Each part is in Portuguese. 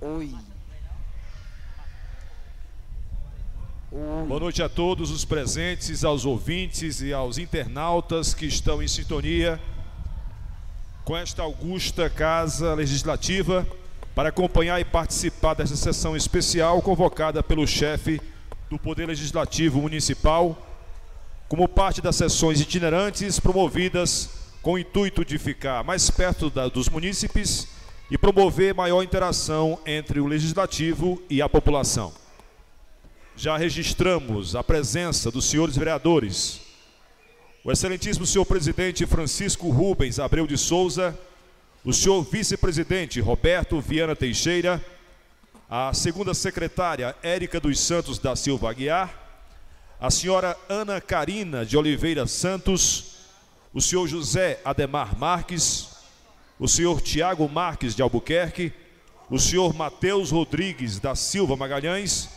Oi. Boa noite a todos os presentes, aos ouvintes e aos internautas que estão em sintonia com esta augusta Casa Legislativa para acompanhar e participar dessa sessão especial convocada pelo chefe do Poder Legislativo Municipal, como parte das sessões itinerantes promovidas com o intuito de ficar mais perto da, dos munícipes e promover maior interação entre o legislativo e a população. Já registramos a presença dos senhores vereadores, o excelentíssimo senhor presidente Francisco Rubens Abreu de Souza, o senhor vice-presidente Roberto Viana Teixeira, a segunda secretária Érica dos Santos da Silva Aguiar, a senhora Ana Carina de Oliveira Santos, o senhor José Ademar Marques, o senhor Tiago Marques de Albuquerque, o senhor Mateus Rodrigues da Silva Magalhães,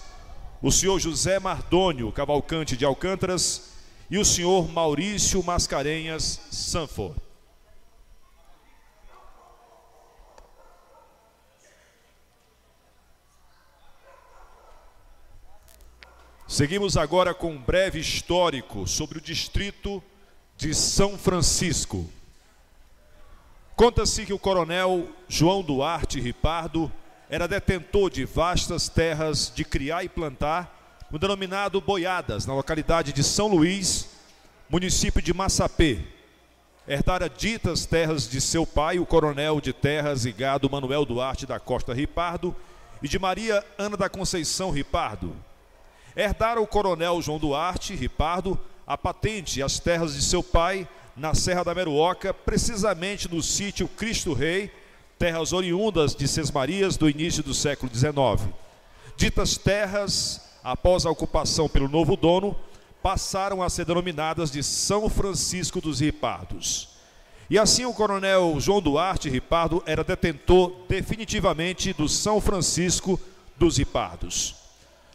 o senhor José Mardônio Cavalcante de Alcântaras e o senhor Maurício Mascarenhas Sanford. Seguimos agora com um breve histórico sobre o distrito de São Francisco. Conta-se que o coronel João Duarte Ripardo era detentor de vastas terras de criar e plantar, no denominado Boiadas, na localidade de São Luís, município de Massapê. Herdara ditas terras de seu pai, o coronel de terras e gado Manuel Duarte da Costa Ripardo, e de Maria Ana da Conceição Ripardo. Herdara o coronel João Duarte Ripardo a patente e as terras de seu pai na Serra da Meruoca, precisamente no sítio Cristo Rei, terras oriundas de Sesmarias do início do século XIX. Ditas terras, após a ocupação pelo novo dono, passaram a ser denominadas de São Francisco dos Ripardos. E assim o coronel João Duarte Ripardo era detentor definitivamente do São Francisco dos Ripardos.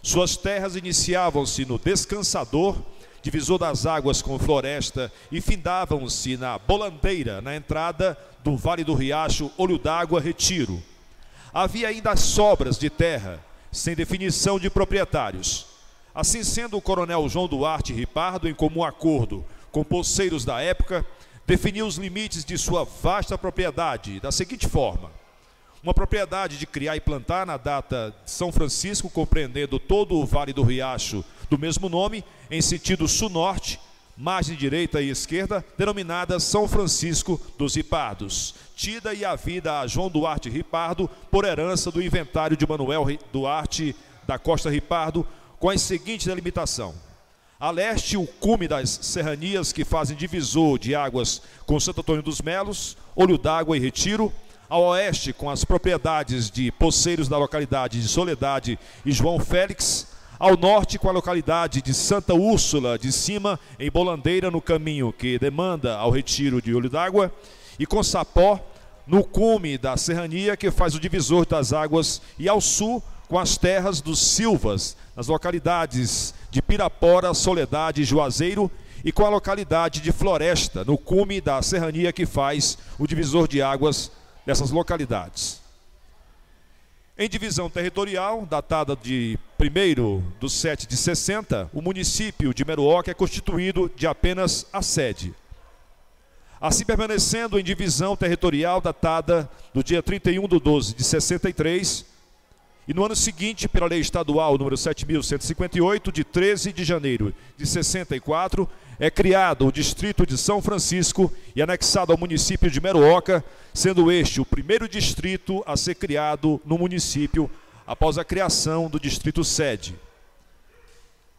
Suas terras iniciavam-se no Descansador, divisor das águas com floresta, e findavam-se na Bolandeira, na entrada do Vale do Riacho, Olho d'Água, Retiro. Havia ainda as sobras de terra, sem definição de proprietários. Assim sendo, o coronel João Duarte Ripardo, em comum acordo com poceiros da época, definiu os limites de sua vasta propriedade da seguinte forma: uma propriedade de criar e plantar na data de São Francisco, compreendendo todo o Vale do Riacho do mesmo nome, em sentido sul-norte, margem direita e esquerda, denominada São Francisco dos Ripardos, tida e havida a João Duarte Ripardo por herança do inventário de Manuel Duarte da Costa Ripardo, com a seguinte delimitação: a leste, o cume das serranias que fazem divisor de águas com Santo Antônio dos Melos, Olho d'Água e Retiro, ao oeste, com as propriedades de poceiros da localidade de Soledade e João Félix, ao norte, com a localidade de Santa Úrsula de Cima, em Bolandeira, no caminho que demanda ao retiro de Olho d'Água, e com Sapó, no cume da serrania que faz o divisor das águas, e ao sul, com as terras dos Silvas, nas localidades de Pirapora, Soledade e Juazeiro, e com a localidade de Floresta, no cume da serrania que faz o divisor de águas dessas localidades. Em divisão territorial, datada de 1 de 7 de 60, o município de Meruoca é constituído de apenas a sede. Assim permanecendo em divisão territorial datada do dia 31 de 12 de 63, e no ano seguinte, pela lei estadual número 7158, de 13 de janeiro de 64, é criado o distrito de São Francisco e anexado ao município de Meruoca, sendo este o primeiro distrito a ser criado no município após a criação do distrito sede.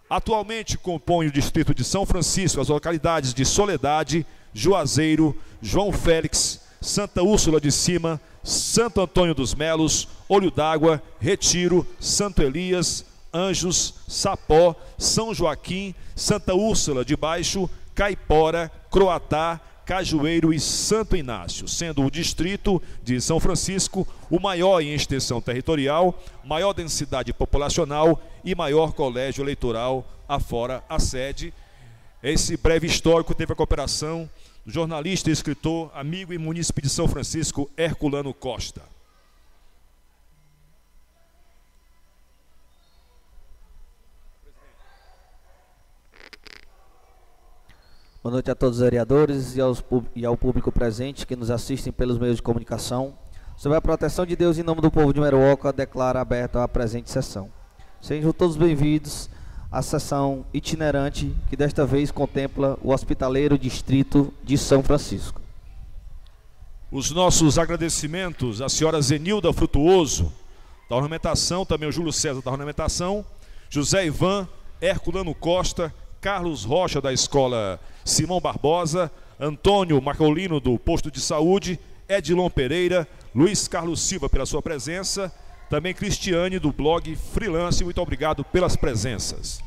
Atualmente compõe o distrito de São Francisco as localidades de Soledade, Juazeiro, João Félix, Santa Úrsula de Cima, Santo Antônio dos Melos, Olho d'Água, Retiro, Santo Elias, Anjos, Sapó, São Joaquim, Santa Úrsula de Baixo, Caipora, Croatá, Cajueiro e Santo Inácio, sendo o distrito de São Francisco o maior em extensão territorial, maior densidade populacional e maior colégio eleitoral afora a sede. Esse breve histórico teve a cooperação do jornalista e escritor, amigo e munícipe de São Francisco, Herculano Costa. Boa noite a todos os vereadores e, aos, e ao público presente que nos assistem pelos meios de comunicação. Sob a proteção de Deus, em nome do povo de Meruoca, declaro aberta a presente sessão. Sejam todos bem-vindos à sessão itinerante que desta vez contempla o hospitaleiro distrito de São Francisco. Os nossos agradecimentos à senhora Zenilda Frutuoso, da ornamentação, também o Júlio César da ornamentação, José Ivan, Herculano Costa, Carlos Rocha da Escola Simão Barbosa, Antônio Macaulino do Posto de Saúde, Edilon Pereira, Luiz Carlos Silva pela sua presença, também Cristiane do blog Freelance, muito obrigado pelas presenças.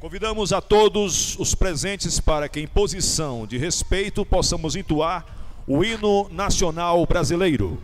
Convidamos a todos os presentes para que, em posição de respeito, possamos entoar o hino nacional brasileiro.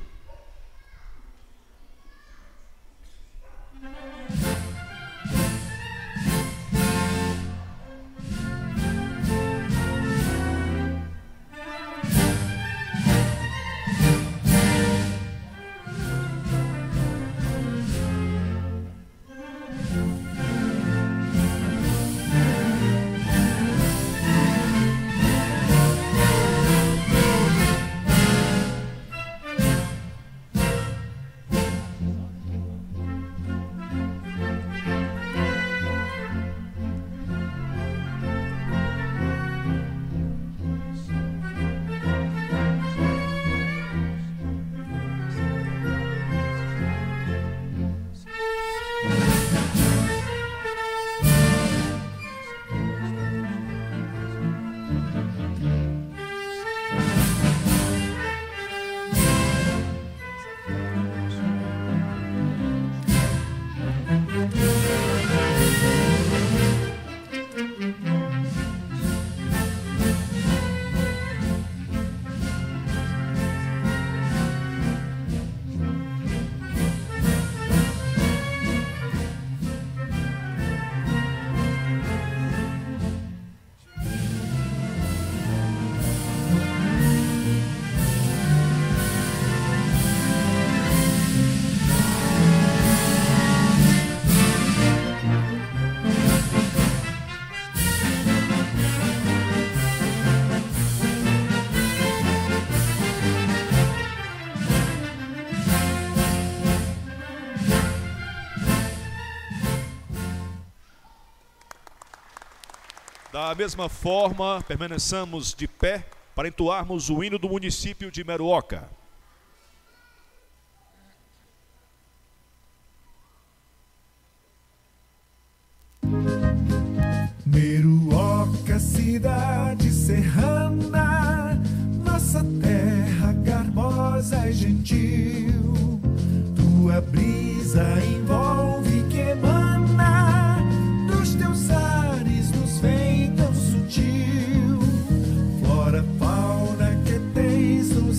Da mesma forma, permaneçamos de pé para entoarmos o hino do município de Meruoca. Meruoca, cidade serrana, nossa terra garbosa e gentil, tua brisa envolve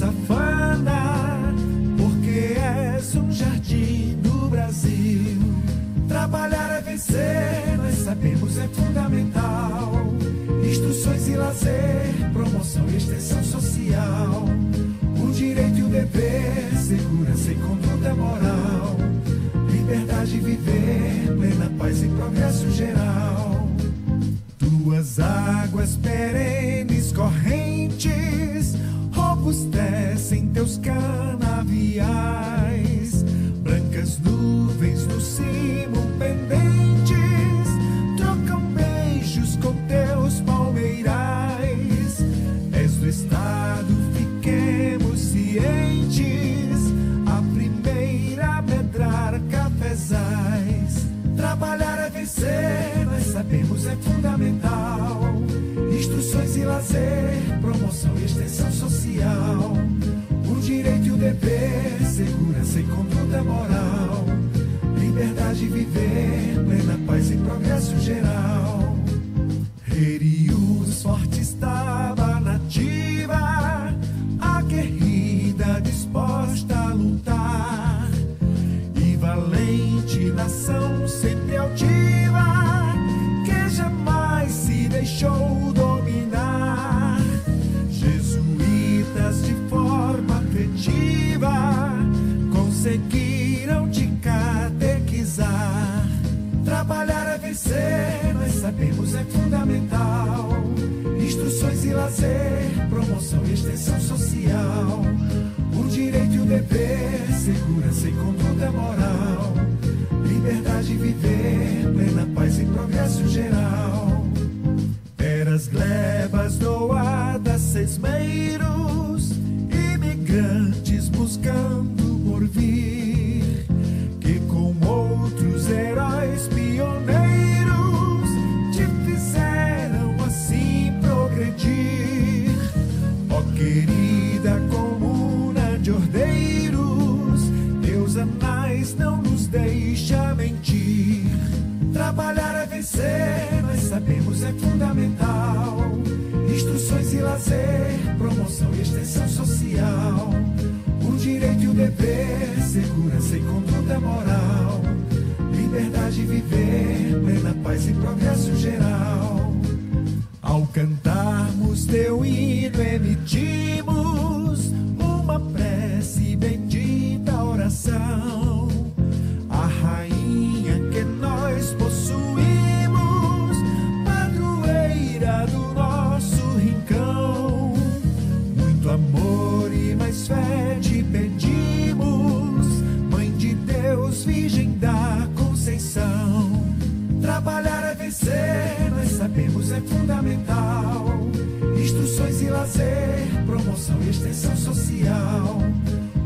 tens nos afana, porque és um jardim do Brasil. Trabalhar é vencer, nós sabemos é fundamental. Instruções e lazer, promoção e extensão social. O direito e o dever, segurança e conduta moral. Liberdade viver, plena paz e progresso geral. Tuas águas perenes correntes robustecem teus canaviais. Brancas nuvens no cimo pendentes trocam beijos com teus palmeirais. És do estado, fiquemos cientes. A primeira a medrar cafezais. Trabalhar é vencer, nós sabemos é fundamental. Instruções e lazer, promoção e extensão social. O direito e o dever, segurança e conduta moral. Liberdade viver, plena paz e progresso geral. Rerius forte estava nativa, aguerrida, disposta a lutar. E valente nação sempre altiva, que jamais se deixou nós sabemos é fundamental. Instruções e lazer, promoção e extensão social. O direito e o dever, segurança e conduta moral. Liberdade viver, plena paz e progresso geral. Peras glebas doadas, sesmeiros, imigrantes buscando Trabalhar é vencer, nós sabemos é fundamental. Instruções e lazer, promoção e extensão social. O direito e o dever, segurança e conduta moral. Liberdade de viver, plena paz e progresso geral. Ao cantarmos teu hino, emitimos fundamental. Instruções e lazer, promoção e extensão social.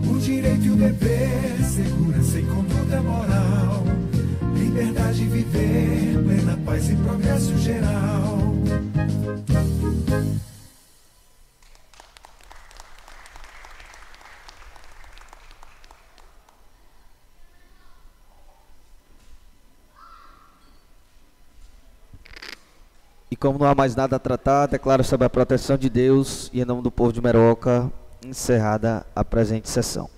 O direito e o dever, segurança e conduta moral. Liberdade de viver, plena paz e progresso geral. Como não há mais nada a tratar, declaro sobre a proteção de Deus e em nome do povo de Meroca, encerrada a presente sessão.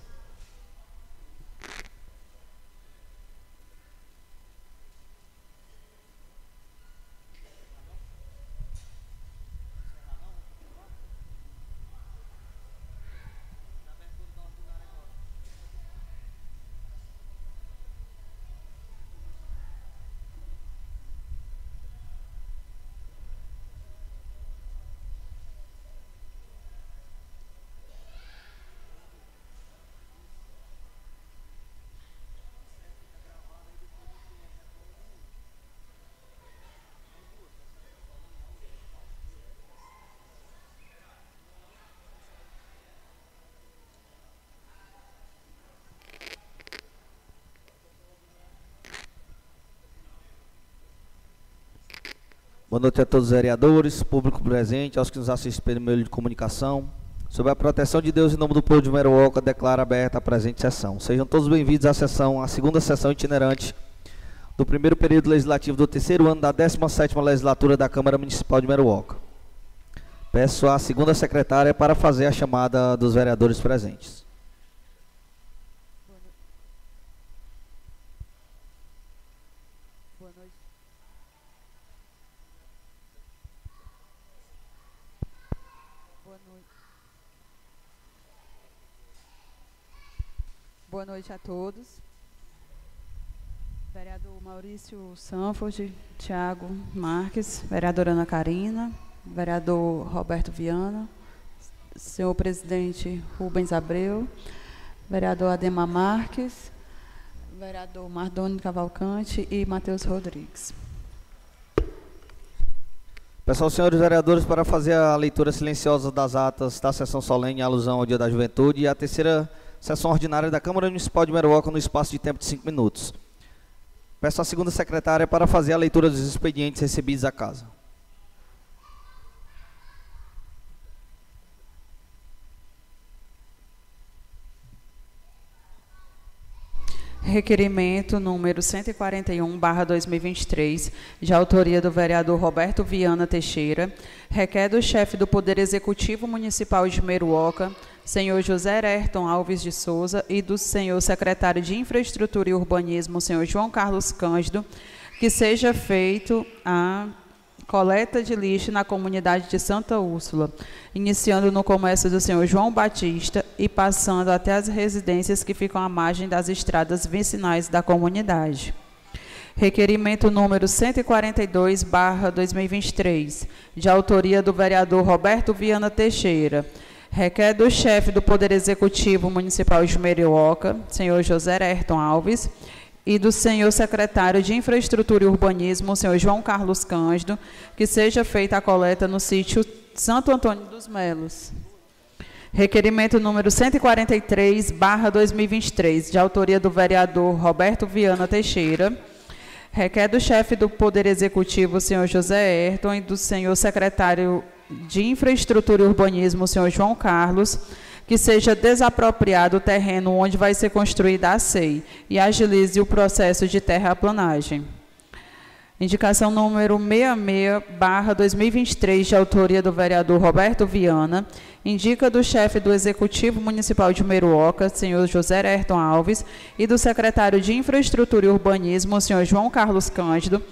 Boa noite a todos os vereadores, público presente, aos que nos assistem pelo meio de comunicação. Sob a proteção de Deus, em nome do povo de Meruoca, declaro aberta a presente sessão. Sejam todos bem-vindos à sessão, à segunda sessão itinerante do primeiro período legislativo do terceiro ano da 17ª legislatura da Câmara Municipal de Meruoca. Peço à segunda secretária para fazer a chamada dos vereadores presentes. Boa noite. Boa noite. Boa noite a todos. Vereador Maurício Sanford, Tiago Marques, vereadora Ana Karina, vereador Roberto Viana, senhor presidente Rubens Abreu, vereador Ademar Marques, vereador Mardoni Cavalcante e Matheus Rodrigues. Aos senhores vereadores para fazer a leitura silenciosa das atas da sessão solene em alusão ao Dia da Juventude e a terceira sessão ordinária da Câmara Municipal de Meruoca no espaço de tempo de cinco minutos. Peço à segunda secretária para fazer a leitura dos expedientes recebidos à casa. Requerimento número 141/2023, de autoria do vereador Roberto Viana Teixeira, requer do chefe do Poder Executivo Municipal de Meruoca, senhor José Ayrton Alves de Souza, e do senhor secretário de Infraestrutura e Urbanismo, senhor João Carlos Cândido, que seja feito a coleta de lixo na comunidade de Santa Úrsula, iniciando no comércio do senhor João Batista e passando até as residências que ficam à margem das estradas vicinais da comunidade. Requerimento número 142/2023, de autoria do vereador Roberto Viana Teixeira, Requer do chefe do Poder Executivo Municipal de Merioca, senhor José Ayrton Alves, e do senhor secretário de Infraestrutura e Urbanismo, senhor João Carlos Cândido, que seja feita a coleta no sítio Santo Antônio dos Melos. Requerimento número 143, barra 2023, de autoria do vereador Roberto Viana Teixeira. Requer do chefe do Poder Executivo, senhor José Ayrton, e do senhor secretário de Infraestrutura e Urbanismo, o senhor João Carlos, que seja desapropriado o terreno onde vai ser construída a SEI e agilize o processo de terraplanagem. Indicação número 66/2023, de autoria do vereador Roberto Viana, indica do chefe do Executivo Municipal de Meruoca, senhor José Ayrton Alves, e do secretário de Infraestrutura e Urbanismo, senhor João Carlos Cândido,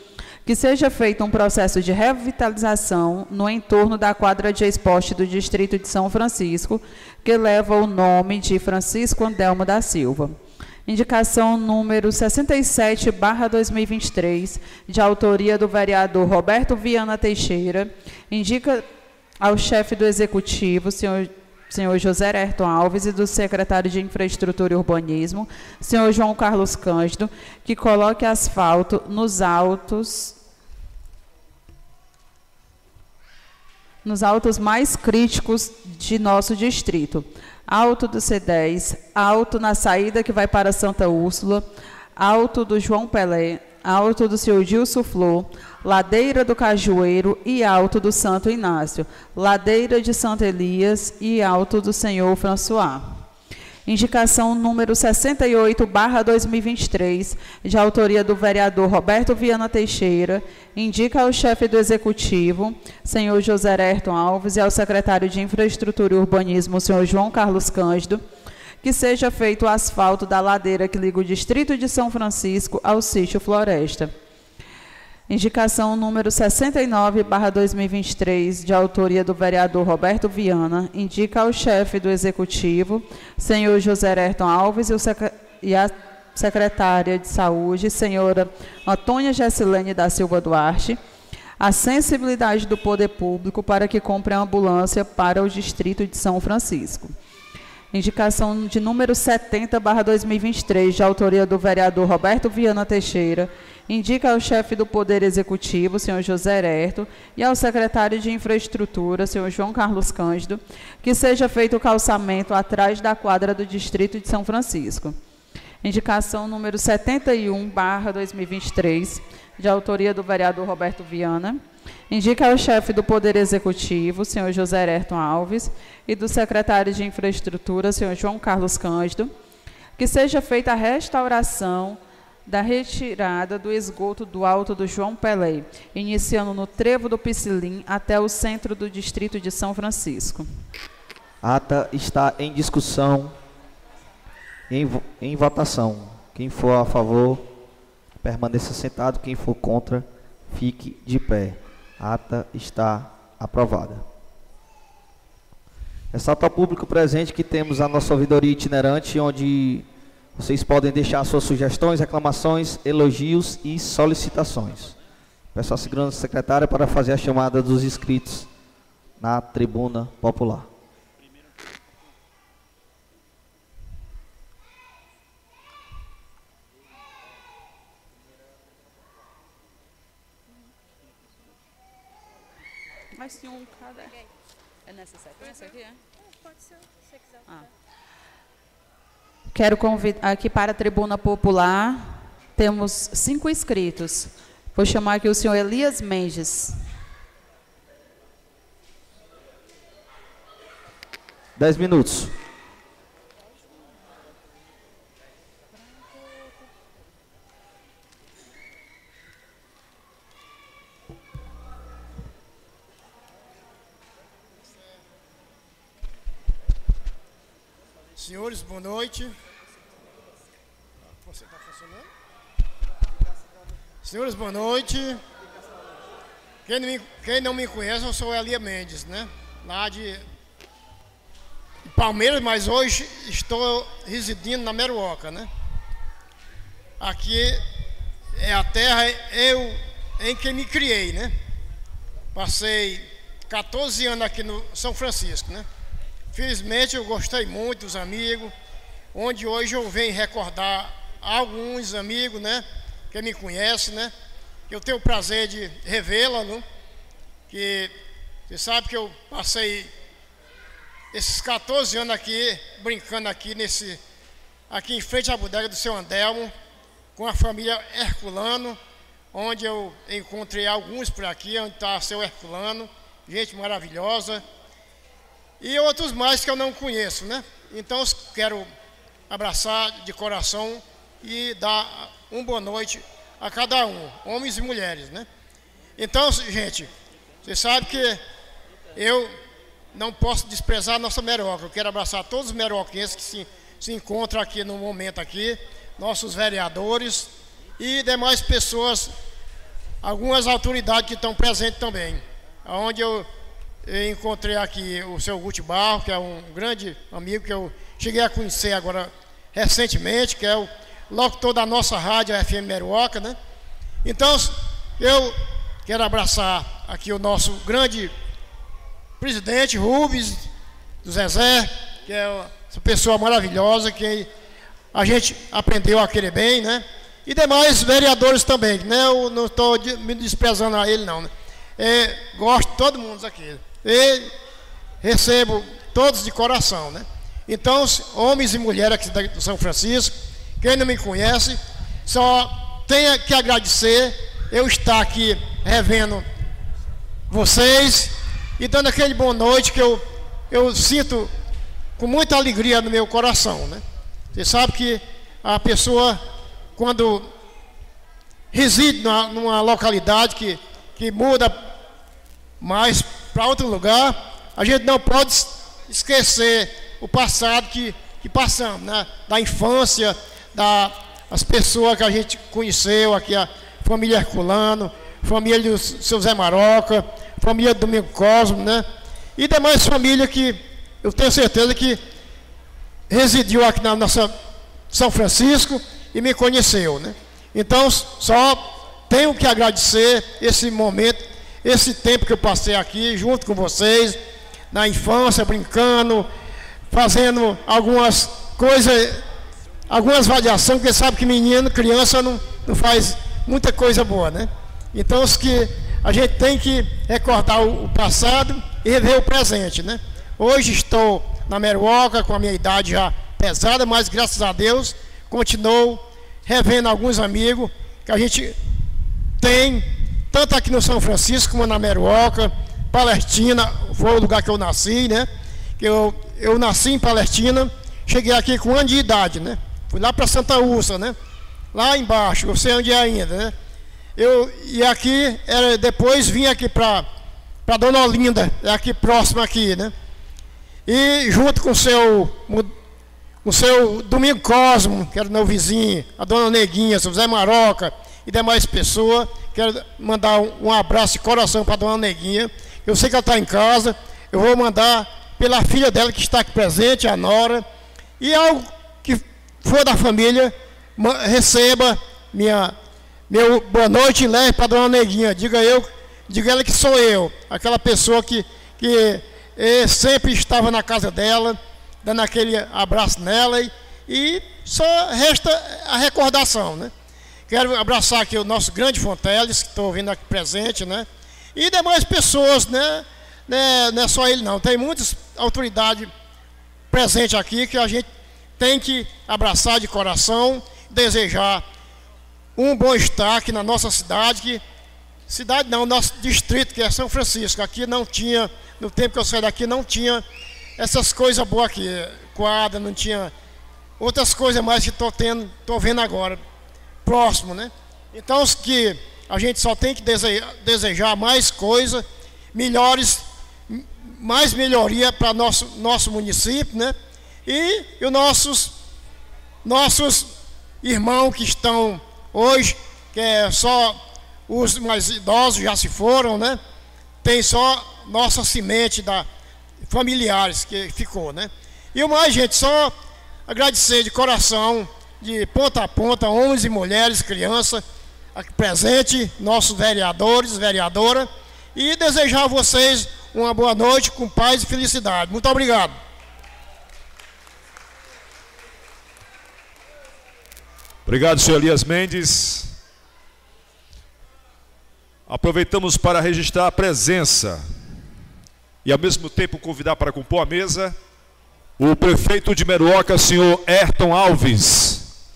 que seja feito um processo de revitalização no entorno da quadra de esporte do Distrito de São Francisco, que leva o nome de Francisco Andelmo da Silva. Indicação número 67, barra 2023, de autoria do vereador Roberto Viana Teixeira, indica ao chefe do Executivo, senhor senhor José Ayrton Alves e do secretário de Infraestrutura e Urbanismo, senhor João Carlos Cândido, que coloque asfalto nos altos nos altos mais críticos de nosso distrito. Alto do C10, alto na saída que vai para Santa Úrsula, alto do João Pelé, alto do Senhor Gilson Flor, ladeira do Cajueiro e alto do Santo Inácio, ladeira de Santo Elias e alto do Senhor François. Indicação número 68, barra 2023, de autoria do vereador Roberto Viana Teixeira, indica ao chefe do Executivo, senhor José Ayrton Alves, e ao secretário de Infraestrutura e Urbanismo, senhor João Carlos Cândido, que seja feito o asfalto da ladeira que liga o distrito de São Francisco ao sítio Floresta. Indicação número 69, barra 2023, de autoria do vereador Roberto Viana, indica ao chefe do Executivo, senhor José Ayrton Alves, e, a secretária de Saúde, senhora Antônia Gessilene da Silva Duarte, a sensibilidade do poder público para que compre a ambulância para o distrito de São Francisco. Indicação de número 70, barra 2023, de autoria do vereador Roberto Viana Teixeira, indica ao chefe do Poder Executivo, senhor José Herto, e ao secretário de Infraestrutura, senhor João Carlos Cândido, que seja feito o calçamento atrás da quadra do Distrito de São Francisco. Indicação número 71, barra 2023, de autoria do vereador Roberto Viana, indica ao chefe do Poder Executivo, senhor José Herto Alves, e do secretário de Infraestrutura, senhor João Carlos Cândido, que seja feita a restauração da retirada do esgoto do Alto do João Pelé, iniciando no trevo do Piscilim até o centro do distrito de São Francisco. Ata está em discussão, em, em votação. Quem for a favor, permaneça sentado. Quem for contra, fique de pé. A ata está aprovada. Ressalta ao público presente que temos a nossa ouvidoria itinerante, onde vocês podem deixar suas sugestões, reclamações, elogios e solicitações. Peço à segurança secretária para fazer a chamada dos inscritos na tribuna popular. Mas tem um cada. É nessa sequência aqui, é? Pode ser, se você quiser. Ah. Quero convidar aqui para a tribuna popular, temos cinco inscritos. Vou chamar aqui o senhor Elias Mendes. Dez minutos. Senhores, boa noite. Você está funcionando? Senhores, boa noite. Quem não, me, quem não me conhece, eu sou Elia Mendes, né? Lá de Palmeiras, mas hoje estou residindo na Meruoca, né? Aqui é a terra eu em que me criei, né? Passei 14 anos aqui no São Francisco, né? Felizmente eu gostei muito dos amigos, onde hoje eu venho recordar alguns amigos, né? Que me conhecem, né? Eu tenho o prazer de revê-la, né? Que você sabe que eu passei esses 14 anos aqui, brincando aqui nesse. Aqui em frente à bodega do seu Andelmo, com a família Herculano, onde eu encontrei alguns por aqui, onde está seu Herculano, gente maravilhosa, e outros mais que eu não conheço, né? Então quero abraçar de coração e dar uma boa noite a cada um, homens e mulheres, né? Então, gente, você sabe que eu não posso desprezar a nossa Meroca. Eu quero abraçar todos os meroquenses que se, se encontram aqui no momento aqui, nossos vereadores e demais pessoas, algumas autoridades que estão presentes também. Onde eu, eu encontrei aqui o seu Guti Barro, que é um grande amigo que eu cheguei a conhecer agora recentemente, que é o locutor da nossa rádio FM Meruoca, né? Então, eu quero abraçar aqui o nosso grande presidente Rubens, do Zezé, que é essa pessoa maravilhosa que a gente aprendeu a querer bem, né? E demais vereadores também, né? Eu não estou me desprezando a ele, não. Né? É, gosto de todo mundo aqui. E recebo todos de coração, né? Então, homens e mulheres aqui de São Francisco, quem não me conhece, só tenha que agradecer eu estar aqui revendo vocês e dando aquele boa noite que eu, eu sinto com muita alegria no meu coração. Né? Você sabe que a pessoa, quando reside numa, numa localidade que, que muda mais para outro lugar, a gente não pode esquecer o passado que, que passamos, né? da infância, da, as pessoas que a gente conheceu aqui, a família Herculano, família do seu Zé Maroca, família do Domingo Cosmo, né? E demais famílias que eu tenho certeza que residiu aqui na nossa São Francisco e me conheceu, né? Então, só tenho que agradecer esse momento, esse tempo que eu passei aqui junto com vocês, na infância, brincando, fazendo algumas coisas, algumas variações, porque sabe que menino, criança não, não faz muita coisa boa, né? Então, os que a gente tem que recordar o passado e rever o presente, né? Hoje estou na Meruoca com a minha idade já pesada, mas graças a Deus continuo revendo alguns amigos que a gente tem, tanto aqui no São Francisco como na Meruoca, Palestina, foi o lugar que eu nasci, né? Eu, eu nasci em Palestina, cheguei aqui com um ano de idade, né? Fui lá para Santa Úrsa, né? Lá embaixo, eu sei onde é ainda, né? Eu, e aqui, era, depois vim aqui para Dona Olinda, é aqui próximo aqui, né? E junto com o seu, o seu Domingo Cosmo, que era meu vizinho, a Dona Neguinha, seu Zé Maroca e demais pessoas, quero mandar um, um abraço de coração para a Dona Neguinha. Eu sei que ela está em casa, eu vou mandar pela filha dela que está aqui presente, a Nora, e algo for da família, receba minha meu boa noite leve para dona Neguinha. Diga eu, diga ela que sou eu, aquela pessoa que, que eh, sempre estava na casa dela, dando aquele abraço nela e, e só resta a recordação, né? Quero abraçar aqui o nosso grande Fonteles, que estou vindo aqui presente, né? E demais pessoas, né? né? Não é só ele não, tem muitas autoridades presentes aqui que a gente tem que abraçar de coração, desejar um bom destaque na nossa cidade, que cidade não, nosso distrito, que é São Francisco. Aqui não tinha, no tempo que eu saí daqui, não tinha essas coisas boas aqui, quadra, não tinha outras coisas mais que estou tendo, estou vendo agora, próximo, né? Então que a gente só tem que desejar mais coisas, melhores, mais melhoria para nosso nosso município, né? E, os nossos nossos irmãos que estão Hoje, que é só os mais idosos já se foram, né? Tem só nossa semente da familiares que ficou, né? E o mais, gente, só agradecer de coração, de ponta a ponta, homens e mulheres, crianças, aqui presente, nossos vereadores, vereadora, e desejar a vocês uma boa noite com paz e felicidade. Muito obrigado. Obrigado, senhor Elias Mendes. Aproveitamos para registrar a presença e ao mesmo tempo convidar para compor a mesa o prefeito de Meruoca, senhor Ayrton Alves,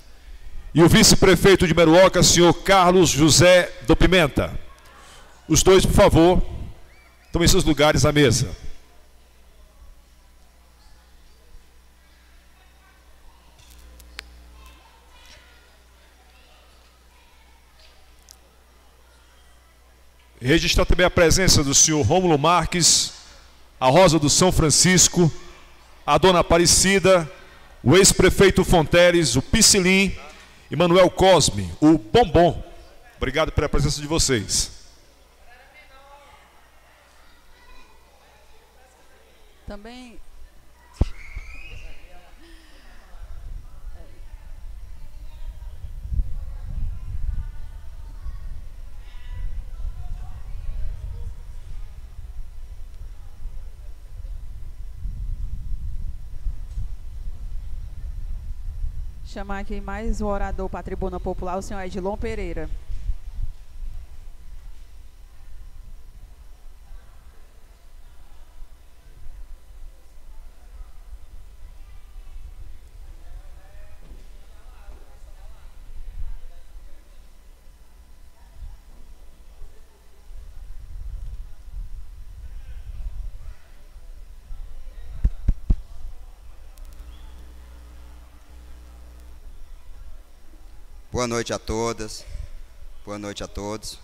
e o vice-prefeito de Meruoca, senhor Carlos José do Pimenta. Os dois, por favor, tomem seus lugares à mesa. Registrar também a presença do senhor Rômulo Marques, a Rosa do São Francisco, a Dona Aparecida, o ex-prefeito Fonteles, o Piscilim e Manuel Cosme, o Bombom. Obrigado pela presença de vocês. Também Chamar aqui mais o orador para a tribuna popular, o senhor Edilon Pereira. Boa noite a todas, boa noite a todos.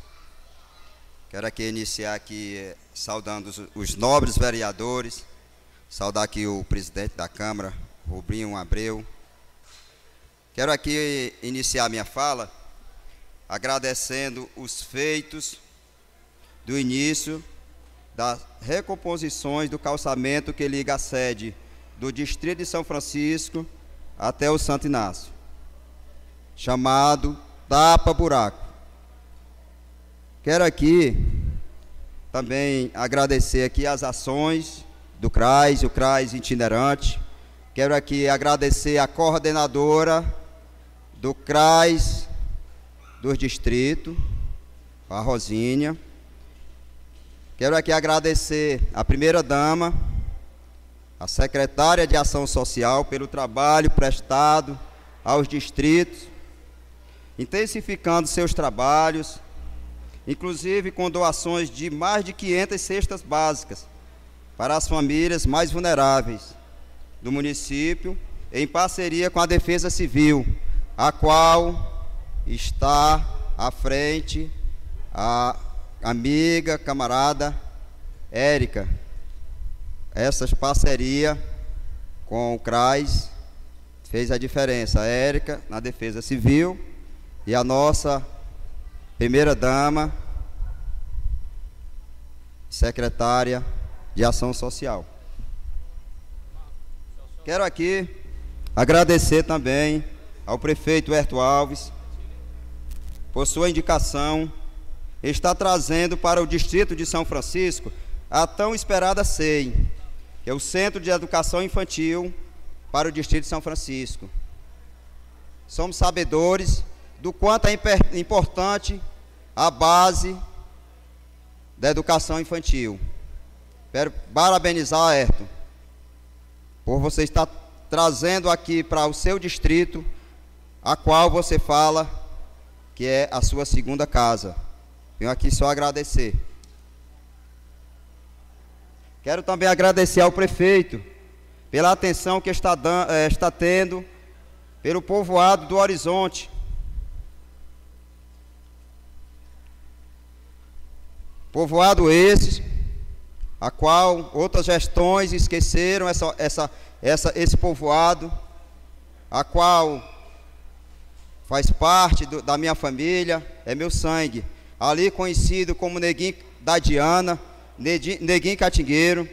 Quero aqui iniciar aqui eh, saudando os, os, nobres vereadores, saudar aqui o presidente da Câmara, Rubinho Abreu. Quero aqui iniciar minha fala agradecendo os feitos do início das recomposições do calçamento que liga a sede do Distrito de São Francisco até o Santo Inácio chamado Tapa Buraco. Quero aqui também agradecer aqui as ações do CRAS, o CRAS itinerante. Quero aqui agradecer a coordenadora do CRAS dos distritos, a Rosinha. Quero aqui agradecer a primeira dama, a secretária de Ação Social pelo trabalho prestado aos distritos intensificando seus trabalhos, inclusive com doações de mais de 500 cestas básicas para as famílias mais vulneráveis do município, em parceria com a Defesa Civil, a qual está à frente a amiga, camarada Érica. Essa parceria com o CRAS fez a diferença. A Érica na Defesa Civil e a nossa primeira dama, secretária de Ação Social. Quero aqui agradecer também ao prefeito Herto Alves por sua indicação, está trazendo para o distrito de São Francisco a tão esperada SEI, que é o Centro de Educação Infantil para o distrito de São Francisco. Somos sabedores do quanto é importante a base da educação infantil. Quero parabenizar, Ayrton, por você estar trazendo aqui para o seu distrito, a qual você fala que é a sua segunda casa. Venho aqui só agradecer. Quero também agradecer ao prefeito pela atenção que está, dando, eh, está tendo pelo povoado do Horizonte, Povoado esses, a qual outras gestões esqueceram essa, essa, essa, esse povoado, a qual faz parte do, da minha família, é meu sangue. Ali conhecido como Neguinho da Diana, Neguinho Catingueiro,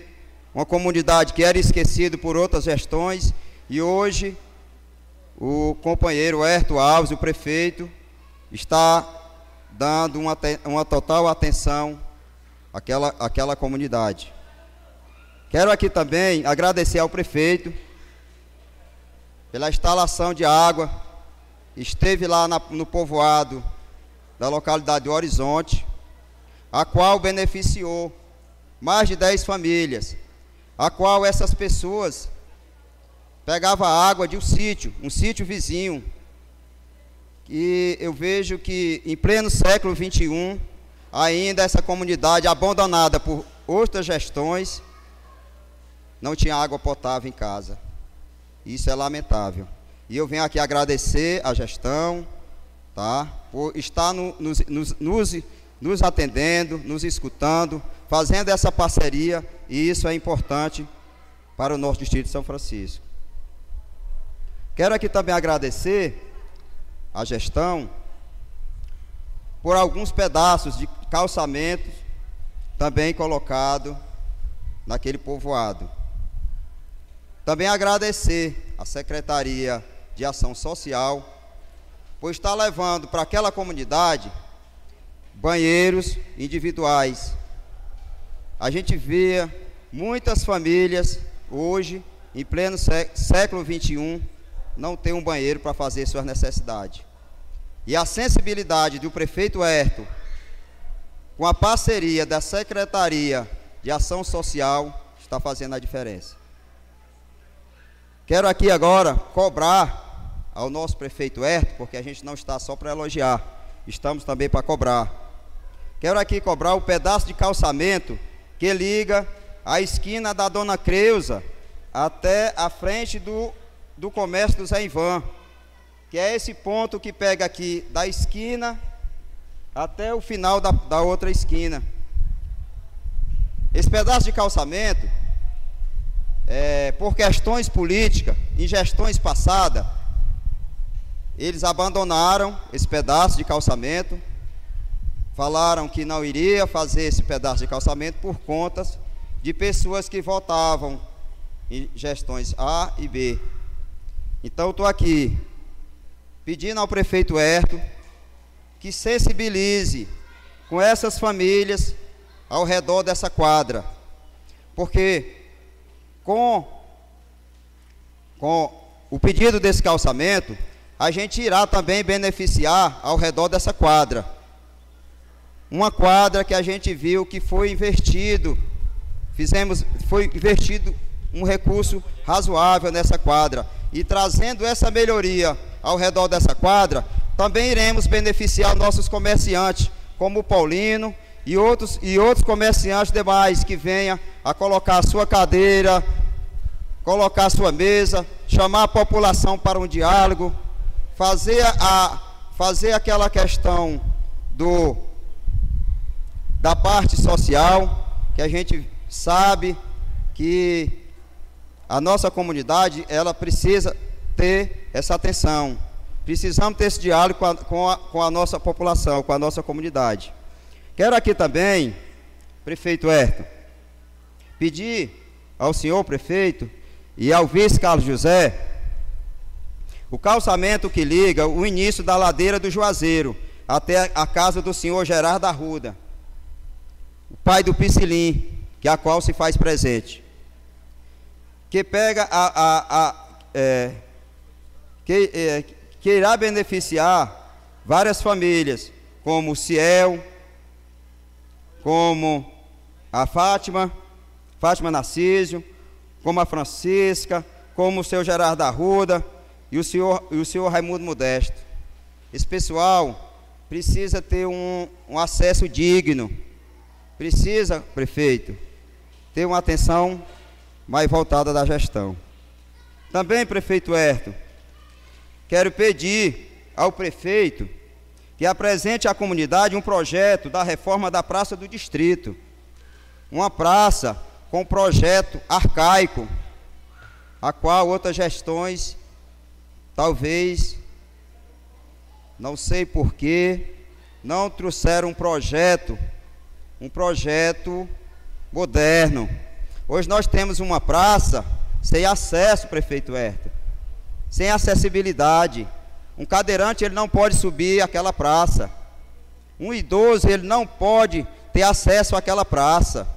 uma comunidade que era esquecida por outras gestões, e hoje o companheiro Herto Alves, o prefeito, está dando uma, uma total atenção àquela, àquela comunidade. Quero aqui também agradecer ao prefeito pela instalação de água esteve lá na, no povoado da localidade de Horizonte, a qual beneficiou mais de 10 famílias, a qual essas pessoas pegavam água de um sítio, um sítio vizinho. E eu vejo que em pleno século 21, ainda essa comunidade abandonada por outras gestões, não tinha água potável em casa. Isso é lamentável. E eu venho aqui agradecer a gestão, tá? Por estar no, nos, nos, nos, nos atendendo, nos escutando, fazendo essa parceria, e isso é importante para o nosso distrito de São Francisco. Quero aqui também agradecer a gestão por alguns pedaços de calçamentos também colocado naquele povoado. Também agradecer à Secretaria de Ação Social por estar levando para aquela comunidade banheiros individuais. A gente vê muitas famílias hoje, em pleno século 21, não ter um banheiro para fazer suas necessidades. E a sensibilidade do prefeito Herto, com a parceria da Secretaria de Ação Social, está fazendo a diferença. Quero aqui agora cobrar ao nosso prefeito Herto, porque a gente não está só para elogiar, estamos também para cobrar. Quero aqui cobrar o pedaço de calçamento que liga a esquina da Dona Creuza até a frente do do comércio do Zé Ivan, que é esse ponto que pega aqui da esquina até o final da, da outra esquina. Esse pedaço de calçamento, é, por questões políticas, em gestões passadas, eles abandonaram esse pedaço de calçamento, falaram que não iria fazer esse pedaço de calçamento por contas de pessoas que votavam em gestões A e B. Então, estou aqui pedindo ao prefeito Herto que sensibilize com essas famílias ao redor dessa quadra. Porque com, com o pedido desse calçamento, a gente irá também beneficiar ao redor dessa quadra. Uma quadra que a gente viu que foi investido, fizemos, foi investido um recurso razoável nessa quadra e trazendo essa melhoria ao redor dessa quadra, também iremos beneficiar nossos comerciantes, como o Paulino e outros, e outros comerciantes demais que venham a colocar a sua cadeira, colocar a sua mesa, chamar a população para um diálogo, fazer, a, fazer aquela questão do, da parte social, que a gente sabe que a nossa comunidade, ela precisa ter essa atenção. Precisamos ter esse diálogo com a, com a, com a nossa população, com a nossa comunidade. Quero aqui também, prefeito Herto, pedir ao senhor prefeito e ao vice Carlos José o calçamento que liga o início da ladeira do Juazeiro até a casa do senhor Gerardo Arruda, o pai do Piscilim, que a qual se faz presente que pega a, a, a é, que, é, que irá beneficiar várias famílias, como o Ciel, como a Fátima, Fátima Narcísio, como a Francisca, como o seu Gerardo Arruda e o senhor, e o senhor Raimundo Modesto. Esse pessoal precisa ter um, um acesso digno, precisa, prefeito, ter uma atenção mais voltada da gestão. Também, prefeito Herto, quero pedir ao prefeito que apresente à comunidade um projeto da reforma da Praça do Distrito. Uma praça com projeto arcaico, a qual outras gestões, talvez, não sei porquê, não trouxeram um projeto, um projeto moderno Hoje nós temos uma praça sem acesso, prefeito Herta, sem acessibilidade. Um cadeirante ele não pode subir aquela praça. Um idoso ele não pode ter acesso àquela praça.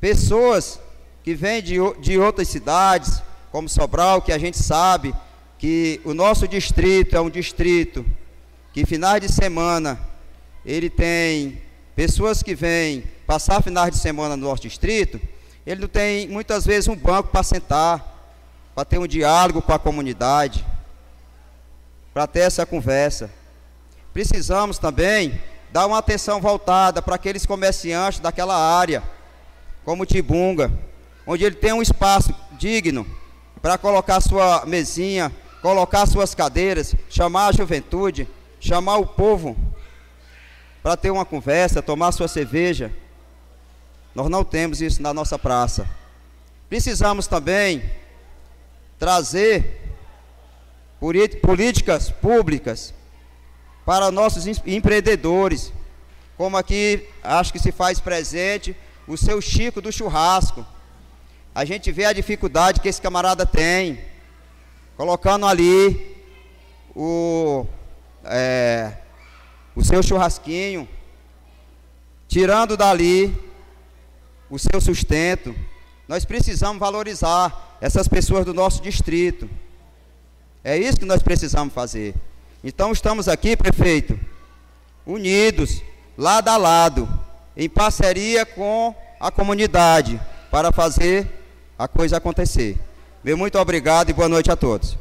Pessoas que vêm de, de outras cidades, como Sobral, que a gente sabe que o nosso distrito é um distrito que finais de semana ele tem pessoas que vêm passar finais de semana no nosso distrito, ele não tem muitas vezes um banco para sentar, para ter um diálogo com a comunidade, para ter essa conversa. Precisamos também dar uma atenção voltada para aqueles comerciantes daquela área, como Tibunga, onde ele tem um espaço digno para colocar sua mesinha, colocar suas cadeiras, chamar a juventude, chamar o povo para ter uma conversa, tomar sua cerveja. Nós não temos isso na nossa praça. Precisamos também trazer políticas públicas para nossos empreendedores, como aqui acho que se faz presente o seu Chico do churrasco. A gente vê a dificuldade que esse camarada tem, colocando ali o é, o seu churrasquinho, tirando dali o seu sustento. Nós precisamos valorizar essas pessoas do nosso distrito. É isso que nós precisamos fazer. Então estamos aqui, prefeito, unidos, lado a lado, em parceria com a comunidade, para fazer a coisa acontecer. Meu muito obrigado e boa noite a todos.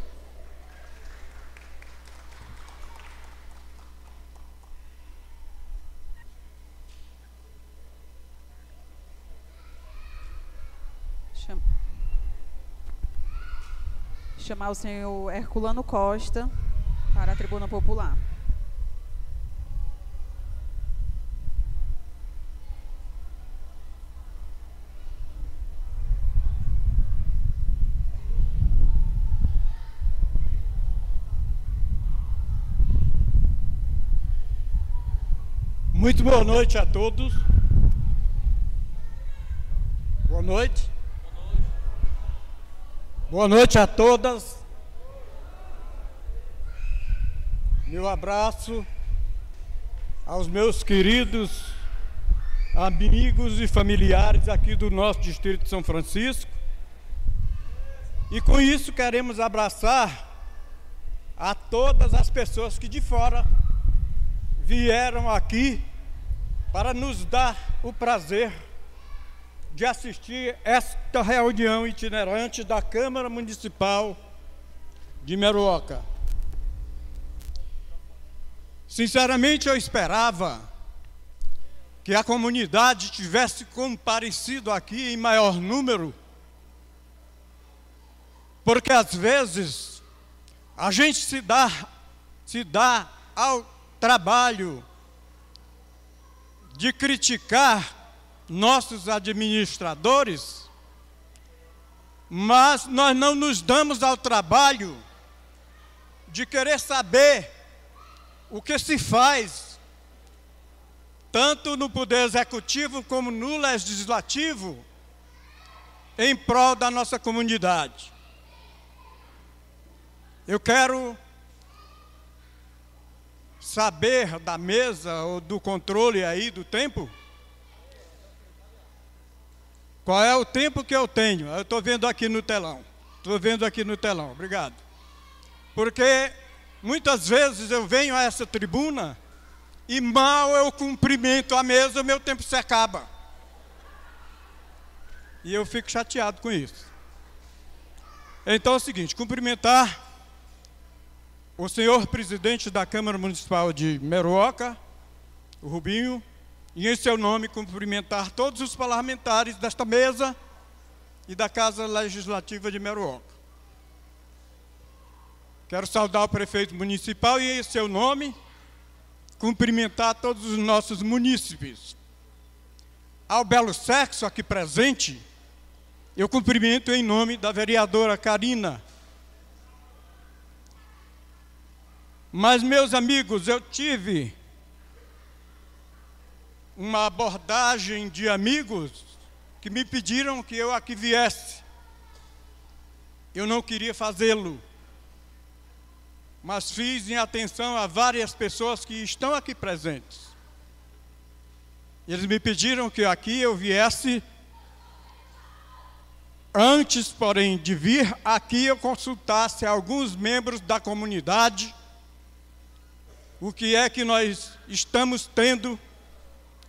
Chamar o senhor Herculano Costa para a tribuna popular. Muito boa noite a todos. Boa noite. Boa noite a todas. Meu abraço aos meus queridos amigos e familiares aqui do nosso distrito de São Francisco. E com isso queremos abraçar a todas as pessoas que de fora vieram aqui para nos dar o prazer de assistir esta reunião itinerante da Câmara Municipal de Meruoca. Sinceramente, eu esperava que a comunidade tivesse comparecido aqui em maior número, porque às vezes a gente se dá, se dá ao trabalho de criticar nossos administradores, mas nós não nos damos ao trabalho de querer saber o que se faz, tanto no Poder Executivo como no Legislativo, em prol da nossa comunidade. Eu quero saber da mesa ou do controle aí do tempo qual é o tempo que eu tenho? Eu estou vendo aqui no telão. Estou vendo aqui no telão. Obrigado. Porque muitas vezes eu venho a essa tribuna e mal eu cumprimento a mesa, meu tempo se acaba. E eu fico chateado com isso. Então é o seguinte: cumprimentar o senhor presidente da Câmara Municipal de Meruoca, o Rubinho, e em seu nome cumprimentar todos os parlamentares desta mesa e da Casa Legislativa de Meruoca. Quero saudar o prefeito municipal e em seu nome cumprimentar todos os nossos munícipes. Ao belo sexo aqui presente, eu cumprimento em nome da vereadora Karina. Mas, meus amigos, eu tive uma abordagem de amigos que me pediram que eu aqui viesse. Eu não queria fazê-lo, mas fiz em atenção a várias pessoas que estão aqui presentes. Eles me pediram que aqui eu viesse Antes, porém, de vir aqui, eu consultasse alguns membros da comunidade o que é que nós estamos tendo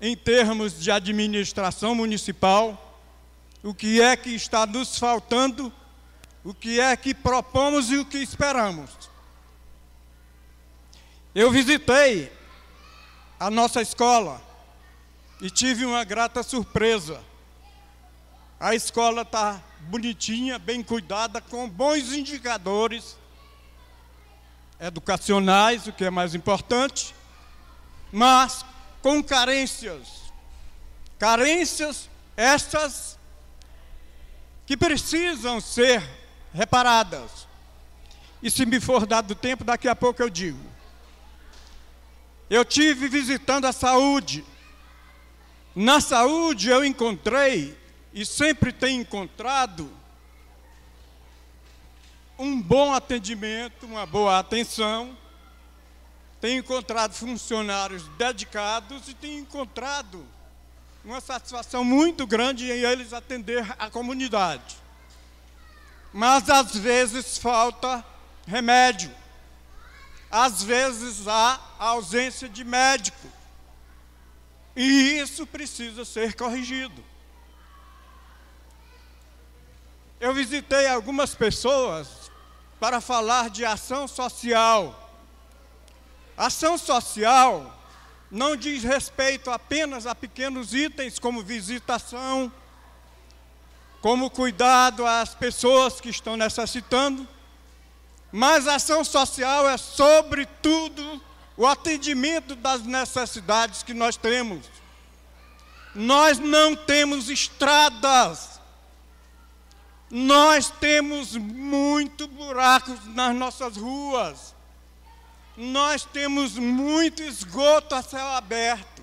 em termos de administração municipal, o que é que está nos faltando, o que é que propomos e o que esperamos. Eu visitei a nossa escola e tive uma grata surpresa. A escola está bonitinha, bem cuidada, com bons indicadores educacionais, o que é mais importante, mas com carências. Carências estas que precisam ser reparadas. E se me for dado tempo, daqui a pouco eu digo. Eu tive visitando a saúde. Na saúde eu encontrei e sempre tenho encontrado um bom atendimento, uma boa atenção. Tenho encontrado funcionários dedicados e tenho encontrado uma satisfação muito grande em eles atender a comunidade. Mas às vezes falta remédio. Às vezes há ausência de médico. E isso precisa ser corrigido. Eu visitei algumas pessoas para falar de ação social. Ação social não diz respeito apenas a pequenos itens como visitação, como cuidado às pessoas que estão necessitando, mas ação social é, sobretudo, o atendimento das necessidades que nós temos. Nós não temos estradas nós temos muito buracos nas nossas ruas. Nós temos muito esgoto a céu aberto.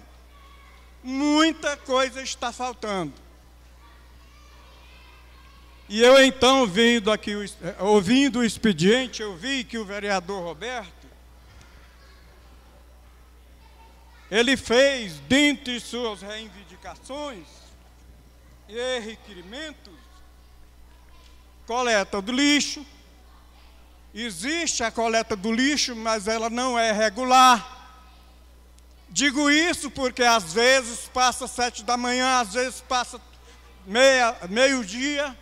Muita coisa está faltando. E eu então, vindo aqui, ouvindo o expediente, eu vi que o vereador Roberto, ele fez, dentre suas reivindicações e requerimentos, coleta do lixo. Existe a coleta do lixo, mas ela não é regular. Digo isso porque às vezes passa sete da manhã, às vezes passa meia, meio-dia.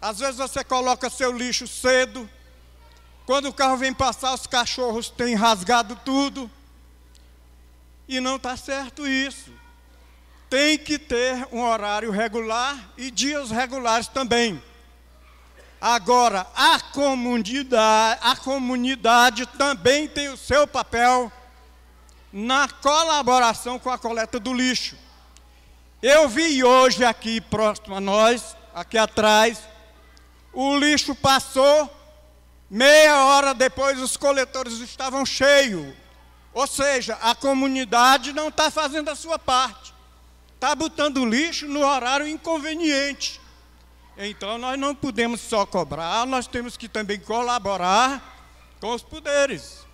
Às vezes você coloca seu lixo cedo. Quando o carro vem passar, os cachorros têm rasgado tudo. E não está certo isso. Tem que ter um horário regular e dias regulares também. Agora, a comunidade, a comunidade também tem o seu papel na colaboração com a coleta do lixo. Eu vi hoje aqui próximo a nós, aqui atrás, o lixo passou, meia hora depois os coletores estavam cheios. Ou seja, a comunidade não está fazendo a sua parte. Está botando lixo no horário inconveniente. Então nós não podemos só cobrar, nós temos que também colaborar com os poderes.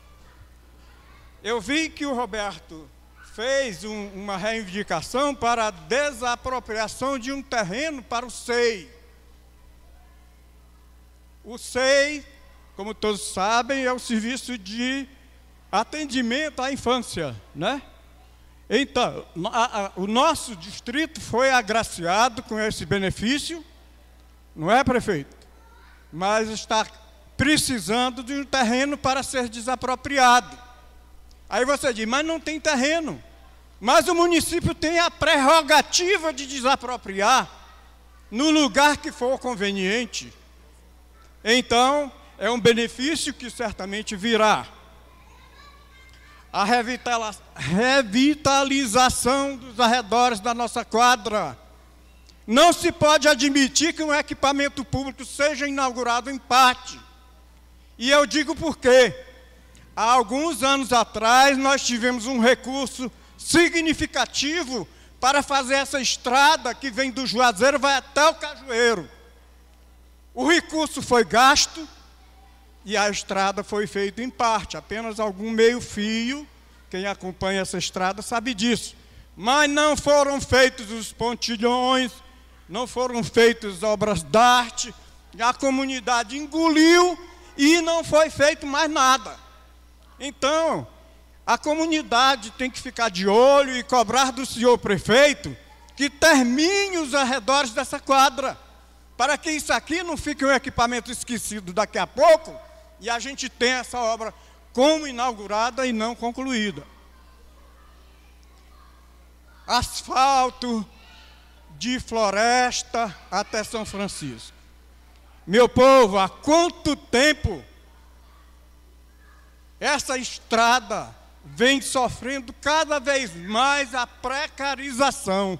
Eu vi que o Roberto fez um, uma reivindicação para a desapropriação de um terreno para o SEI. O SEI, como todos sabem, é o serviço de atendimento à infância, né? Então, a, a, o nosso distrito foi agraciado com esse benefício não é, prefeito? Mas está precisando de um terreno para ser desapropriado. Aí você diz, mas não tem terreno. Mas o município tem a prerrogativa de desapropriar no lugar que for conveniente. Então, é um benefício que certamente virá. A revitalização dos arredores da nossa quadra não se pode admitir que um equipamento público seja inaugurado em parte. E eu digo por quê. Há alguns anos atrás, nós tivemos um recurso significativo para fazer essa estrada que vem do Juazeiro vai até o Cajueiro. O recurso foi gasto e a estrada foi feita em parte, apenas algum meio-fio. Quem acompanha essa estrada sabe disso. Mas não foram feitos os pontilhões, não foram feitas obras de arte, a comunidade engoliu e não foi feito mais nada. Então, a comunidade tem que ficar de olho e cobrar do senhor prefeito que termine os arredores dessa quadra, para que isso aqui não fique um equipamento esquecido daqui a pouco e a gente tenha essa obra como inaugurada e não concluída. Asfalto de floresta até São Francisco. Meu povo, há quanto tempo essa estrada vem sofrendo cada vez mais a precarização.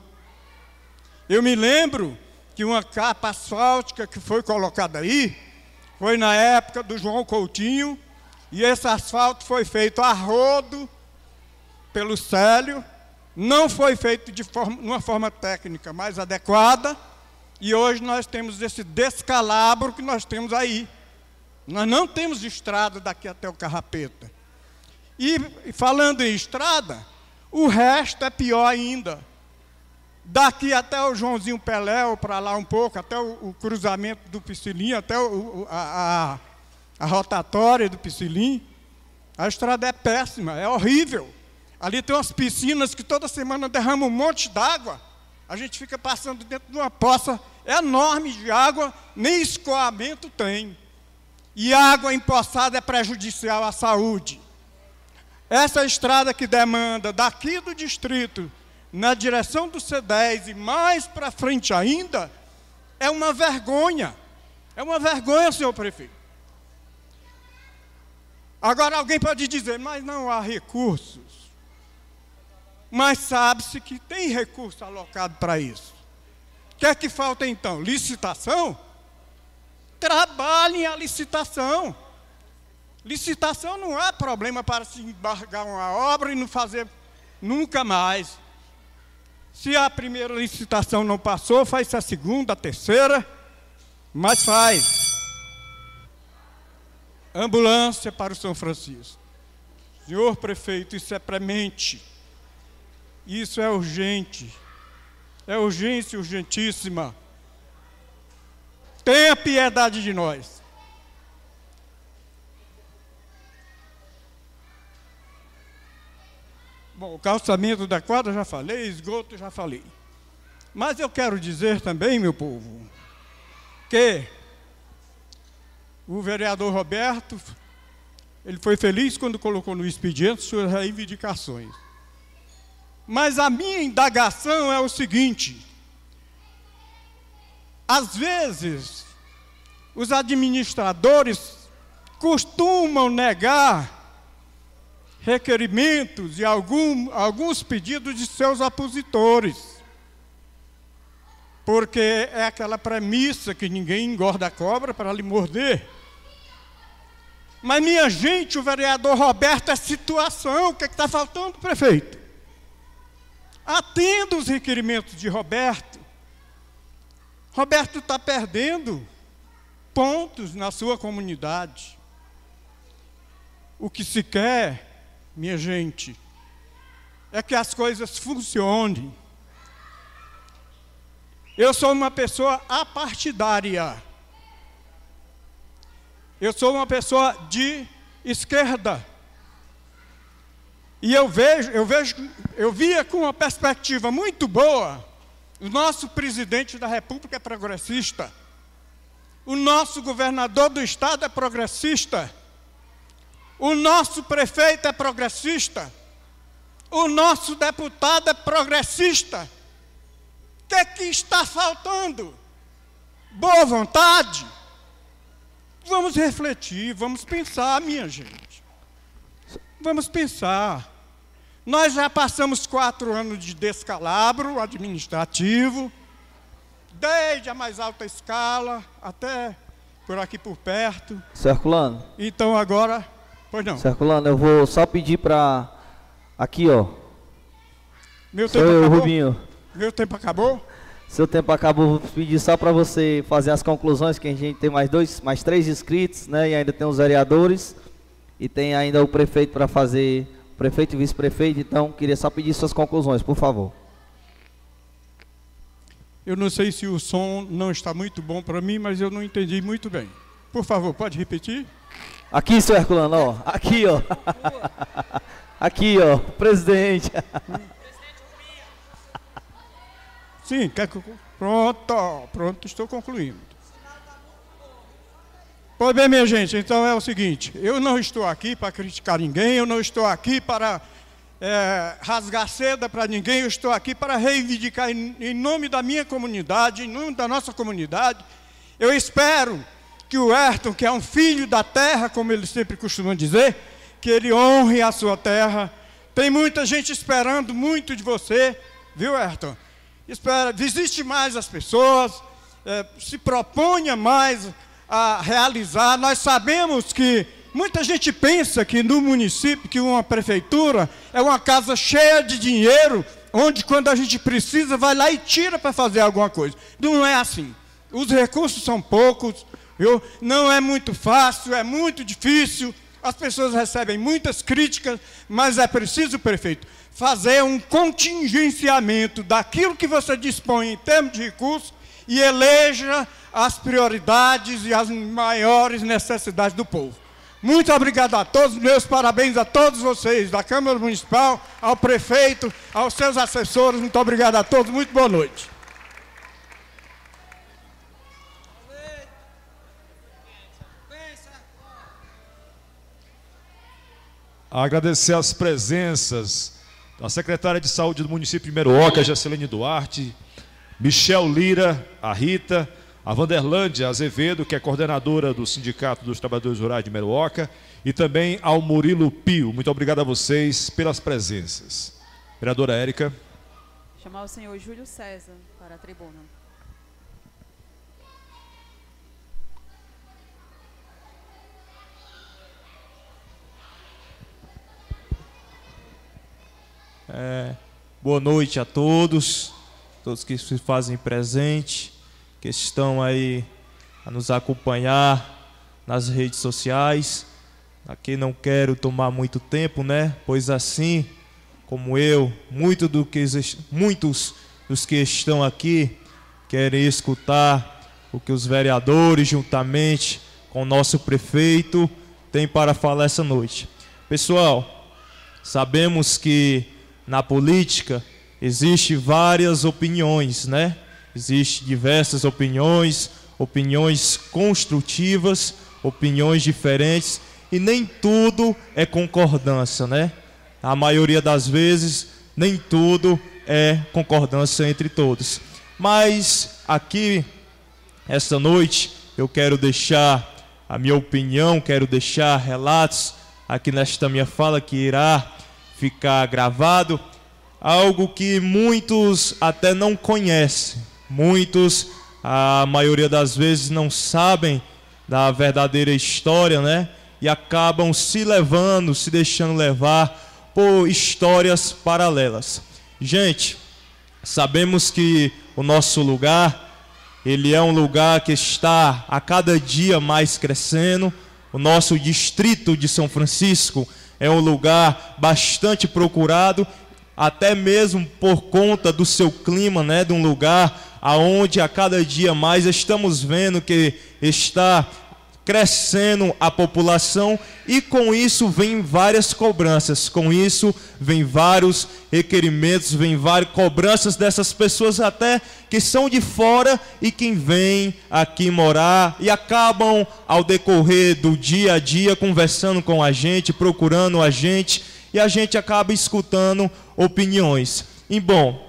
Eu me lembro que uma capa asfáltica que foi colocada aí foi na época do João Coutinho, e esse asfalto foi feito a rodo pelo Célio, não foi feito de forma, uma forma técnica mais adequada, e hoje nós temos esse descalabro que nós temos aí. Nós não temos estrada daqui até o Carrapeta. E falando em estrada, o resto é pior ainda. Daqui até o Joãozinho Peléu, para lá um pouco, até o, o cruzamento do Piscilim, até o, a, a, a, rotatória do Piscilim, a estrada é péssima, é horrível. Ali tem umas piscinas que toda semana derramam um monte d'água. A gente fica passando dentro de uma poça enorme de água, nem escoamento tem. E água empoçada é prejudicial à saúde. Essa estrada que demanda daqui do distrito, na direção do C10 e mais para frente ainda, é uma vergonha. É uma vergonha, senhor prefeito. Agora alguém pode dizer, mas não há recursos. Mas sabe-se que tem recurso alocado para isso. O que é que falta então? Licitação? Trabalhem a licitação. Licitação não é problema para se embargar uma obra e não fazer nunca mais. Se a primeira licitação não passou, faz a segunda, a terceira, mas faz. Ambulância para o São Francisco. Senhor prefeito, isso é premente. Isso é urgente. É urgência urgentíssima. Tenha piedade de nós. Bom, o calçamento da quadra já falei, esgoto já falei. Mas eu quero dizer também, meu povo, que o vereador Roberto, ele foi feliz quando colocou no expediente suas reivindicações. Mas a minha indagação é o seguinte: às vezes, os administradores costumam negar requerimentos e algum, alguns pedidos de seus opositores. Porque é aquela premissa que ninguém engorda a cobra para lhe morder. Mas, minha gente, o vereador Roberto é situação. O que é está faltando, prefeito? Atenda os requerimentos de Roberto. Roberto está perdendo pontos na sua comunidade. O que se quer minha gente, é que as coisas funcionem. Eu sou uma pessoa apartidária. Eu sou uma pessoa de esquerda. E eu vejo, eu vejo, eu via com uma perspectiva muito boa. O nosso presidente da República é progressista. O nosso governador do estado é progressista. O nosso prefeito é progressista. O nosso deputado é progressista. O que é que está faltando? Boa vontade? Vamos refletir, vamos pensar, minha gente. Vamos pensar. Nós já passamos quatro anos de descalabro administrativo, desde a mais alta escala até por aqui por perto. Circulando. Então agora Pois não. Circulando, eu vou só pedir para. Aqui, ó. Meu tempo Sou eu, acabou? Rubinho. Meu tempo acabou? Seu tempo acabou, vou pedir só para você fazer as conclusões, que a gente tem mais dois, mais três inscritos, né? E ainda tem os vereadores e tem ainda o prefeito para fazer, prefeito e vice-prefeito, então queria só pedir suas conclusões, por favor. Eu não sei se o som não está muito bom para mim, mas eu não entendi muito bem. Por favor, pode repetir? Aqui, seu Herculano, ó. Aqui, ó. Aqui, ó. Presidente. Sim, quer que eu... Pronto, pronto, estou concluindo. Pois bem, minha gente, então é o seguinte: eu não estou aqui para criticar ninguém, eu não estou aqui para é, rasgar seda para ninguém, eu estou aqui para reivindicar em, em nome da minha comunidade, em nome da nossa comunidade. Eu espero que o Ayrton, que é um filho da terra, como ele sempre costuma dizer, que ele honre a sua terra. Tem muita gente esperando muito de você, viu, Ayrton? Espera, visite mais as pessoas, é, se proponha mais a realizar. Nós sabemos que muita gente pensa que no município, que uma prefeitura é uma casa cheia de dinheiro, onde quando a gente precisa vai lá e tira para fazer alguma coisa. Não é assim. Os recursos são poucos, viu? não é muito fácil, é muito difícil. As pessoas recebem muitas críticas, mas é preciso, prefeito, fazer um contingenciamento daquilo que você dispõe em termos de recursos e eleja as prioridades e as maiores necessidades do povo. Muito obrigado a todos, meus parabéns a todos vocês, da Câmara Municipal, ao prefeito, aos seus assessores, muito obrigado a todos, muito boa noite. Agradecer as presenças da secretária de saúde do município de Meruoca, Jacelene Duarte, Michel Lira, a Rita, a Vanderlândia Azevedo, que é coordenadora do Sindicato dos Trabalhadores Rurais de Meruoca, e também ao Murilo Pio. Muito obrigado a vocês pelas presenças. Vereadora Érica. Chamar o senhor Júlio César para a tribuna. É, boa noite a todos, todos que se fazem presente que estão aí a nos acompanhar nas redes sociais. Aqui não quero tomar muito tempo, né? Pois assim, como eu, muito do que, muitos dos que estão aqui querem escutar o que os vereadores, juntamente com o nosso prefeito, têm para falar essa noite. Pessoal, sabemos que na política existe várias opiniões, né? Existem diversas opiniões, opiniões construtivas, opiniões diferentes, e nem tudo é concordância, né? A maioria das vezes, nem tudo é concordância entre todos. Mas aqui, esta noite, eu quero deixar a minha opinião, quero deixar relatos aqui nesta minha fala que irá ficar gravado, algo que muitos até não conhecem, Muitos, a maioria das vezes, não sabem da verdadeira história, né? E acabam se levando, se deixando levar por histórias paralelas. Gente, sabemos que o nosso lugar, ele é um lugar que está a cada dia mais crescendo. O nosso distrito de São Francisco é um lugar bastante procurado, até mesmo por conta do seu clima, né, de um lugar aonde a cada dia mais estamos vendo que está crescendo a população e com isso vem várias cobranças, com isso vem vários requerimentos, vem várias cobranças dessas pessoas até que são de fora e que vêm aqui morar e acabam ao decorrer do dia a dia conversando com a gente, procurando a gente e a gente acaba escutando opiniões. E bom,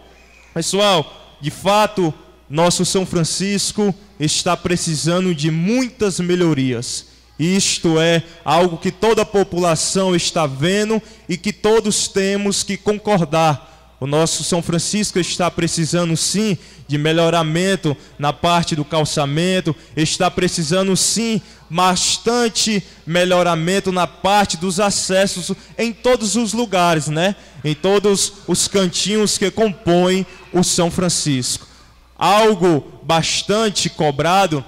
pessoal, de fato, nosso São Francisco está precisando de muitas melhorias. Isto é algo que toda a população está vendo e que todos temos que concordar. O nosso São Francisco está precisando sim de melhoramento na parte do calçamento, está precisando sim bastante melhoramento na parte dos acessos em todos os lugares, né? Em todos os cantinhos que compõem o São Francisco algo bastante cobrado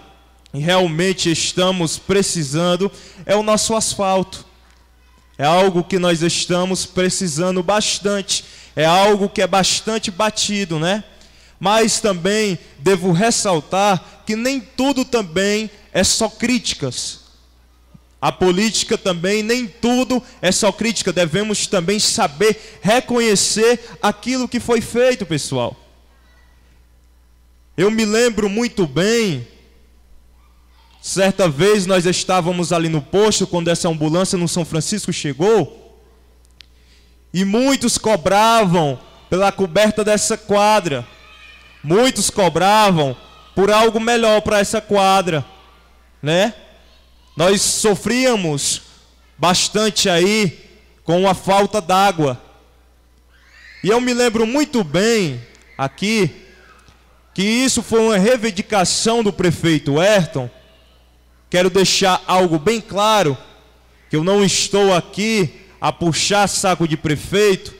e realmente estamos precisando é o nosso asfalto. É algo que nós estamos precisando bastante. É algo que é bastante batido, né? Mas também devo ressaltar que nem tudo também é só críticas. A política também, nem tudo é só crítica. Devemos também saber reconhecer aquilo que foi feito, pessoal. Eu me lembro muito bem, certa vez nós estávamos ali no posto, quando essa ambulância no São Francisco chegou, e muitos cobravam pela coberta dessa quadra, muitos cobravam por algo melhor para essa quadra, né? Nós sofríamos bastante aí com a falta d'água. E eu me lembro muito bem aqui que isso foi uma reivindicação do prefeito Ayrton. Quero deixar algo bem claro, que eu não estou aqui a puxar saco de prefeito,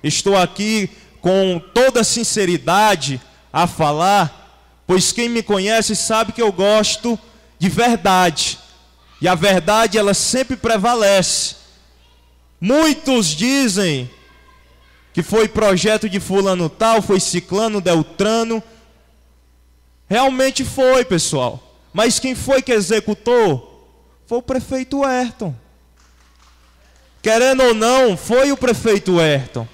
estou aqui com toda sinceridade a falar, pois quem me conhece sabe que eu gosto de verdade. E a verdade ela sempre prevalece. Muitos dizem que foi projeto de fulano tal, foi ciclano, deltrano, Realmente foi, pessoal. Mas quem foi que executou? Foi o prefeito Ayrton. Querendo ou não, foi o prefeito Ayrton.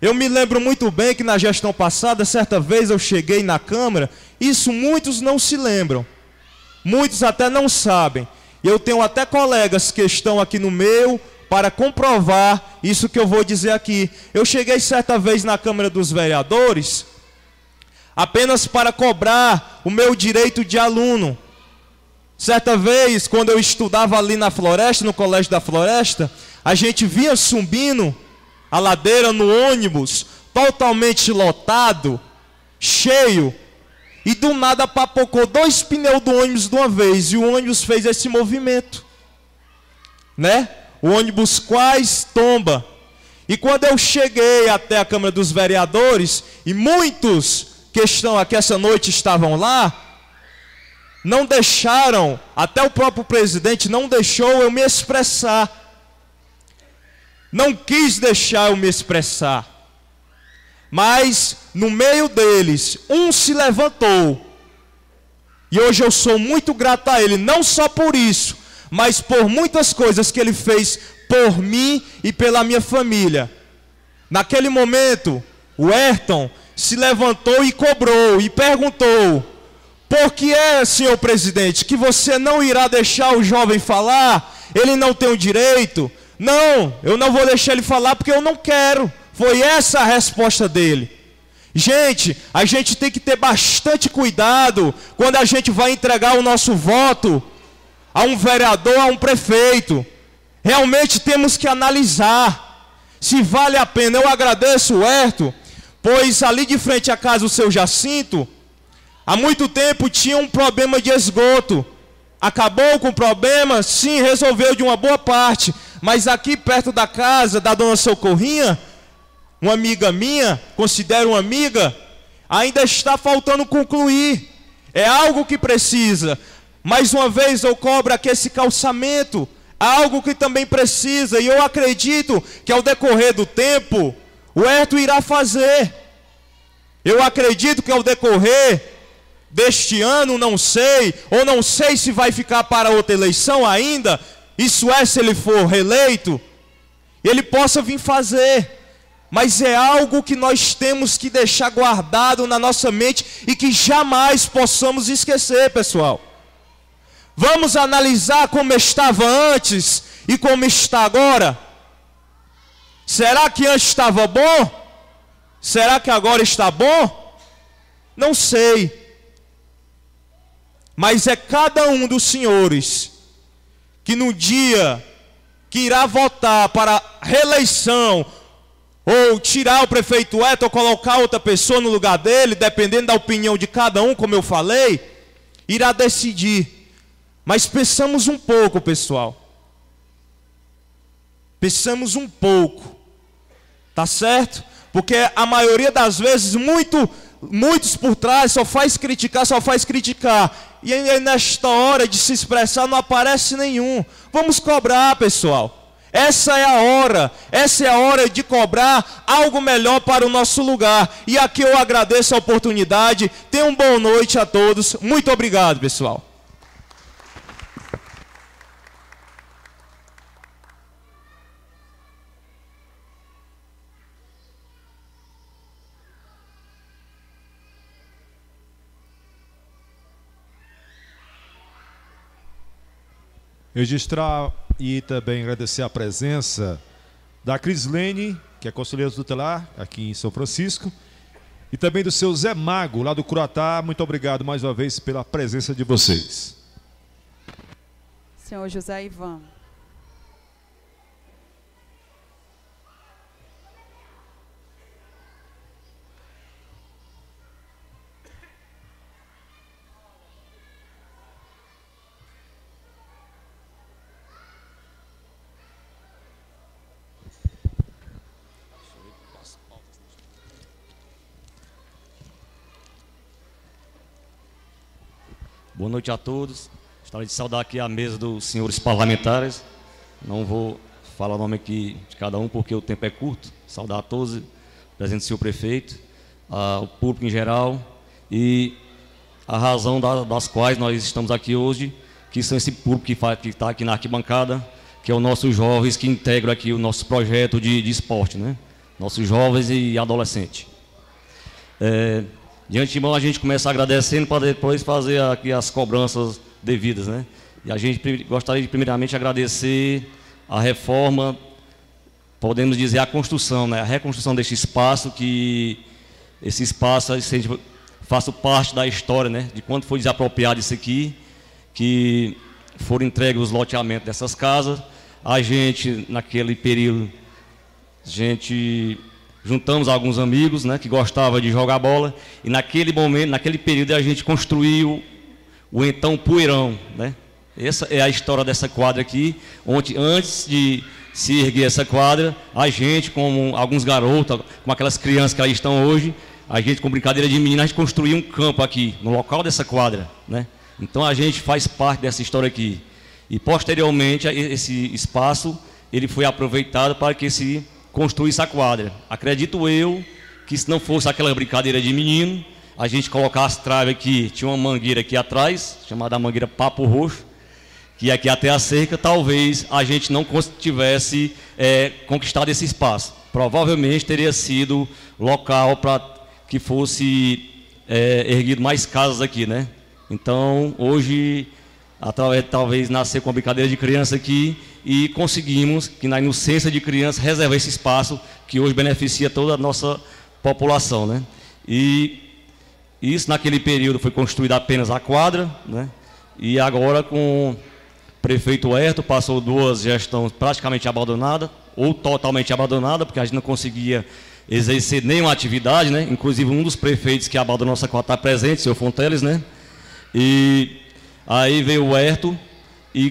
Eu me lembro muito bem que na gestão passada, certa vez eu cheguei na Câmara, isso muitos não se lembram. Muitos até não sabem. Eu tenho até colegas que estão aqui no meu para comprovar isso que eu vou dizer aqui. Eu cheguei certa vez na Câmara dos Vereadores apenas para cobrar o meu direito de aluno. Certa vez, quando eu estudava ali na floresta, no colégio da floresta, a gente vinha subindo a ladeira no ônibus, totalmente lotado, cheio, e do nada papocou dois pneus do ônibus de uma vez, e o ônibus fez esse movimento, né? O ônibus quase tomba. E quando eu cheguei até a Câmara dos Vereadores, e muitos que estão aqui essa noite estavam lá, não deixaram, até o próprio presidente não deixou eu me expressar. Não quis deixar eu me expressar. Mas no meio deles, um se levantou. E hoje eu sou muito grato a ele, não só por isso, mas por muitas coisas que ele fez por mim e pela minha família. Naquele momento, o Ayrton se levantou e cobrou e perguntou: Por que é, senhor presidente, que você não irá deixar o jovem falar? Ele não tem o direito? Não, eu não vou deixar ele falar porque eu não quero. Foi essa a resposta dele. Gente, a gente tem que ter bastante cuidado quando a gente vai entregar o nosso voto a um vereador, a um prefeito. Realmente temos que analisar se vale a pena. Eu agradeço o Herto Pois ali de frente à casa do seu Jacinto, há muito tempo tinha um problema de esgoto. Acabou com o problema? Sim, resolveu de uma boa parte. Mas aqui perto da casa da dona Socorrinha, uma amiga minha, considero uma amiga, ainda está faltando concluir. É algo que precisa. Mais uma vez eu cobro aqui esse calçamento, algo que também precisa, e eu acredito que ao decorrer do tempo, o Herto irá fazer. Eu acredito que ao decorrer deste ano, não sei, ou não sei se vai ficar para outra eleição ainda, isso é se ele for reeleito, ele possa vir fazer. Mas é algo que nós temos que deixar guardado na nossa mente e que jamais possamos esquecer, pessoal. Vamos analisar como estava antes e como está agora. Será que antes estava bom? Será que agora está bom? Não sei. Mas é cada um dos senhores que no dia que irá votar para reeleição ou tirar o prefeito Eto ou colocar outra pessoa no lugar dele, dependendo da opinião de cada um, como eu falei, irá decidir. Mas pensamos um pouco, pessoal. Pensamos um pouco. Tá certo? Porque a maioria das vezes, muito, muitos por trás só faz criticar, só faz criticar. E nesta hora de se expressar não aparece nenhum. Vamos cobrar, pessoal. Essa é a hora, essa é a hora de cobrar algo melhor para o nosso lugar. E aqui eu agradeço a oportunidade. Tenham boa noite a todos. Muito obrigado, pessoal. Registrar e também agradecer a presença da Crislene, que é conselheira tutelar aqui em São Francisco, e também do seu Zé Mago, lá do Curatá. Muito obrigado mais uma vez pela presença de vocês. Senhor José Ivan. Boa noite a todos. Gostaria de saudar aqui a mesa dos senhores parlamentares. Não vou falar o nome aqui de cada um porque o tempo é curto. Saudar a todos, presente senhor prefeito, o público em geral e a razão da, das quais nós estamos aqui hoje, que são esse público que está aqui na arquibancada, que é o nossos jovens que integram aqui o nosso projeto de, de esporte, né? Nossos jovens e adolescentes. É, de antemão a gente começa agradecendo para depois fazer aqui as cobranças devidas, né? E a gente gostaria de primeiramente agradecer a reforma, podemos dizer a construção, né? A reconstrução deste espaço que esse espaço faça parte da história, né? De quando foi desapropriado isso aqui, que foram entregues os loteamentos dessas casas. A gente naquele período, a gente juntamos alguns amigos, né, que gostavam de jogar bola, e naquele momento, naquele período, a gente construiu o então Poeirão, né? Essa é a história dessa quadra aqui, onde antes de se erguer essa quadra, a gente, como alguns garotos, com aquelas crianças que aí estão hoje, a gente, com brincadeira de menina, a gente construiu um campo aqui, no local dessa quadra, né? Então a gente faz parte dessa história aqui. E posteriormente, esse espaço, ele foi aproveitado para que esse construir essa quadra. Acredito eu que se não fosse aquela brincadeira de menino, a gente colocar as traves aqui, tinha uma mangueira aqui atrás, chamada mangueira Papo Roxo, que aqui até a cerca, talvez a gente não tivesse é, conquistado esse espaço. Provavelmente teria sido local para que fosse é, erguido mais casas aqui, né? Então, hoje, através, talvez nascer com a brincadeira de criança aqui, e conseguimos que na inocência de criança reservar esse espaço que hoje beneficia toda a nossa população, né? E isso naquele período foi construída apenas a quadra, né? E agora com o prefeito Herto passou duas gestões praticamente abandonadas ou totalmente abandonada, porque a gente não conseguia exercer nenhuma atividade, né? Inclusive um dos prefeitos que abandonou nossa quadra está presente, o senhor Fonteles, né? E aí veio o Herto e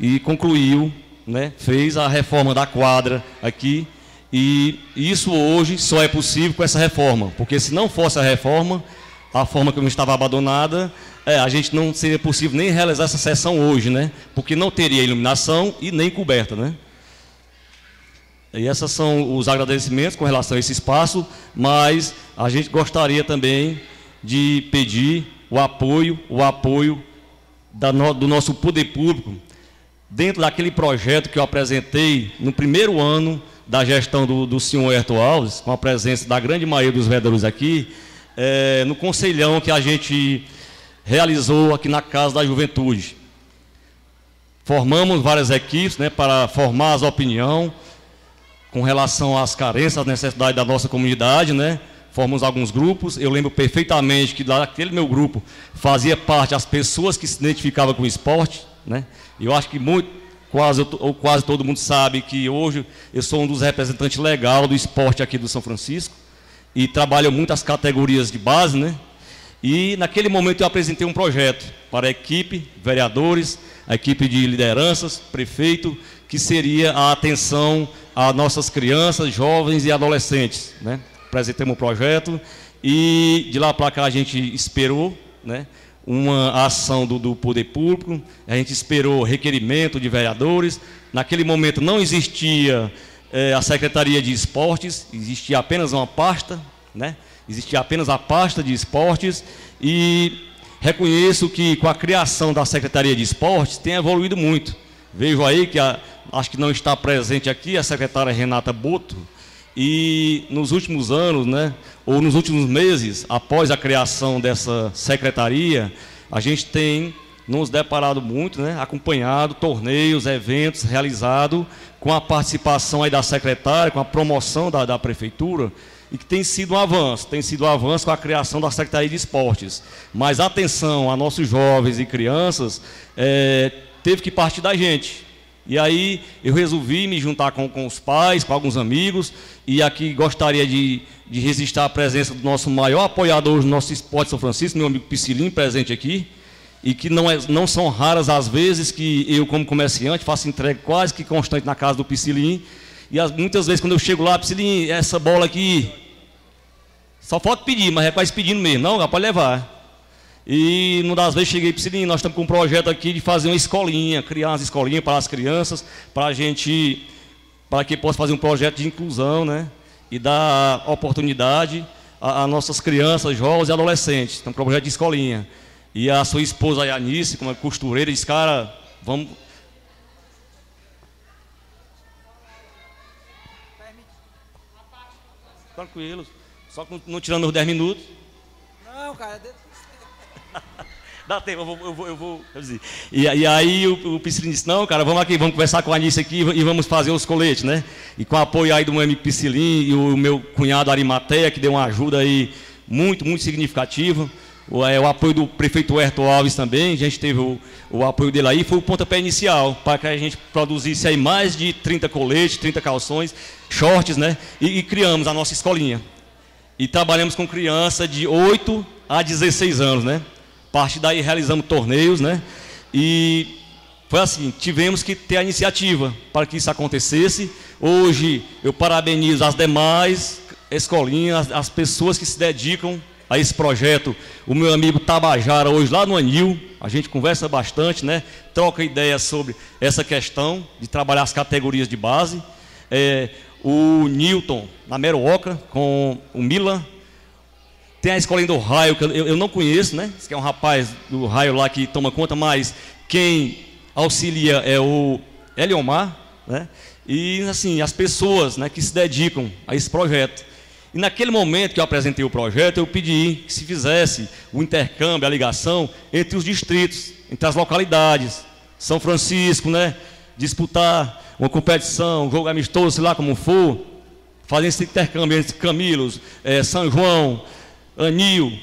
e concluiu, né, fez a reforma da quadra aqui. E isso hoje só é possível com essa reforma, porque se não fosse a reforma, a forma como estava abandonada, é, a gente não seria possível nem realizar essa sessão hoje, né? Porque não teria iluminação e nem coberta, né? E esses são os agradecimentos com relação a esse espaço, mas a gente gostaria também de pedir o apoio, o apoio no, do nosso poder público dentro daquele projeto que eu apresentei no primeiro ano da gestão do, do senhor Herto Alves, com a presença da grande maioria dos vereadores aqui, é, no conselhão que a gente realizou aqui na Casa da Juventude. Formamos várias equipes né, para formar as opiniões com relação às carências, às necessidades da nossa comunidade, né? Formamos alguns grupos. Eu lembro perfeitamente que daquele meu grupo fazia parte as pessoas que se identificavam com o esporte, né? Eu acho que muito, quase, ou quase todo mundo sabe que hoje eu sou um dos representantes legais do esporte aqui do São Francisco e trabalho muitas categorias de base, né? E naquele momento eu apresentei um projeto para a equipe, vereadores, a equipe de lideranças, prefeito, que seria a atenção a nossas crianças, jovens e adolescentes, né? Apresentamos um projeto e de lá para cá a gente esperou, né? uma ação do, do poder público, a gente esperou requerimento de vereadores. Naquele momento não existia eh, a Secretaria de Esportes, existia apenas uma pasta, né? existia apenas a pasta de esportes e reconheço que com a criação da Secretaria de Esportes tem evoluído muito. Vejo aí que a, acho que não está presente aqui a secretária Renata Boto, e nos últimos anos, né, ou nos últimos meses, após a criação dessa secretaria, a gente tem nos deparado muito, né, acompanhado torneios, eventos realizados com a participação aí da secretária, com a promoção da, da prefeitura, e que tem sido um avanço, tem sido um avanço com a criação da Secretaria de Esportes. Mas atenção a nossos jovens e crianças, é, teve que partir da gente. E aí eu resolvi me juntar com, com os pais, com alguns amigos, e aqui gostaria de, de registrar a presença do nosso maior apoiador do nosso esporte São Francisco, meu amigo Piscilim, presente aqui, e que não, é, não são raras as vezes que eu, como comerciante, faço entrega quase que constante na casa do Piscilim, e as, muitas vezes quando eu chego lá, Piscilim, essa bola aqui, só falta pedir, mas é quase pedindo mesmo, não, pode levar. E numa das vezes cheguei para o nós estamos com um projeto aqui de fazer uma escolinha, criar umas escolinhas para as crianças, para a gente, para que possa fazer um projeto de inclusão, né? E dar oportunidade a, a nossas crianças, jovens e adolescentes. Tem um projeto de escolinha. E a sua esposa, a Yanice, como é costureira, disse, cara, vamos. Tranquilo. Só não tirando os 10 minutos. Não, cara, Dá tempo, eu vou, eu vou, eu vou e, e, aí o, o Piscilinho disse, não, cara, vamos aqui, vamos conversar com a Anice aqui e vamos fazer os coletes, né? E com o apoio aí do meu amigo Piscilinho e o meu cunhado Arimateia, que deu uma ajuda aí muito, muito significativa. O, é, o apoio do prefeito Herto Alves também, a gente teve o, o apoio dele aí, foi o pontapé inicial, para que a gente produzisse aí mais de 30 coletes, 30 calções, shorts, né? E, e criamos a nossa escolinha. E trabalhamos com criança de 8 a 16 anos, né? A partir daí realizamos torneios, né? E foi assim, tivemos que ter a iniciativa para que isso acontecesse. Hoje eu parabenizo as demais escolinhas, as pessoas que se dedicam a esse projeto. O meu amigo Tabajara, hoje lá no Anil, a gente conversa bastante, né? troca ideias sobre essa questão de trabalhar as categorias de base. É, o Newton, na Meroca, com o Milan, tem a escolinha do raio, que eu, eu não conheço, né? Que é um rapaz do raio lá que toma conta, mas quem auxilia é o Eliomar, né? E assim, as pessoas né, que se dedicam a esse projeto. E naquele momento que eu apresentei o projeto, eu pedi que se fizesse o intercâmbio, a ligação entre os distritos, entre as localidades. São Francisco, né? Disputar uma competição, um jogo amistoso, sei lá como for. Fazer esse intercâmbio entre Camilos, é, São João, anil.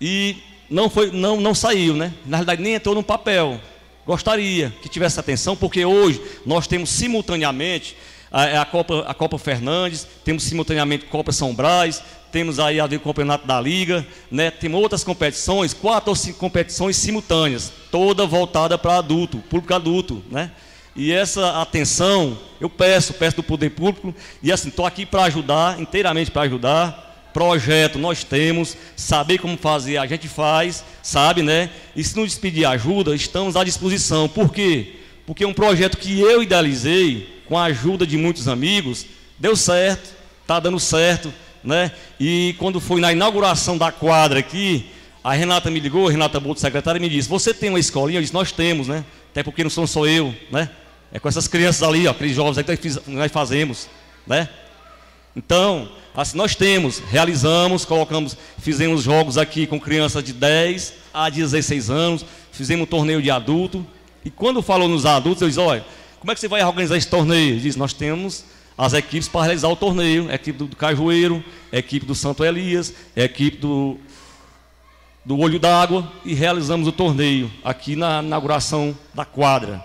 E não, foi, não, não saiu, né? Na realidade, nem entrou no papel. Gostaria que tivesse atenção, porque hoje nós temos simultaneamente a, a, Copa, a Copa Fernandes, temos simultaneamente Copa São Brás, temos aí o campeonato da Liga, né? Tem outras competições, quatro ou cinco competições simultâneas, toda voltada para adulto, público adulto, né? E essa atenção, eu peço, peço do poder público, e assim, estou aqui para ajudar, inteiramente para ajudar, projeto nós temos, saber como fazer a gente faz, sabe, né? E se nos pedir ajuda, estamos à disposição. Por quê? Porque um projeto que eu idealizei, com a ajuda de muitos amigos, deu certo, está dando certo, né? E quando foi na inauguração da quadra aqui, a Renata me ligou, Renata Boto, secretária, e me disse: Você tem uma escolinha? Eu disse: Nós temos, né? Até porque não sou só eu, né? É com essas crianças ali, ó, aqueles jovens aí que nós fazemos, né? Então, Assim, nós temos, realizamos, colocamos, fizemos jogos aqui com crianças de 10 a 16 anos, fizemos um torneio de adulto. E quando falou nos adultos, eu disse, olha, como é que você vai organizar esse torneio? Diz, nós temos as equipes para realizar o torneio, a equipe do, do Cajueiro, a equipe do Santo Elias, a equipe do, do Olho d'Água, e realizamos o torneio aqui na inauguração da quadra.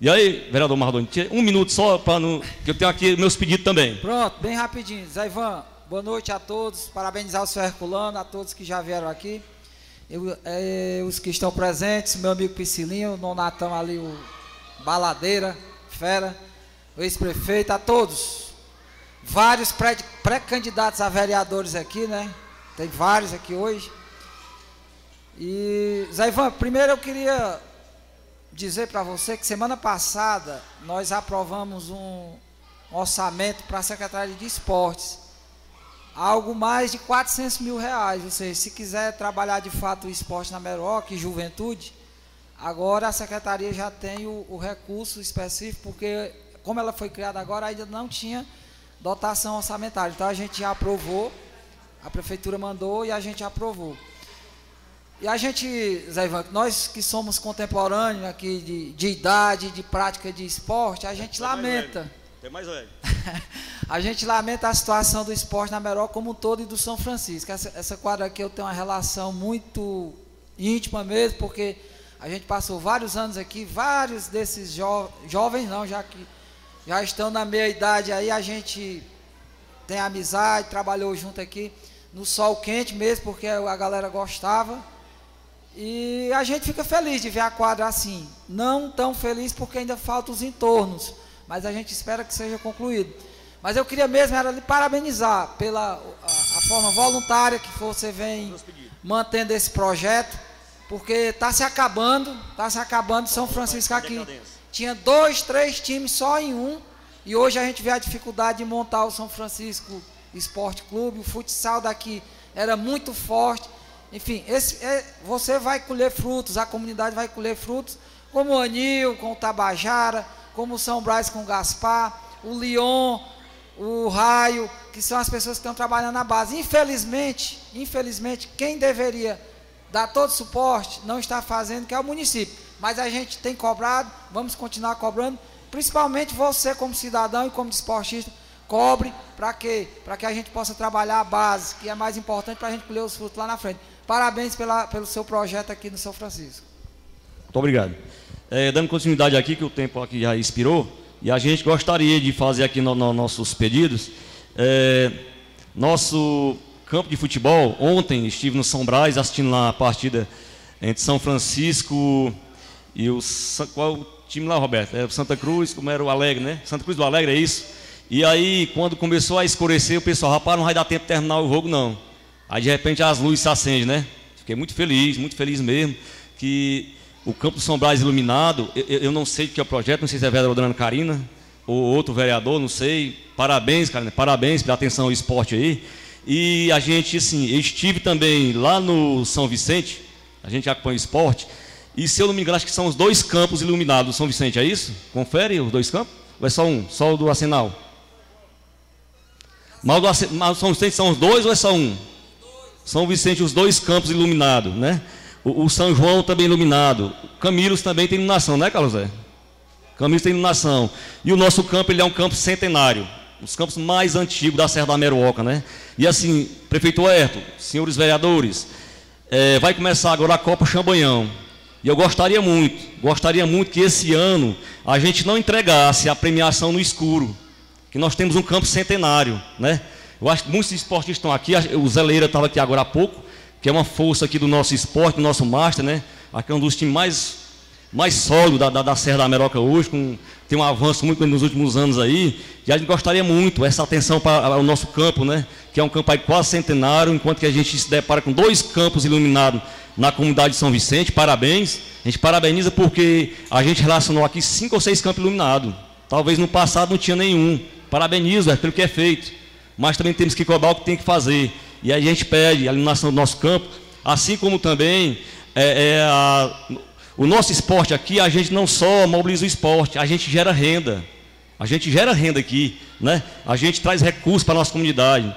E aí, vereador Mardoni, um minuto só para não. que eu tenho aqui meus pedidos também. Pronto, bem rapidinho. Zé Ivan, boa noite a todos. Parabenizar o senhor Herculano, a todos que já vieram aqui. Eu, é, os que estão presentes, meu amigo Piscilinho, o Nonatão ali, o Baladeira, Fera, o ex-prefeito, a todos. Vários pré-candidatos a vereadores aqui, né? Tem vários aqui hoje. E, Zé Ivan, primeiro eu queria dizer para você que semana passada nós aprovamos um orçamento para a Secretaria de Esportes. Algo mais de 400 mil reais. Ou seja, se quiser trabalhar de fato o esporte na Meroca e juventude, agora a Secretaria já tem o, o recurso específico, porque como ela foi criada agora, ainda não tinha dotação orçamentária. Então a gente já aprovou, a Prefeitura mandou e a gente aprovou. E a gente, Zé Ivan, nós que somos contemporâneos aqui de, de idade, de prática de esporte, a gente Tem mais lamenta. velho. Tem mais velho. a gente lamenta a situação do esporte na Meró como um todo e do São Francisco. Essa, essa quadra aqui eu tenho uma relação muito íntima mesmo, porque a gente passou vários anos aqui, vários desses jo jovens não, já que já estão na meia idade aí, a gente tem amizade, trabalhou junto aqui no sol quente mesmo, porque a galera gostava. E a gente fica feliz de ver a quadra assim. Não tão feliz porque ainda faltam os entornos, mas a gente espera que seja concluído. Mas eu queria mesmo era lhe parabenizar pela a, a forma voluntária que você vem mantendo esse projeto, porque está se acabando, está se acabando São Francisco aqui. Tinha dois, três times só em um, e hoje a gente vê a dificuldade de montar o São Francisco Esporte Clube, o futsal daqui era muito forte. Enfim, esse, é, você vai colher frutos, a comunidade vai colher frutos, como o Anil, com o Tabajara, como o São Brás com o Gaspar, o Lyon, o Raio, que são as pessoas que estão trabalhando na base. Infelizmente, infelizmente, quem deveria dar todo suporte não está fazendo, que é o município. Mas a gente tem cobrado, vamos continuar cobrando, principalmente você como cidadão e como desportista, cobre para quê? Para que a gente possa trabalhar a base, que é mais importante para a gente colher os frutos lá na frente. Parabéns pela, pelo seu projeto aqui no São Francisco. Muito obrigado. É, dando continuidade aqui, que o tempo aqui já expirou, e a gente gostaria de fazer aqui no, no, nossos pedidos. É, nosso campo de futebol, ontem estive no São Brás assistindo lá a partida entre São Francisco e o. Qual o time lá, Roberto? É o Santa Cruz, como era o Alegre, né? Santa Cruz do Alegre, é isso? E aí, quando começou a escurecer, o pessoal, rapaz, não vai dar tempo de terminar o jogo, não. Aí de repente as luzes se acendem, né? Fiquei muito feliz, muito feliz mesmo, que o Campo do São Brás iluminado, eu, eu não sei o que é o projeto, não sei se é a vereadora Carina ou outro vereador, não sei. Parabéns, Carina, parabéns pela atenção ao esporte aí. E a gente, assim, eu estive também lá no São Vicente, a gente acompanha o esporte, e se eu não me engano, acho que são os dois campos iluminados do São Vicente, é isso? Confere os dois campos? Ou é só um? Só o do Arsenal? Mas o do Arsenal, São Vicente são os dois ou é só um? São Vicente, os dois campos iluminados, né? O, o São João também iluminado. Camilos também tem iluminação, né, Carlos Zé? Camilos tem iluminação. E o nosso campo, ele é um campo centenário. Os campos mais antigos da Serra da Meruoca, né? E assim, prefeito Herto, senhores vereadores, é, vai começar agora a Copa Chambanhão. E eu gostaria muito, gostaria muito que esse ano a gente não entregasse a premiação no escuro. Que nós temos um campo centenário, né? Eu acho que muitos esportistas estão aqui. O Zé Leira estava aqui agora há pouco, que é uma força aqui do nosso esporte, do nosso master, né? Aqui é um dos times mais, mais sólidos da, da, da Serra da Meroca hoje, com, tem um avanço muito nos últimos anos aí. E a gente gostaria muito essa atenção para o nosso campo, né? Que é um campo aí quase centenário, enquanto que a gente se depara com dois campos iluminados na comunidade de São Vicente. Parabéns. A gente parabeniza porque a gente relacionou aqui cinco ou seis campos iluminados. Talvez no passado não tinha nenhum. Parabenizo é, pelo que é feito mas também temos que cobrar o que tem que fazer. E a gente pede a iluminação do nosso campo, assim como também é, é a, o nosso esporte aqui, a gente não só mobiliza o esporte, a gente gera renda. A gente gera renda aqui, né? A gente traz recursos para a nossa comunidade.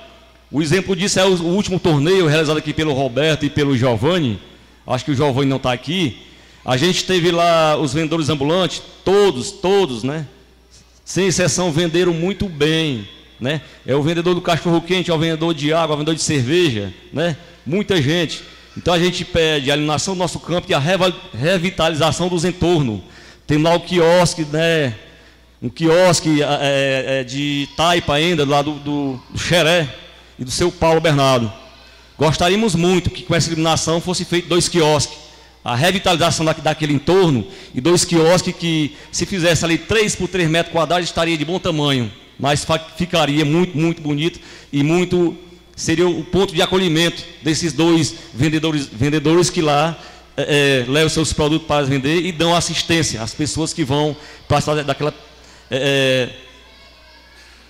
O exemplo disso é o, o último torneio realizado aqui pelo Roberto e pelo Giovanni. Acho que o Giovanni não está aqui. A gente teve lá os vendedores ambulantes, todos, todos, né? Sem exceção, venderam muito bem né? É o vendedor do cachorro quente, é o vendedor de água, é o vendedor de cerveja, né? Muita gente. Então a gente pede a eliminação do nosso campo e a revitalização dos entornos. Tem lá o quiosque, né? Um quiosque é, é, de taipa ainda, lá do, do, do Xeré e do seu Paulo Bernardo. Gostaríamos muito que com essa eliminação fosse feito dois quiosques. A revitalização daquele entorno e dois quiosques que, se fizesse ali 3 por 3 metros quadrados, estaria de bom tamanho mas ficaria muito, muito bonito e muito seria o ponto de acolhimento desses dois vendedores, vendedores que lá é, levam seus produtos para vender e dão assistência às pessoas que vão para daquela é,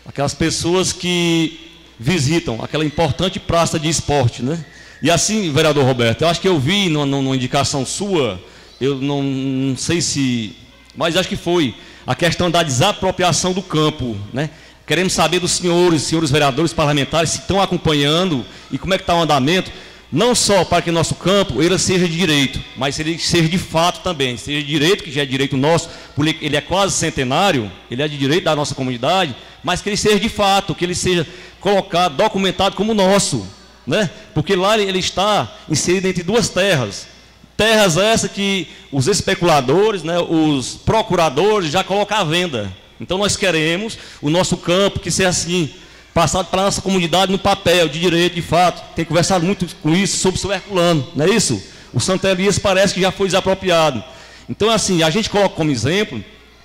aquelas pessoas que visitam aquela importante praça de esporte, né? E assim, vereador Roberto, eu acho que eu vi numa, numa indicação sua, eu não, não, sei se, mas acho que foi a questão da desapropriação do campo, né? Queremos saber dos senhores, senhores vereadores parlamentares, se estão acompanhando e como é que está o andamento, não só para que nosso campo ele seja de direito, mas ele seja de fato também, seja de direito, que já é direito nosso, porque ele é quase centenário, ele é de direito da nossa comunidade, mas que ele seja de fato, que ele seja colocado, documentado como nosso, né? Porque lá ele está inserido entre duas terras. Terras essas que os especuladores, né, os procuradores já colocam à venda. Então nós queremos o nosso campo que seja assim, passado para a nossa comunidade no papel, de direito, de fato. Tem conversado muito com isso sobre o Herculano, não é isso? O Santa Elias parece que já foi desapropriado. Então, assim, a gente coloca como exemplo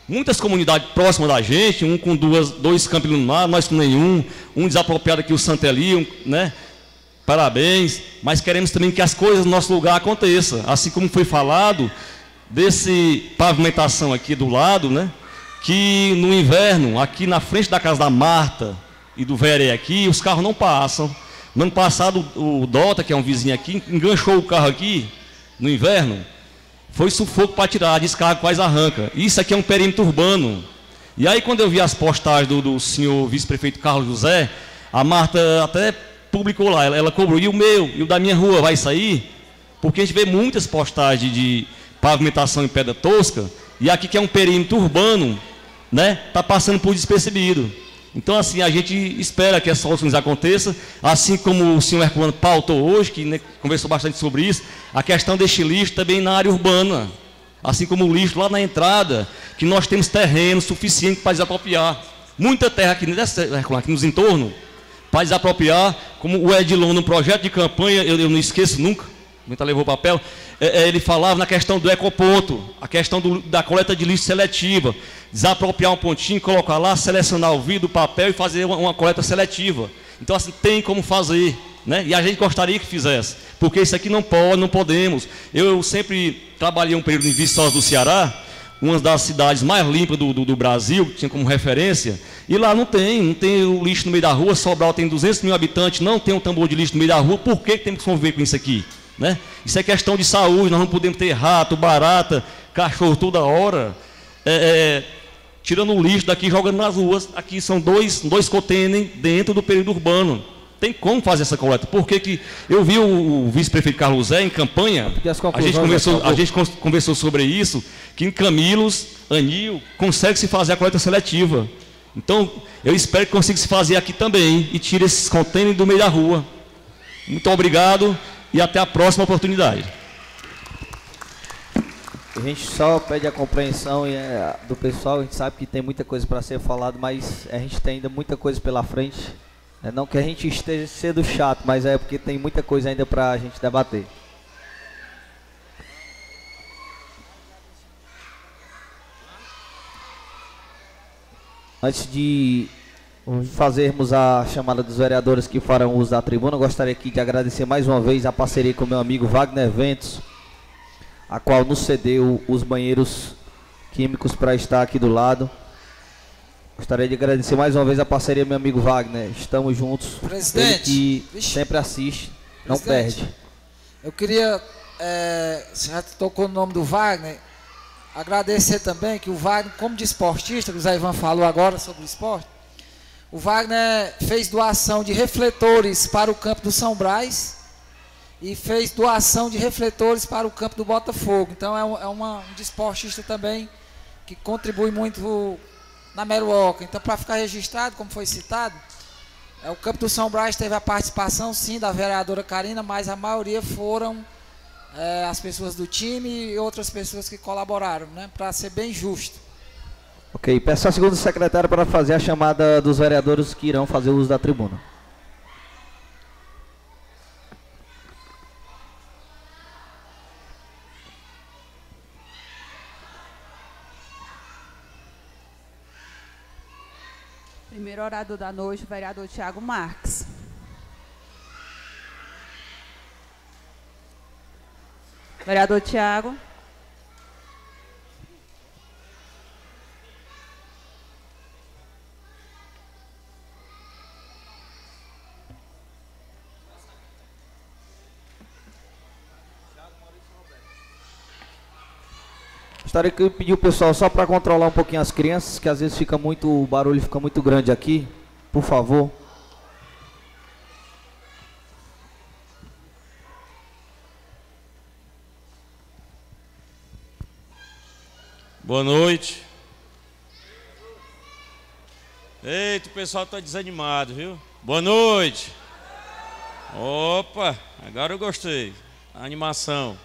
muitas comunidades próximas da gente, um com duas, dois campos mar, nós com nenhum, um desapropriado aqui, o Santa Elias, né? Parabéns, mas queremos também que as coisas no nosso lugar aconteçam. Assim como foi falado, desse pavimentação aqui do lado, né? Que no inverno, aqui na frente da casa da Marta e do Veré aqui, os carros não passam. No ano passado, o Dota, que é um vizinho aqui, enganchou o carro aqui no inverno. Foi sufoco para tirar, descarga quase arranca. Isso aqui é um perímetro urbano. E aí, quando eu vi as postagens do, do senhor vice-prefeito Carlos José, a Marta até publicou lá, ela, ela cobrou, e o meu, e o da minha rua vai sair? Porque a gente vê muitas postagens de pavimentação em pedra tosca, e aqui que é um perímetro urbano, né, está passando por despercebido. Então, assim, a gente espera que essas soluções aconteçam, assim como o senhor Herculano pautou hoje, que né, conversou bastante sobre isso, a questão deste lixo também na área urbana, assim como o lixo lá na entrada, que nós temos terreno suficiente para desapropriar. Muita terra aqui, aqui nos entornos, para desapropriar, como o Edilon, no projeto de campanha, eu, eu não esqueço nunca, muita levou o papel, é, é, ele falava na questão do ecoponto, a questão do, da coleta de lixo seletiva, desapropriar um pontinho, colocar lá, selecionar o vidro, o papel e fazer uma, uma coleta seletiva. Então, assim, tem como fazer. Né? E a gente gostaria que fizesse, porque isso aqui não pode, não podemos. Eu, eu sempre trabalhei um período em Viçosa do Ceará, uma das cidades mais limpas do, do, do, Brasil, que tinha como referência, e lá não tem, não tem o lixo no meio da rua, Sobral tem 200 mil habitantes, não tem um tambor de lixo no meio da rua, por que, temos que conviver com isso aqui? Né? Isso é questão de saúde, nós não podemos ter rato, barata, cachorro toda hora, é, é, tirando o lixo daqui jogando nas ruas, aqui são dois, dois contêineres dentro do período urbano, tem como fazer essa coleta. Por que, que eu vi o, vice-prefeito Carlos Zé em campanha, a gente, conversou, a gente conversou sobre isso, que em Camilos, Anil, consegue se fazer a coleta seletiva. Então, eu espero que consiga se fazer aqui também e tire esses contêineres do meio da rua. Muito obrigado e até a próxima oportunidade. A gente só pede a compreensão é, do pessoal, a gente sabe que tem muita coisa para ser falado, mas a gente tem ainda muita coisa pela frente. É não que a gente esteja sendo chato, mas é porque tem muita coisa ainda para a gente debater. Antes de fazermos a chamada dos vereadores que farão uso da tribuna, gostaria aqui de agradecer mais uma vez a parceria com meu amigo Wagner Ventos, a qual nos cedeu os banheiros químicos para estar aqui do lado. Gostaria de agradecer mais uma vez a parceria, meu amigo Wagner. Estamos juntos. Presidente. Ele que sempre assiste, não perde. Eu queria, é, você já tocou no nome do Wagner, agradecer também que o Wagner, como de esportista, que o Zé Ivan falou agora sobre o esporte, o Wagner fez doação de refletores para o campo do São Brás e fez doação de refletores para o campo do Botafogo. Então é, um, é uma, um desportista também que contribui muito na Meruoca. Então, para ficar registrado, como foi citado, é, o campo do São Brás teve a participação, sim, da vereadora Karina, mas a maioria foram é, as pessoas do time e outras pessoas que colaboraram, né, para ser bem justo. Ok, peço a segunda secretária para fazer a chamada dos vereadores que irão fazer uso da tribuna. primeiro orador da noite, o vereador Tiago Marques. Vereador Tiago. Gostaria que eu pedir o pessoal só para controlar um pouquinho as crianças, que às vezes fica muito, o barulho fica muito grande aqui. Por favor. Boa noite. Eita, o pessoal está desanimado, viu? Boa noite. Opa, agora eu gostei. A animação.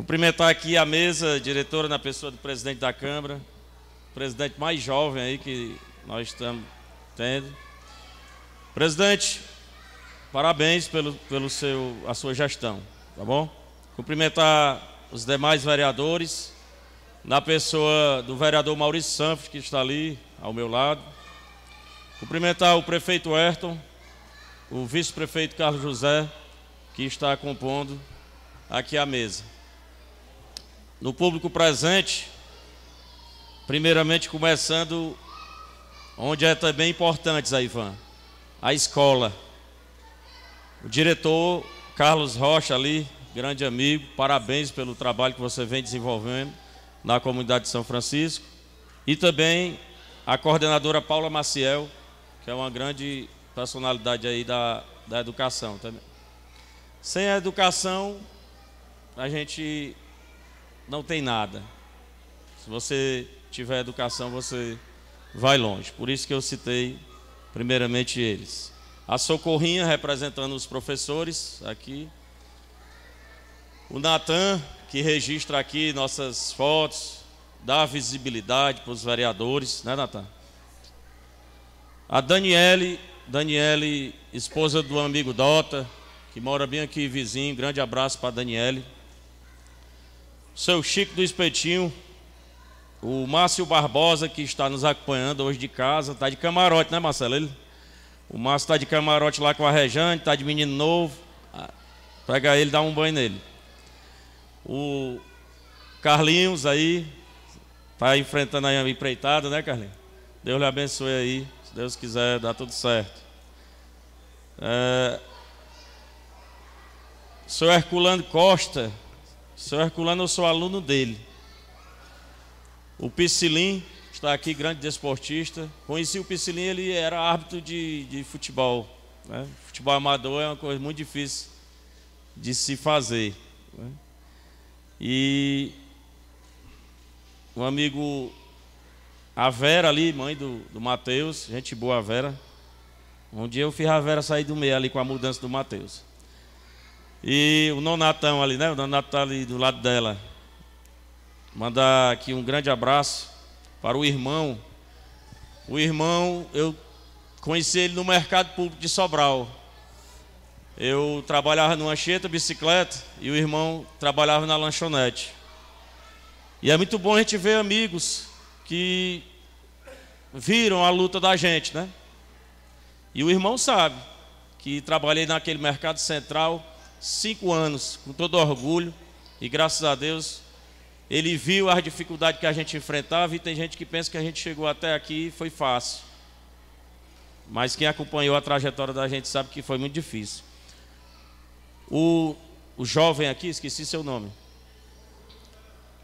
Cumprimentar aqui a mesa, diretora na pessoa do presidente da Câmara, presidente mais jovem aí que nós estamos tendo. Presidente, parabéns pelo, pelo seu, a sua gestão, tá bom? Cumprimentar os demais vereadores, na pessoa do vereador Maurício Santos, que está ali ao meu lado. Cumprimentar o prefeito Ayrton, o vice-prefeito Carlos José, que está compondo aqui a mesa. No público presente, primeiramente começando onde é também importante, Zaivan, a escola. O diretor Carlos Rocha ali, grande amigo, parabéns pelo trabalho que você vem desenvolvendo na comunidade de São Francisco. E também a coordenadora Paula Maciel, que é uma grande personalidade aí da, da educação também. Sem a educação, a gente não tem nada. Se você tiver educação, você vai longe. Por isso que eu citei primeiramente eles. A Socorrinha representando os professores aqui. O Natan, que registra aqui nossas fotos, dá visibilidade para os vereadores, né, Natan? A Daniele, Daniele, esposa do amigo Dota, que mora bem aqui vizinho. Grande abraço para a Daniele. Seu Chico do Espetinho, o Márcio Barbosa, que está nos acompanhando hoje de casa, está de camarote, né, Marcelo? Ele, o Márcio está de camarote lá com a Rejane, está de menino novo. Ah, pega ele, dá um banho nele. O Carlinhos aí, está enfrentando a empreitada, né, Carlinhos? Deus lhe abençoe aí. Se Deus quiser, dá tudo certo. É... Sou Herculano Costa. Sou Herculano, eu sou aluno dele. O Piscilim está aqui, grande desportista. Conheci o Piscilim, ele era árbitro de, de futebol. Né? Futebol amador é uma coisa muito difícil de se fazer. Né? E o amigo a Vera ali, mãe do, do Mateus, gente boa a Vera. Um dia eu fiz a Vera sair do meio ali com a mudança do Mateus. E o Nonatão ali, né? O Nonato está ali do lado dela. Mandar aqui um grande abraço para o irmão. O irmão, eu conheci ele no mercado público de Sobral. Eu trabalhava numa cheta, bicicleta, e o irmão trabalhava na lanchonete. E é muito bom a gente ver amigos que viram a luta da gente, né? E o irmão sabe que trabalhei naquele mercado central cinco anos, com todo orgulho, e graças a Deus ele viu as dificuldades que a gente enfrentava e tem gente que pensa que a gente chegou até aqui e foi fácil. Mas quem acompanhou a trajetória da gente sabe que foi muito difícil. O, o jovem aqui, esqueci seu nome.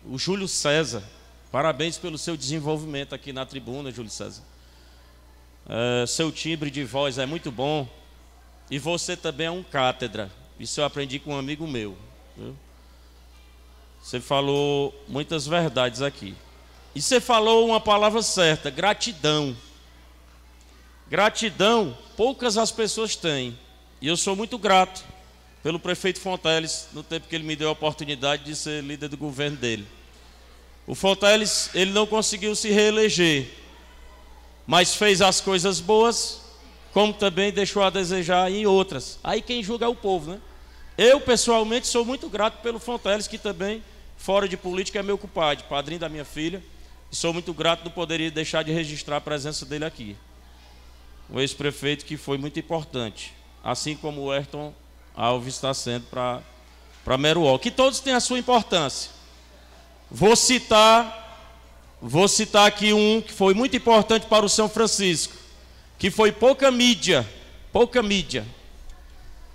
O Júlio César, Parabéns pelo seu desenvolvimento aqui na tribuna, Júlio César. É, seu timbre de voz é muito bom. E você também é um cátedra. Isso eu aprendi com um amigo meu. Viu? Você falou muitas verdades aqui. E você falou uma palavra certa: gratidão. Gratidão, poucas as pessoas têm. E eu sou muito grato pelo prefeito Fonteles, no tempo que ele me deu a oportunidade de ser líder do governo dele. O Fonteles, ele não conseguiu se reeleger, mas fez as coisas boas, como também deixou a desejar em outras. Aí quem julga é o povo, né? Eu, pessoalmente, sou muito grato pelo Fonteles, que também, fora de política, é meu compadre, padrinho da minha filha. Sou muito grato, não poderia deixar de registrar a presença dele aqui. O ex-prefeito que foi muito importante, assim como o Ayrton Alves está sendo para Meruoca. Que todos têm a sua importância. Vou citar, vou citar aqui um que foi muito importante para o São Francisco, que foi pouca mídia, pouca mídia,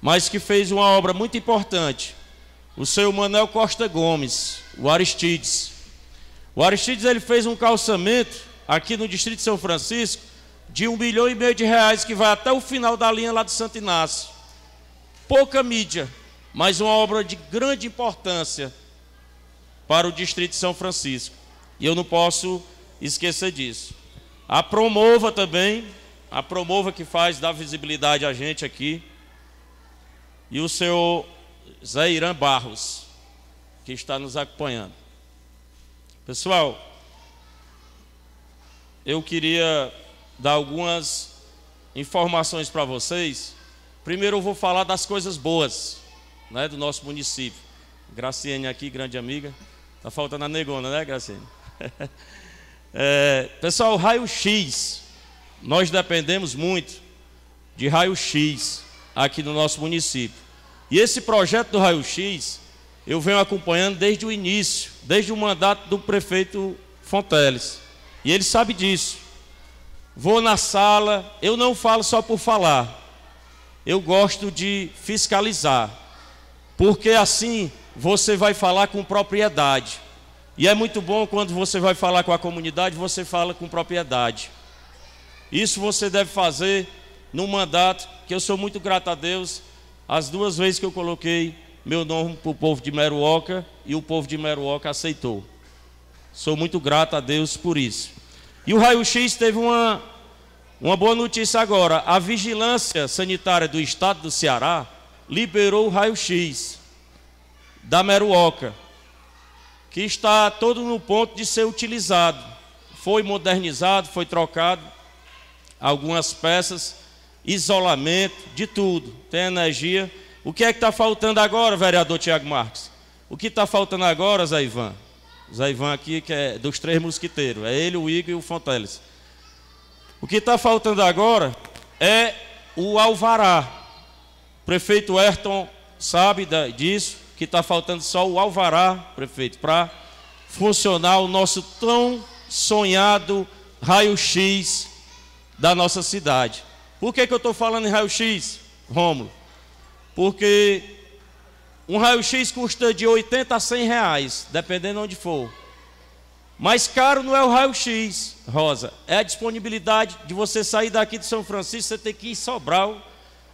mas que fez uma obra muito importante. O seu Manuel Costa Gomes, o Aristides. O Aristides ele fez um calçamento aqui no Distrito de São Francisco de um milhão e meio de reais que vai até o final da linha lá de Santo Inácio. Pouca mídia, mas uma obra de grande importância para o Distrito de São Francisco. E eu não posso esquecer disso. A Promova também, a Promova que faz dar visibilidade a gente aqui. E o senhor Zé Irã Barros, que está nos acompanhando. Pessoal, eu queria dar algumas informações para vocês. Primeiro eu vou falar das coisas boas né, do nosso município. Graciane aqui, grande amiga. Tá faltando a negona, né, Graciane? é, pessoal, raio-x. Nós dependemos muito de raio-x aqui no nosso município. E esse projeto do raio-x, eu venho acompanhando desde o início, desde o mandato do prefeito Fonteles. E ele sabe disso. Vou na sala, eu não falo só por falar. Eu gosto de fiscalizar. Porque assim você vai falar com propriedade. E é muito bom quando você vai falar com a comunidade, você fala com propriedade. Isso você deve fazer no mandato, que eu sou muito grato a Deus, as duas vezes que eu coloquei meu nome para o povo de Meruoca e o povo de Meruoca aceitou. Sou muito grato a Deus por isso. E o raio-x teve uma, uma boa notícia agora. A vigilância sanitária do estado do Ceará liberou o raio-x da Meruoca, que está todo no ponto de ser utilizado. Foi modernizado, foi trocado algumas peças, isolamento, de tudo. Tem energia. O que é que está faltando agora, vereador Tiago Marques? O que está faltando agora, Zé Ivan? Zé Ivan aqui, que é dos três mosquiteiros. É ele, o Igor e o Fonteles. O que está faltando agora é o alvará. O prefeito Ayrton sabe disso, que está faltando só o alvará, prefeito, para funcionar o nosso tão sonhado raio-x da nossa cidade. Por que, que eu estou falando em raio-x, Rômulo? Porque um raio-x custa de 80 a 100 reais, dependendo de onde for. Mais caro não é o raio-x, Rosa, é a disponibilidade de você sair daqui de São Francisco, você tem que ir Sobral,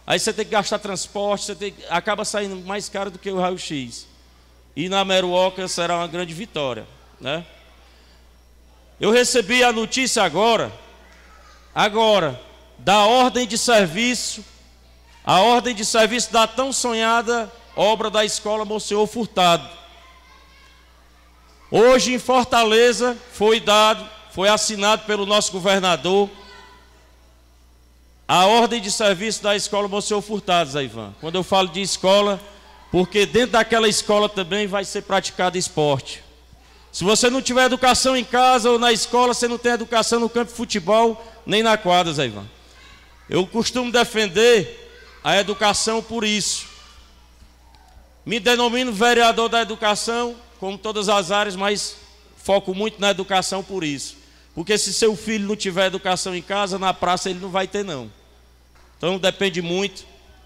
aí você tem que gastar transporte, você tem, acaba saindo mais caro do que o raio-x. E na Meruoca será uma grande vitória, né? Eu recebi a notícia agora, agora, da ordem de serviço, a ordem de serviço da tão sonhada obra da escola Monsenhor Furtado. Hoje em Fortaleza foi dado, foi assinado pelo nosso governador a ordem de serviço da escola Monsenhor Furtado, Zé Ivan. Quando eu falo de escola, porque dentro daquela escola também vai ser praticado esporte. Se você não tiver educação em casa ou na escola, você não tem educação no campo de futebol, nem na quadra, Zé Ivan. Eu costumo defender a educação por isso. Me denomino vereador da educação, como todas as áreas, mas foco muito na educação por isso. Porque se seu filho não tiver educação em casa, na praça ele não vai ter não. Então depende muito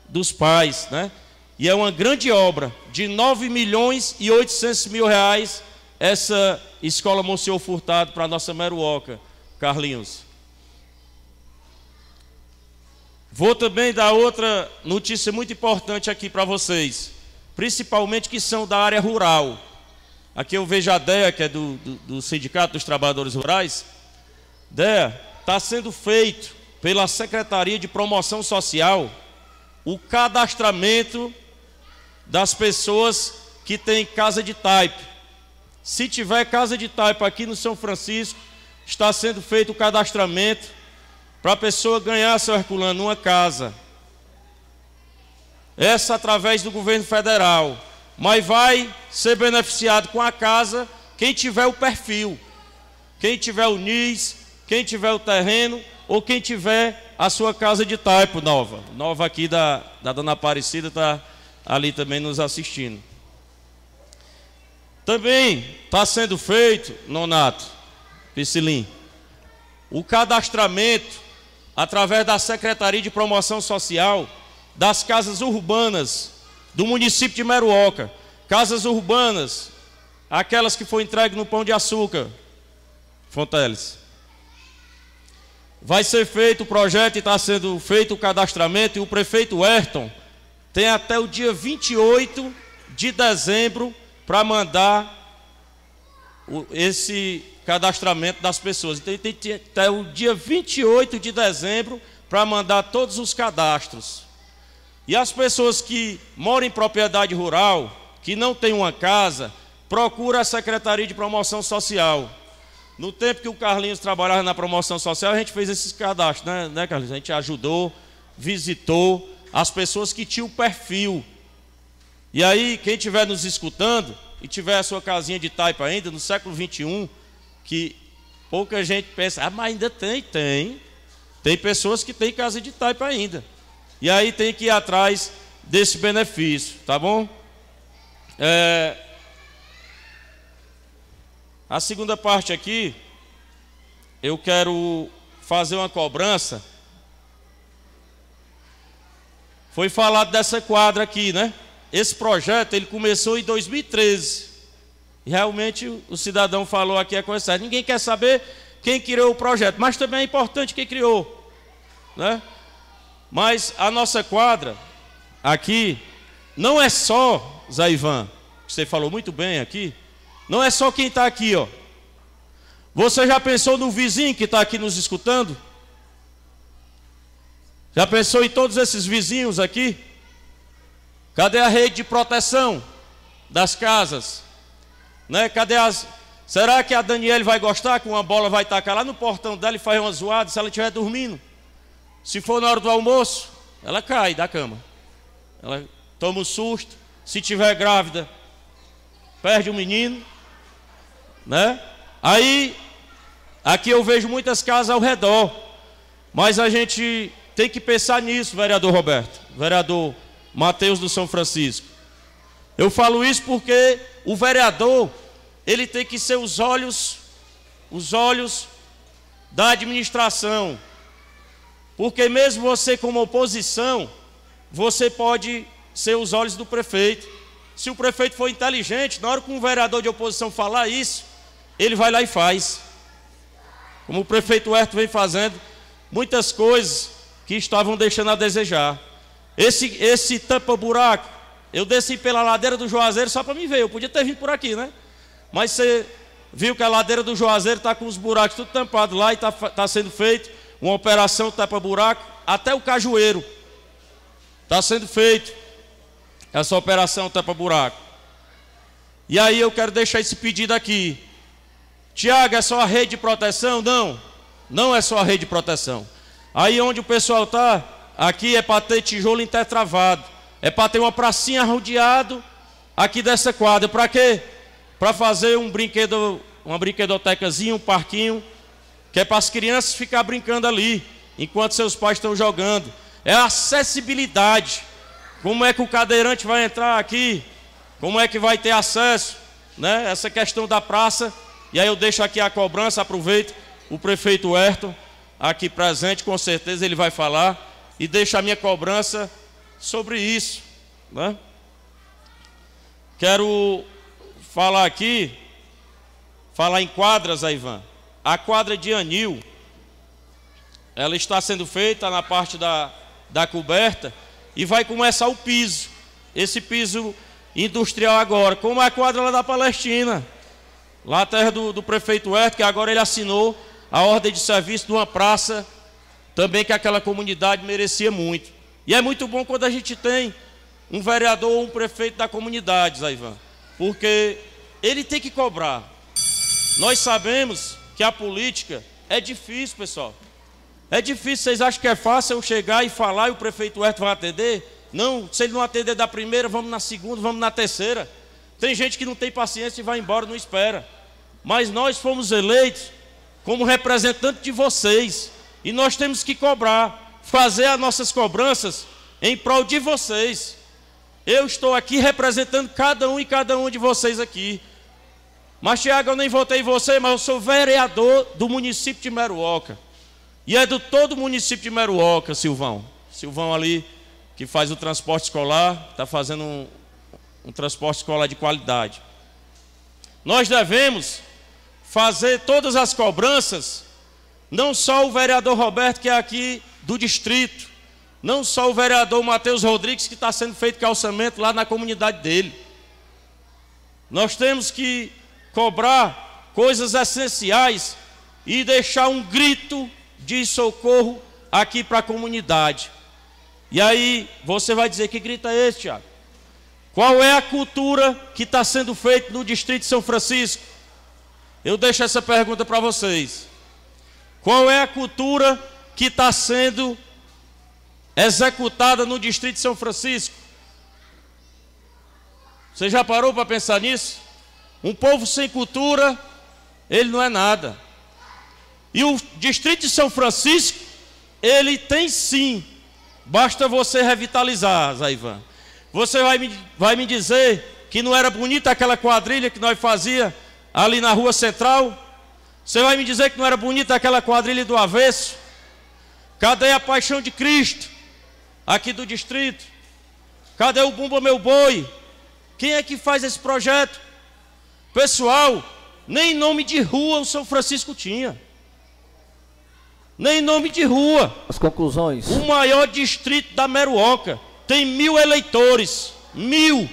dos pais, né? E é uma grande obra de 9 milhões e 800 mil reais essa escola Monsenhor Furtado para a nossa Meruoca, Carlinhos. Vou também dar outra notícia muito importante aqui para vocês principalmente que são da área rural. Aqui eu vejo a DEA, que é do, do, do Sindicato dos Trabalhadores Rurais. DEA, está sendo feito pela Secretaria de Promoção Social o cadastramento das pessoas que têm casa de taipa. Se tiver casa de taipa aqui no São Francisco, está sendo feito o cadastramento para a pessoa ganhar, seu Herculano, uma casa. Essa através do governo federal. Mas vai ser beneficiado com a casa quem tiver o perfil, quem tiver o NIS, quem tiver o terreno ou quem tiver a sua casa de taipo nova. Nova aqui da, da Dona Aparecida está ali também nos assistindo. Também está sendo feito, Nonato, Piscilim, o cadastramento através da Secretaria de Promoção Social das casas urbanas do município de Meruoca. Casas urbanas, aquelas que foi entregue no Pão de Açúcar, Fonteles. Vai ser feito o projeto e está sendo feito o cadastramento, e o prefeito Ayrton tem até o dia 28 de dezembro para mandar o, esse cadastramento das pessoas. Então, tem, tem até o dia 28 de dezembro para mandar todos os cadastros. E as pessoas que moram em propriedade rural, que não têm uma casa, procura a Secretaria de Promoção Social. No tempo que o Carlinhos trabalhava na promoção social, a gente fez esses cadastros, né, né Carlinhos? A gente ajudou, visitou as pessoas que tinham perfil. E aí, quem estiver nos escutando e tiver a sua casinha de taipa ainda, no século 21, que pouca gente pensa, ah, mas ainda tem, tem. Tem pessoas que têm casa de taipa ainda. E aí tem que ir atrás desse benefício, tá bom? É, a segunda parte aqui, eu quero fazer uma cobrança. Foi falado dessa quadra aqui, né? Esse projeto ele começou em 2013. E realmente o cidadão falou aqui a coisa certa. Ninguém quer saber quem criou o projeto, mas também é importante quem criou, né? Mas a nossa quadra aqui não é só Zaivan, que você falou muito bem aqui, não é só quem está aqui, ó. Você já pensou no vizinho que está aqui nos escutando? Já pensou em todos esses vizinhos aqui? Cadê a rede de proteção das casas? Né? Cadê as. Será que a Daniele vai gostar que uma bola vai tacar lá no portão dela e faz uma zoada se ela estiver dormindo? Se for na hora do almoço, ela cai da cama. Ela toma um susto. Se tiver grávida, perde o menino né? Aí, aqui eu vejo muitas casas ao redor, mas a gente tem que pensar nisso, vereador Roberto, vereador Mateus do São Francisco. Eu falo isso porque o vereador, ele tem que ser os olhos, os olhos da administração. Porque mesmo você como oposição, você pode ser os olhos do prefeito. Se o prefeito for inteligente, na hora que um vereador de oposição falar isso, ele vai lá e faz. Como o prefeito Herto vem fazendo, muitas coisas que estavam deixando a desejar. Esse, esse tampa-buraco, eu desci pela ladeira do Juazeiro só para me ver, eu podia ter vindo por aqui, né? Mas você viu que a ladeira do Juazeiro está com os buracos tudo tampados lá e está tá sendo feito uma operação tapa-buraco, até o cajueiro está sendo feito essa operação tapa-buraco. E aí eu quero deixar esse pedido aqui. Tiago, é só a rede de proteção? Não, não é só a rede de proteção. Aí onde o pessoal está, aqui é para ter tijolo intertravado. É para ter uma pracinha rodeado aqui dessa quadra. Para quê? Para fazer um brinquedo, uma brinquedotecazinha, um parquinho, que é para as crianças ficar brincando ali, enquanto seus pais estão jogando. É acessibilidade. Como é que o cadeirante vai entrar aqui? Como é que vai ter acesso? Né? Essa questão da praça e aí eu deixo aqui a cobrança, aproveito o prefeito Ayrton aqui presente, com certeza ele vai falar, e deixo a minha cobrança sobre isso. Né? Quero falar aqui, falar em quadras, Ivan. A quadra de Anil, ela está sendo feita na parte da, da coberta e vai começar o piso. Esse piso industrial agora, como a quadra lá da Palestina. Lá a terra do, do prefeito Herto, que agora ele assinou a ordem de serviço de uma praça, também que aquela comunidade merecia muito. E é muito bom quando a gente tem um vereador ou um prefeito da comunidade, Zaivan, porque ele tem que cobrar. Nós sabemos que a política é difícil, pessoal. É difícil, vocês acham que é fácil eu chegar e falar e o prefeito Herto vai atender? Não, se ele não atender da primeira, vamos na segunda, vamos na terceira. Tem gente que não tem paciência e vai embora, não espera. Mas nós fomos eleitos como representante de vocês. E nós temos que cobrar, fazer as nossas cobranças em prol de vocês. Eu estou aqui representando cada um e cada um de vocês aqui. Mas, Tiago, eu nem votei em você, mas eu sou vereador do município de Meruoca. E é do todo o município de Meruoca, Silvão. Silvão ali, que faz o transporte escolar, está fazendo um, um transporte escolar de qualidade. Nós devemos fazer todas as cobranças, não só o vereador Roberto, que é aqui do distrito, não só o vereador Matheus Rodrigues, que está sendo feito calçamento lá na comunidade dele. Nós temos que cobrar coisas essenciais e deixar um grito de socorro aqui para a comunidade. E aí você vai dizer: que grito é esse, Tiago? Qual é a cultura que está sendo feita no distrito de São Francisco? Eu deixo essa pergunta para vocês. Qual é a cultura que está sendo executada no distrito de São Francisco? Você já parou para pensar nisso? Um povo sem cultura, ele não é nada. E o distrito de São Francisco, ele tem sim. Basta você revitalizar, Zaivan. Você vai me, vai me dizer que não era bonita aquela quadrilha que nós fazia ali na rua central? Você vai me dizer que não era bonita aquela quadrilha do avesso? Cadê a paixão de Cristo? Aqui do distrito? Cadê o Bumba Meu Boi? Quem é que faz esse projeto? Pessoal, nem nome de rua o São Francisco tinha. Nem nome de rua. As conclusões. O maior distrito da Meruoca tem mil eleitores. Mil.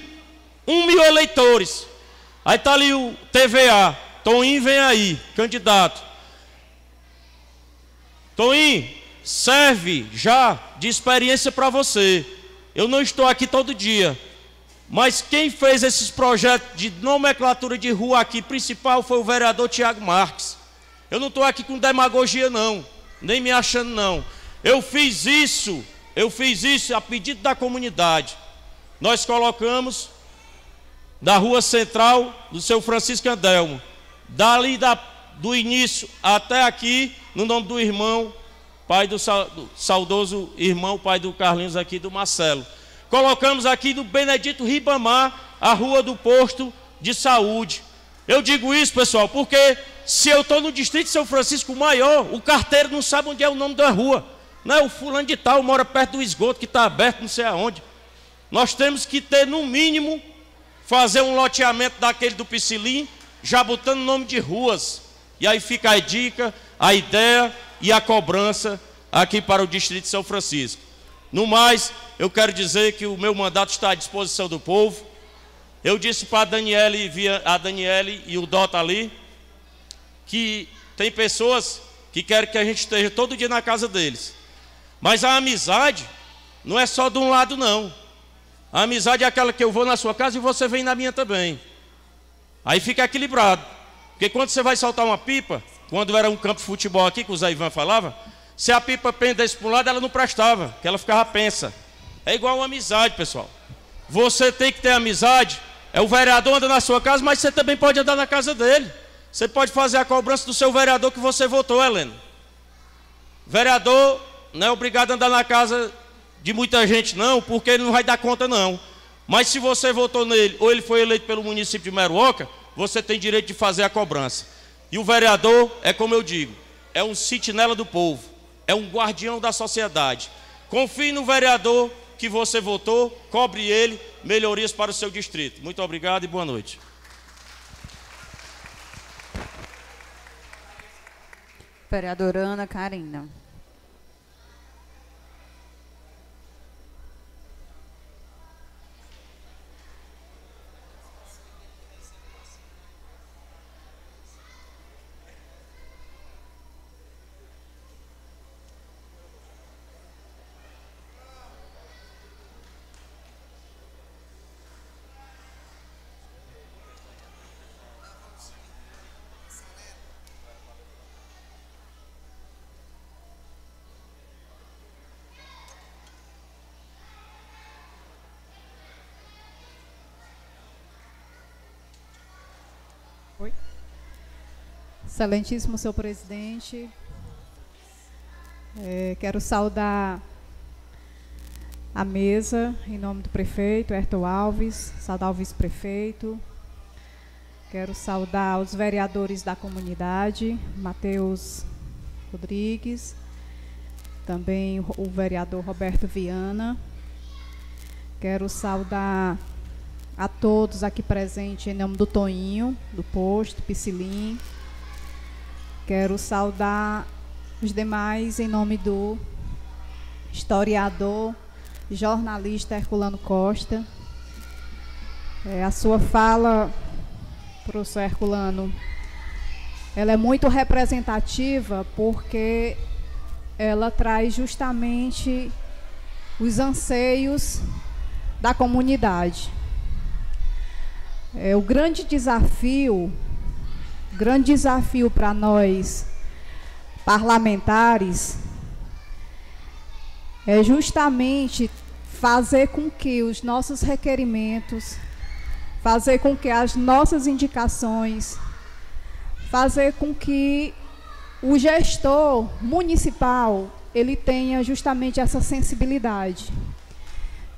Um mil eleitores. Aí está ali o TVA. Toim vem aí, candidato. Toim, serve já de experiência para você. Eu não estou aqui todo dia. Mas quem fez esses projetos de nomenclatura de rua aqui principal foi o vereador Tiago Marques. Eu não estou aqui com demagogia, não, nem me achando, não. Eu fiz isso, eu fiz isso a pedido da comunidade. Nós colocamos da rua central do seu Francisco Andelmo, dali da, do início até aqui, no nome do irmão, pai do, do saudoso irmão, pai do Carlinhos aqui, do Marcelo. Colocamos aqui no Benedito Ribamar a rua do posto de saúde. Eu digo isso, pessoal, porque se eu estou no distrito de São Francisco maior, o carteiro não sabe onde é o nome da rua. Não é o fulano de tal, mora perto do esgoto que está aberto, não sei aonde. Nós temos que ter, no mínimo, fazer um loteamento daquele do Piscilim, já botando nome de ruas. E aí fica a dica, a ideia e a cobrança aqui para o distrito de São Francisco. No mais, eu quero dizer que o meu mandato está à disposição do povo. Eu disse para a Daniele, a Daniele e o Dota ali, que tem pessoas que querem que a gente esteja todo dia na casa deles. Mas a amizade não é só de um lado, não. A amizade é aquela que eu vou na sua casa e você vem na minha também. Aí fica equilibrado. Porque quando você vai soltar uma pipa, quando era um campo de futebol aqui, que o Zé Ivan falava, se a pipa pendesse para um lado, ela não prestava, que ela ficava pensa. É igual uma amizade, pessoal. Você tem que ter amizade. É o vereador anda na sua casa, mas você também pode andar na casa dele. Você pode fazer a cobrança do seu vereador que você votou, Helena. Vereador não é obrigado a andar na casa de muita gente, não, porque ele não vai dar conta, não. Mas se você votou nele ou ele foi eleito pelo município de Meruoca, você tem direito de fazer a cobrança. E o vereador é como eu digo, é um sentinela do povo é um guardião da sociedade. Confie no vereador que você votou, cobre ele melhorias para o seu distrito. Muito obrigado e boa noite. Vereadora Ana Karina. Excelentíssimo senhor presidente, é, quero saudar a mesa em nome do prefeito Herto Alves, saudar o vice-prefeito, Quero saudar os vereadores da comunidade, Matheus Rodrigues, também o vereador Roberto Viana. Quero saudar a todos aqui presentes em nome do Toinho, do posto, Piscilim. Quero saudar os demais em nome do historiador, jornalista Herculano Costa. É, a sua fala, professor Herculano, ela é muito representativa porque ela traz justamente os anseios da comunidade. É, o grande desafio, grande desafio para nós parlamentares é justamente fazer com que os nossos requerimentos, fazer com que as nossas indicações, fazer com que o gestor municipal ele tenha justamente essa sensibilidade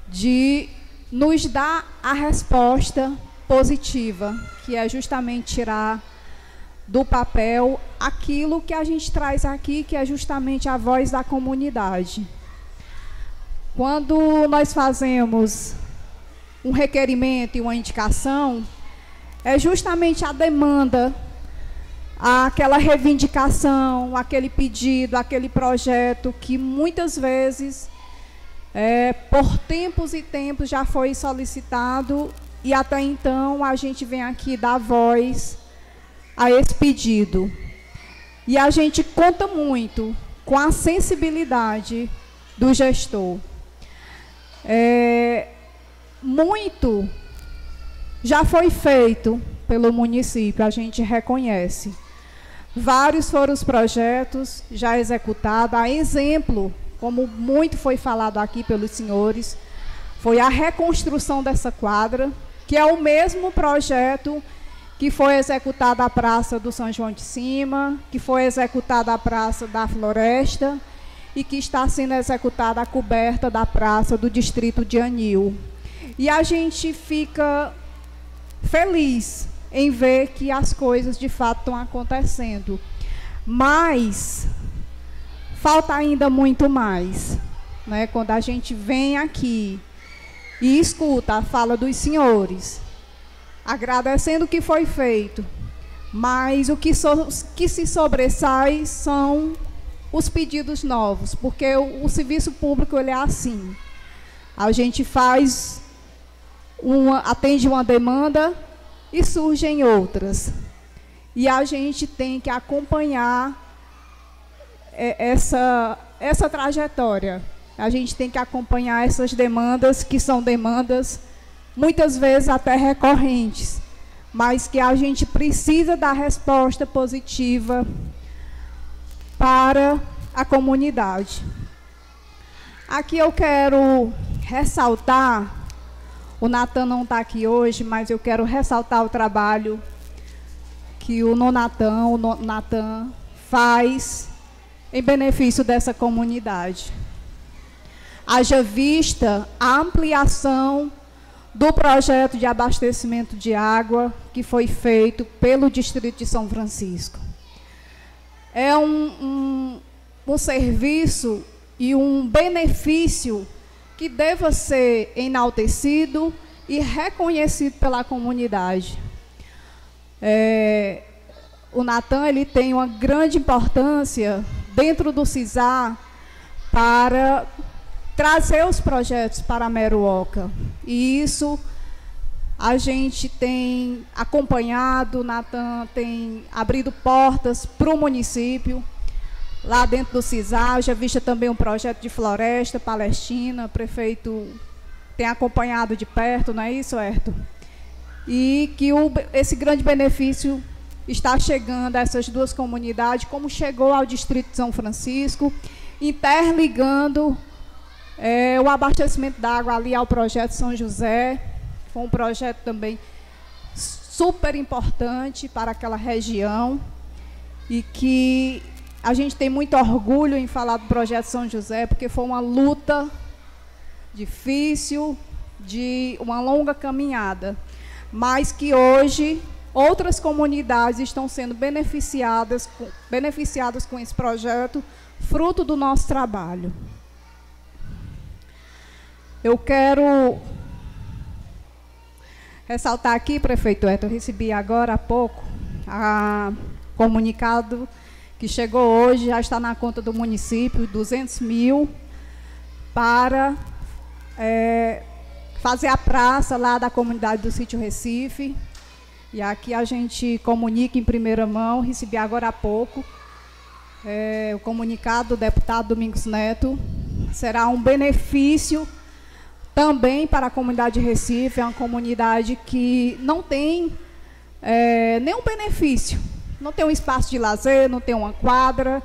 de nos dar a resposta positiva, que é justamente tirar do papel aquilo que a gente traz aqui, que é justamente a voz da comunidade. Quando nós fazemos um requerimento e uma indicação, é justamente a demanda, aquela reivindicação, aquele pedido, aquele projeto que muitas vezes, é, por tempos e tempos, já foi solicitado e até então a gente vem aqui dar voz a esse pedido. E a gente conta muito com a sensibilidade do gestor. É, muito já foi feito pelo município, a gente reconhece. Vários foram os projetos já executados. A exemplo, como muito foi falado aqui pelos senhores, foi a reconstrução dessa quadra, que é o mesmo projeto que foi executado a Praça do São João de Cima, que foi executada a Praça da Floresta e que está sendo executada a coberta da praça do distrito de Anil. E a gente fica feliz em ver que as coisas de fato estão acontecendo. Mas falta ainda muito mais. Né? Quando a gente vem aqui e escuta a fala dos senhores, agradecendo o que foi feito, mas o que, so, que se sobressai são os pedidos novos, porque o, o serviço público ele é assim. A gente faz uma, atende uma demanda e surgem outras. E a gente tem que acompanhar é, essa, essa trajetória. A gente tem que acompanhar essas demandas, que são demandas muitas vezes até recorrentes, mas que a gente precisa dar resposta positiva para a comunidade. Aqui eu quero ressaltar, o Natan não está aqui hoje, mas eu quero ressaltar o trabalho que o Nonatan, o Natan faz em benefício dessa comunidade. Haja vista a ampliação do projeto de abastecimento de água que foi feito pelo Distrito de São Francisco é um, um, um serviço e um benefício que deva ser enaltecido e reconhecido pela comunidade. É, o Natan ele tem uma grande importância dentro do CISAR para trazer os projetos para a Meruoca. E isso a gente tem acompanhado, Natan tem abrido portas para o município, lá dentro do CISAR, já vista também um projeto de floresta palestina, o prefeito tem acompanhado de perto, não é isso, Herto? E que o, esse grande benefício está chegando a essas duas comunidades, como chegou ao Distrito de São Francisco, interligando é, o abastecimento da água ali ao projeto São José, foi um projeto também super importante para aquela região e que a gente tem muito orgulho em falar do projeto São José, porque foi uma luta difícil, de uma longa caminhada, mas que hoje outras comunidades estão sendo beneficiadas beneficiadas com esse projeto, fruto do nosso trabalho. Eu quero ressaltar aqui, prefeito Eto, eu recebi agora há pouco a comunicado que chegou hoje, já está na conta do município, 200 mil para é, fazer a praça lá da comunidade do sítio Recife. E aqui a gente comunica em primeira mão, recebi agora há pouco é, o comunicado do deputado Domingos Neto. Será um benefício também para a comunidade de Recife, é uma comunidade que não tem é, nenhum benefício. Não tem um espaço de lazer, não tem uma quadra.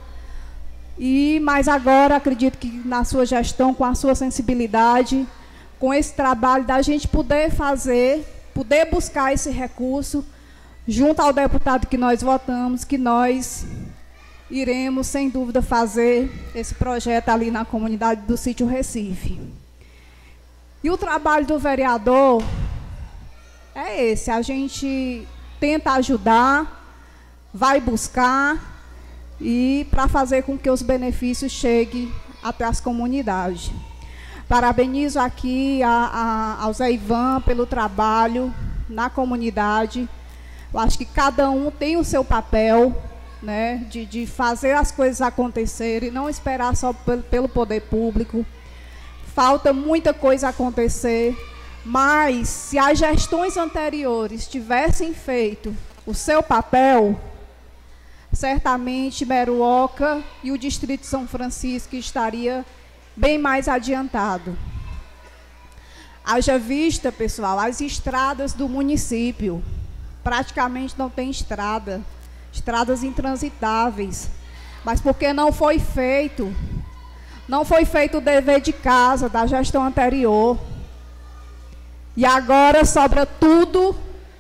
E, mas agora acredito que na sua gestão, com a sua sensibilidade, com esse trabalho da gente poder fazer, poder buscar esse recurso, junto ao deputado que nós votamos, que nós iremos, sem dúvida, fazer esse projeto ali na comunidade do sítio Recife. E o trabalho do vereador é esse, a gente tenta ajudar, vai buscar e para fazer com que os benefícios cheguem até as comunidades. Parabenizo aqui a, a, ao Zé Ivan pelo trabalho na comunidade. Eu acho que cada um tem o seu papel né, de, de fazer as coisas acontecerem, não esperar só pelo, pelo poder público. Falta muita coisa acontecer, mas se as gestões anteriores tivessem feito o seu papel, certamente Meruoca e o Distrito de São Francisco estaria bem mais adiantado. Haja vista, pessoal, as estradas do município. Praticamente não tem estrada. Estradas intransitáveis. Mas porque não foi feito. Não foi feito o dever de casa da gestão anterior. E agora sobra tudo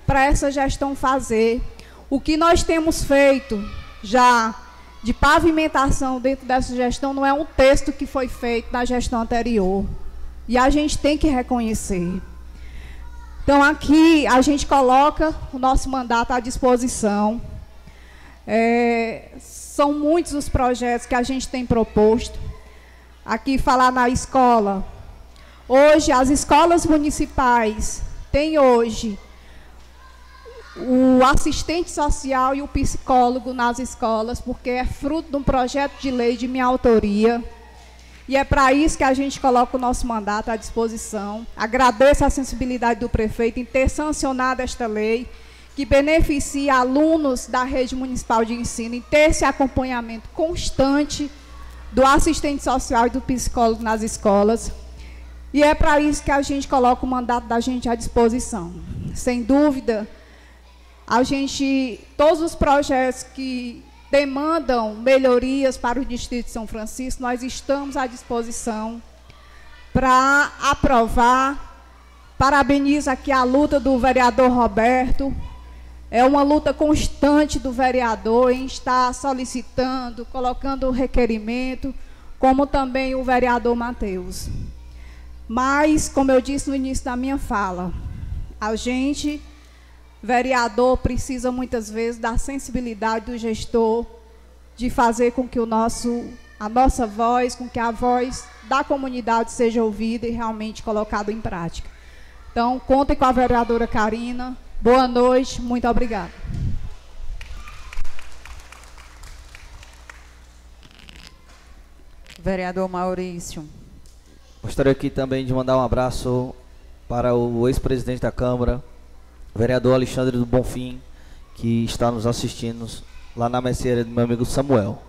para essa gestão fazer. O que nós temos feito já de pavimentação dentro dessa gestão não é um texto que foi feito na gestão anterior. E a gente tem que reconhecer. Então, aqui a gente coloca o nosso mandato à disposição. É, são muitos os projetos que a gente tem proposto. Aqui, falar na escola. Hoje, as escolas municipais têm hoje o assistente social e o psicólogo nas escolas, porque é fruto de um projeto de lei de minha autoria. E é para isso que a gente coloca o nosso mandato à disposição. Agradeço a sensibilidade do prefeito em ter sancionado esta lei, que beneficia alunos da rede municipal de ensino, em ter esse acompanhamento constante do assistente social e do psicólogo nas escolas. E é para isso que a gente coloca o mandato da gente à disposição. Sem dúvida, a gente, todos os projetos que demandam melhorias para o Distrito de São Francisco, nós estamos à disposição para aprovar. Parabenizo aqui a luta do vereador Roberto. É uma luta constante do vereador em estar solicitando, colocando requerimento, como também o vereador Matheus. Mas, como eu disse no início da minha fala, a gente vereador precisa muitas vezes da sensibilidade do gestor de fazer com que o nosso, a nossa voz, com que a voz da comunidade seja ouvida e realmente colocada em prática. Então, contem com a vereadora Karina. Boa noite, muito obrigada. Vereador Maurício. Gostaria aqui também de mandar um abraço para o ex-presidente da Câmara, vereador Alexandre do Bonfim, que está nos assistindo lá na mercearia do meu amigo Samuel.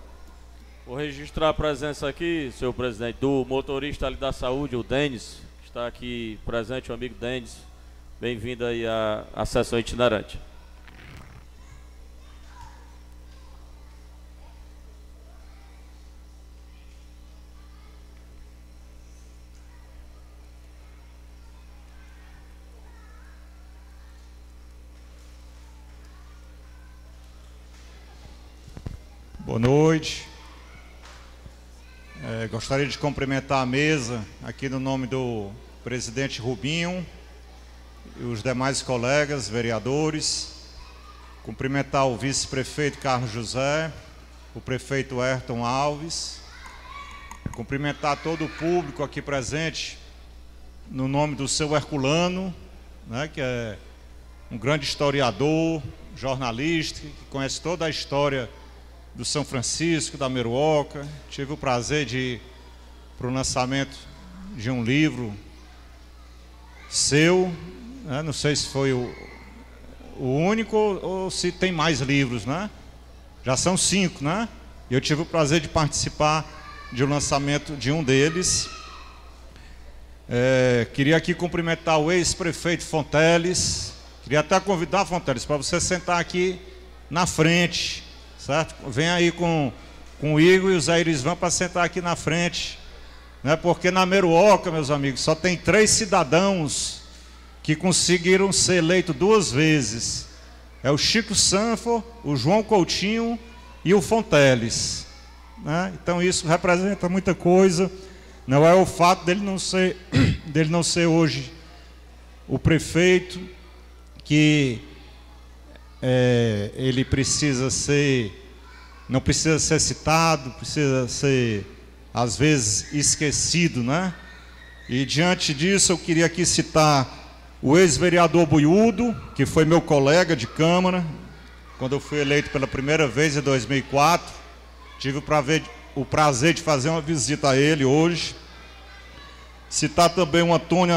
Vou registrar a presença aqui, senhor presidente, do motorista ali da saúde, o Denis, está aqui presente, o amigo Denis. Bem-vindo aí à, à sessão itinerante. Boa noite. É, gostaria de cumprimentar a mesa aqui no nome do presidente Rubinho e os demais colegas, vereadores. Cumprimentar o vice-prefeito Carlos José, o prefeito Ayrton Alves. Cumprimentar todo o público aqui presente, no nome do seu Herculano, né, que é um grande historiador, jornalista, que conhece toda a história do São Francisco, da Meruoca. Tive o prazer de para o lançamento de um livro seu, né? não sei se foi o, o único ou se tem mais livros, né? Já são cinco, né? Eu tive o prazer de participar de um lançamento de um deles. É, queria aqui cumprimentar o ex-prefeito Fonteles. Queria até convidar, Fonteles, para você sentar aqui na frente, certo? Vem aí com, com o Igor e o Zé Irisvan para sentar aqui na frente. Né? Porque na Meruoca, meus amigos, só tem três cidadãos que conseguiram ser eleitos duas vezes. É o Chico Sanfo, o João Coutinho e o Fonteles. Né? Então isso representa muita coisa. Não é o fato dele não ser, dele não ser hoje o prefeito, que é, ele precisa ser, não precisa ser citado, precisa ser às vezes esquecido, né? E diante disso eu queria aqui citar o ex-vereador Buiudo, que foi meu colega de Câmara, quando eu fui eleito pela primeira vez em 2004. Tive o prazer, de fazer uma visita a ele hoje. Citar também o Antônio,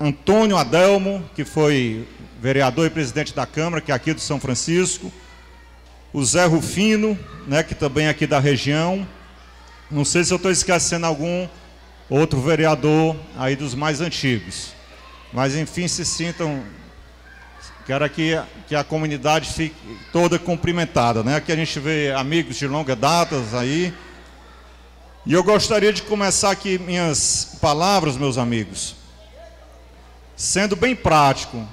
Antônio Adelmo, que foi vereador e presidente da Câmara, que é aqui do São Francisco. O Zé Rufino, né, que também é aqui da região. Não sei se eu estou esquecendo algum outro vereador aí dos mais antigos. Mas enfim, se sintam. Quero aqui que a comunidade fique toda cumprimentada. Né? Aqui a gente vê amigos de longa data aí. E eu gostaria de começar aqui minhas palavras, meus amigos, sendo bem prático.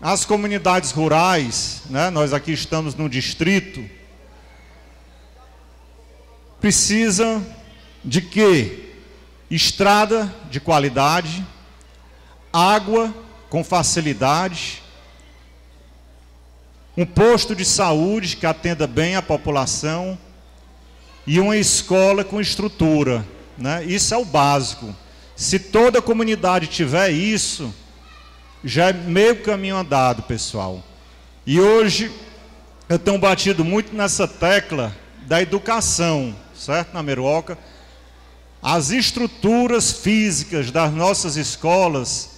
As comunidades rurais, né? nós aqui estamos no distrito, precisa de quê? Estrada de qualidade, água com facilidade, um posto de saúde que atenda bem a população e uma escola com estrutura. Né? Isso é o básico. Se toda comunidade tiver isso, já é meio caminho andado, pessoal. E hoje eu tenho batido muito nessa tecla da educação certo? Na Meruoca. As estruturas físicas das nossas escolas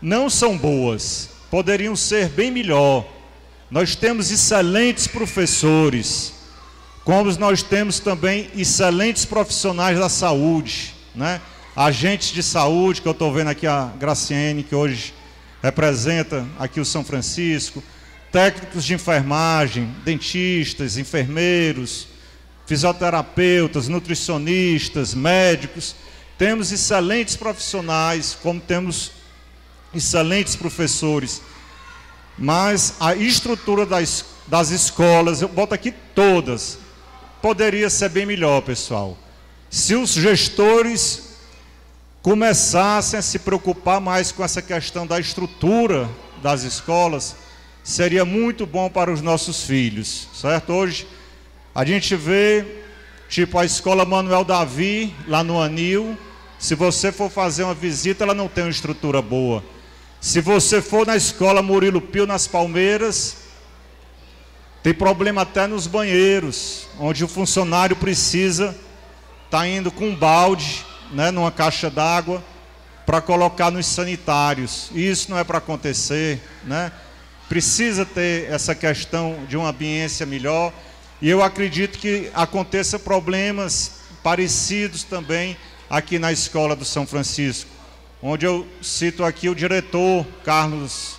não são boas, poderiam ser bem melhor. Nós temos excelentes professores, como nós temos também excelentes profissionais da saúde, né? Agentes de saúde, que eu estou vendo aqui a Graciene, que hoje representa aqui o São Francisco, técnicos de enfermagem, dentistas, enfermeiros, fisioterapeutas, nutricionistas, médicos. Temos excelentes profissionais, como temos excelentes professores. Mas a estrutura das, das escolas, eu boto aqui todas, poderia ser bem melhor, pessoal. Se os gestores começassem a se preocupar mais com essa questão da estrutura das escolas, seria muito bom para os nossos filhos, certo? Hoje a gente vê, tipo, a escola Manuel Davi, lá no Anil. Se você for fazer uma visita, ela não tem uma estrutura boa. Se você for na escola Murilo Pio, nas Palmeiras, tem problema até nos banheiros, onde o funcionário precisa estar tá indo com um balde, né, numa caixa d'água, para colocar nos sanitários. Isso não é para acontecer, né? Precisa ter essa questão de uma ambiência melhor. E eu acredito que aconteça problemas parecidos também aqui na escola do São Francisco, onde eu cito aqui o diretor Carlos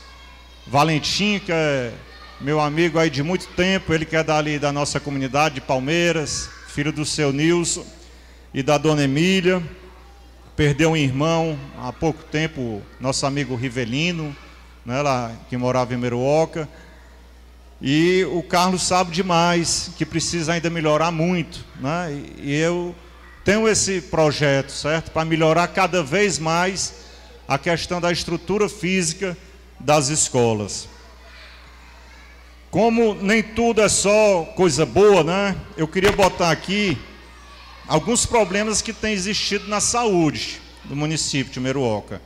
Valentim, que é meu amigo aí de muito tempo, ele que é dali da nossa comunidade de Palmeiras, filho do seu Nilson e da dona Emília. Perdeu um irmão há pouco tempo, nosso amigo Rivelino, né, lá, que morava em Meruoca. E o Carlos sabe demais que precisa ainda melhorar muito, né? E eu tenho esse projeto, certo? Para melhorar cada vez mais a questão da estrutura física das escolas. como nem tudo é só coisa boa, né? Eu queria botar aqui alguns problemas que têm existido na saúde do município de Meruoca.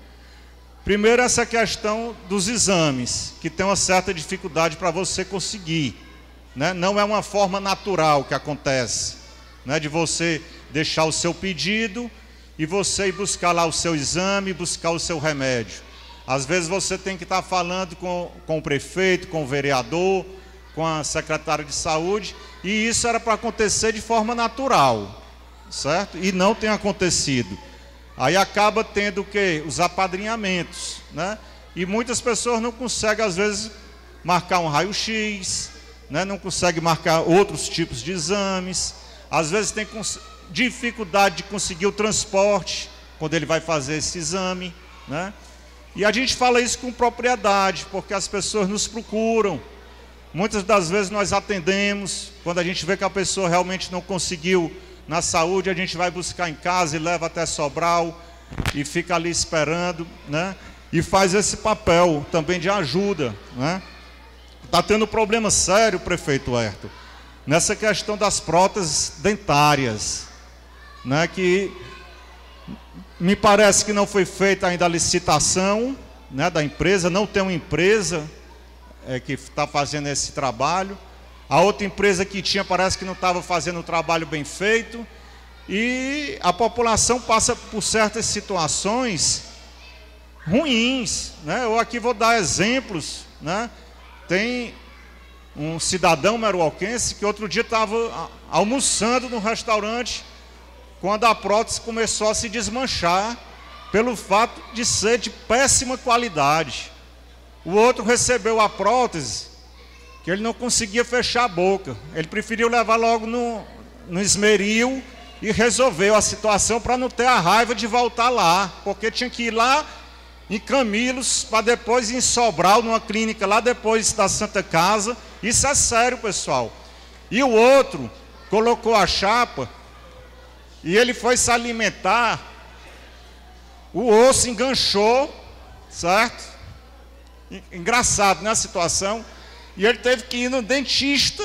Primeiro, essa questão dos exames, que tem uma certa dificuldade para você conseguir. Né? Não é uma forma natural que acontece, né? de você deixar o seu pedido e você ir buscar lá o seu exame, buscar o seu remédio. Às vezes você tem que estar falando com, com o prefeito, com o vereador, com a secretária de saúde, e isso era para acontecer de forma natural, certo? E não tem acontecido. Aí acaba tendo o quê? Os apadrinhamentos, né? E muitas pessoas não conseguem, às vezes, marcar um raio-x, né? não conseguem marcar outros tipos de exames, às vezes tem dificuldade de conseguir o transporte quando ele vai fazer esse exame, né? E a gente fala isso com propriedade, porque as pessoas nos procuram. Muitas das vezes nós atendemos, quando a gente vê que a pessoa realmente não conseguiu na saúde, a gente vai buscar em casa e leva até Sobral e fica ali esperando, né? E faz esse papel também de ajuda, né? Está tendo problema sério, prefeito Herto, nessa questão das próteses dentárias, né? Que me parece que não foi feita ainda a licitação, né? Da empresa, não tem uma empresa é, que está fazendo esse trabalho. A outra empresa que tinha parece que não estava fazendo o trabalho bem feito. E a população passa por certas situações ruins. Né? Eu aqui vou dar exemplos. Né? Tem um cidadão merualquense que outro dia estava almoçando no restaurante quando a prótese começou a se desmanchar pelo fato de ser de péssima qualidade. O outro recebeu a prótese que ele não conseguia fechar a boca. Ele preferiu levar logo no, no esmeril e resolveu a situação para não ter a raiva de voltar lá, porque tinha que ir lá em Camilos para depois ir em Sobral, numa clínica lá depois da Santa Casa. Isso é sério, pessoal. E o outro colocou a chapa e ele foi se alimentar. O osso enganchou, certo? Engraçado, né, a situação. E ele teve que ir no dentista,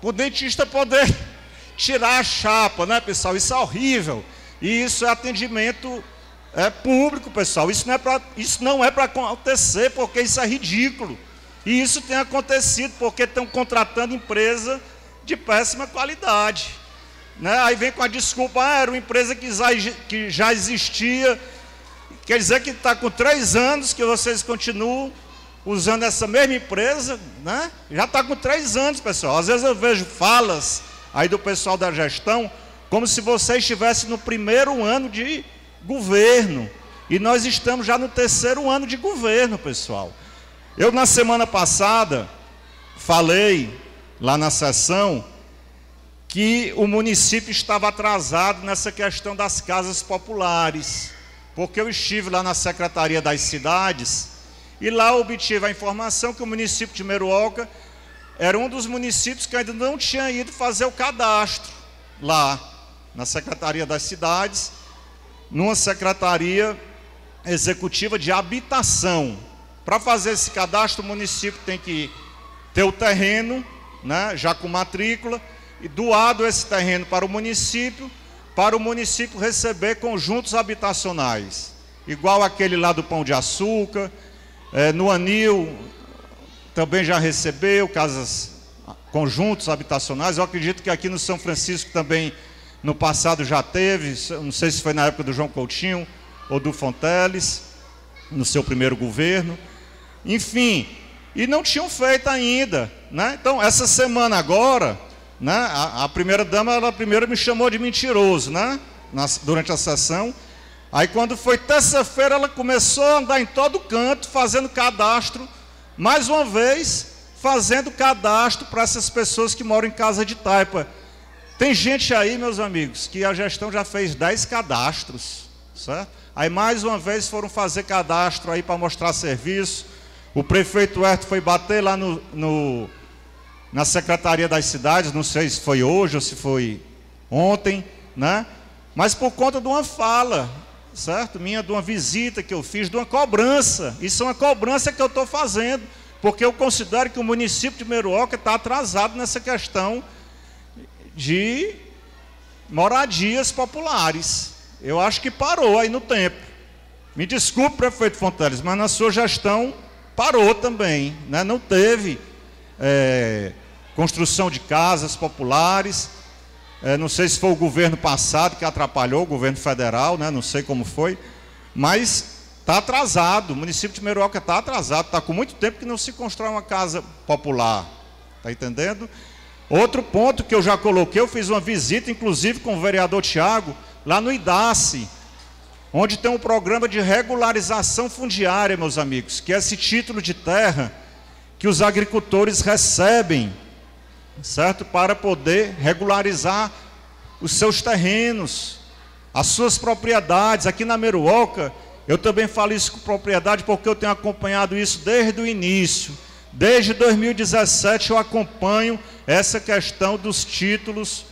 para o dentista poder tirar a chapa, né, pessoal? Isso é horrível. E isso é atendimento é, público, pessoal. Isso não é para é acontecer, porque isso é ridículo. E isso tem acontecido porque estão contratando empresa de péssima qualidade. Né? Aí vem com a desculpa, ah, era uma empresa que já, existia. Quer dizer que está com três anos que vocês continuam usando essa mesma empresa, né? Já está com três anos, pessoal. Às vezes eu vejo falas aí do pessoal da gestão como se você estivesse no primeiro ano de governo. E nós estamos já no terceiro ano de governo, pessoal. Eu, na semana passada, falei lá na sessão que o município estava atrasado nessa questão das casas populares, porque eu estive lá na Secretaria das Cidades e lá obtive a informação que o município de Meruoca era um dos municípios que ainda não tinha ido fazer o cadastro lá na Secretaria das Cidades, numa secretaria executiva de habitação. Para fazer esse cadastro, o município tem que ter o terreno, né, já com matrícula, doado esse terreno para o município, para o município receber conjuntos habitacionais, igual aquele lá do Pão de Açúcar, é, no Anil também já recebeu casas, conjuntos habitacionais. Eu acredito que aqui no São Francisco também no passado já teve, não sei se foi na época do João Coutinho ou do Fonteles, no seu primeiro governo. Enfim, e não tinham feito ainda. Né? Então, essa semana agora, né, a, a primeira dama, ela primeiro me chamou de mentiroso, né? durante a sessão. Aí quando foi terça-feira, ela começou a andar em todo canto, fazendo cadastro, mais uma vez, fazendo cadastro para essas pessoas que moram em casa de taipa. Tem gente aí, meus amigos, que a gestão já fez 10 cadastros, certo? Aí mais uma vez foram fazer cadastro aí para mostrar serviço. O prefeito Herto foi bater lá no, no, na Secretaria das Cidades, não sei se foi hoje ou se foi ontem, né? Mas por conta de uma fala certo? Minha de uma visita que eu fiz, de uma cobrança. Isso é uma cobrança que eu estou fazendo, porque eu considero que o município de Meruoca está atrasado nessa questão de moradias populares. Eu acho que parou aí no tempo. Me desculpe, prefeito Fonteles, mas na sua gestão parou também. Né? Não teve é, construção de casas populares. É, não sei se foi o governo passado que atrapalhou, o governo federal, né? não sei como foi. Mas está atrasado. O município de Meruoca está atrasado. Está com muito tempo que não se constrói uma casa popular. Está entendendo? Outro ponto que eu já coloquei, eu fiz uma visita, inclusive, com o vereador Tiago, lá no IDACE, onde tem um programa de regularização fundiária, meus amigos, que é esse título de terra que os agricultores recebem, certo? Para poder regularizar os seus terrenos, as suas propriedades. Aqui na Meruoca, eu também falo isso com propriedade porque eu tenho acompanhado isso desde o início. Desde 2017 eu acompanho essa questão dos títulos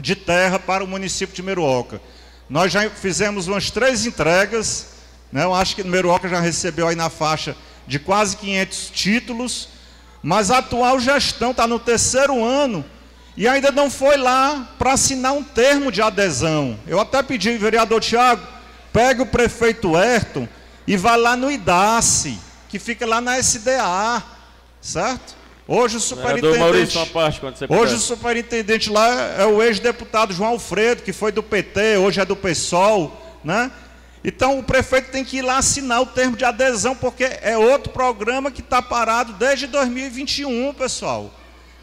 de terra para o município de Meruoca. Nós já fizemos umas três entregas, né? eu acho que Meruoca já recebeu aí na faixa de quase 500 títulos, mas a atual gestão está no terceiro ano e ainda não foi lá para assinar um termo de adesão. Eu até pedi, vereador Tiago, pegue o prefeito Ayrton e vá lá no IDACE, que fica lá na SDA, certo? Hoje o superintendente. Maurício, parte, hoje o superintendente lá é o ex-deputado João Alfredo, que foi do PT, hoje é do PSOL, né? Então o prefeito tem que ir lá assinar o termo de adesão, porque é outro programa que está parado desde 2021, pessoal.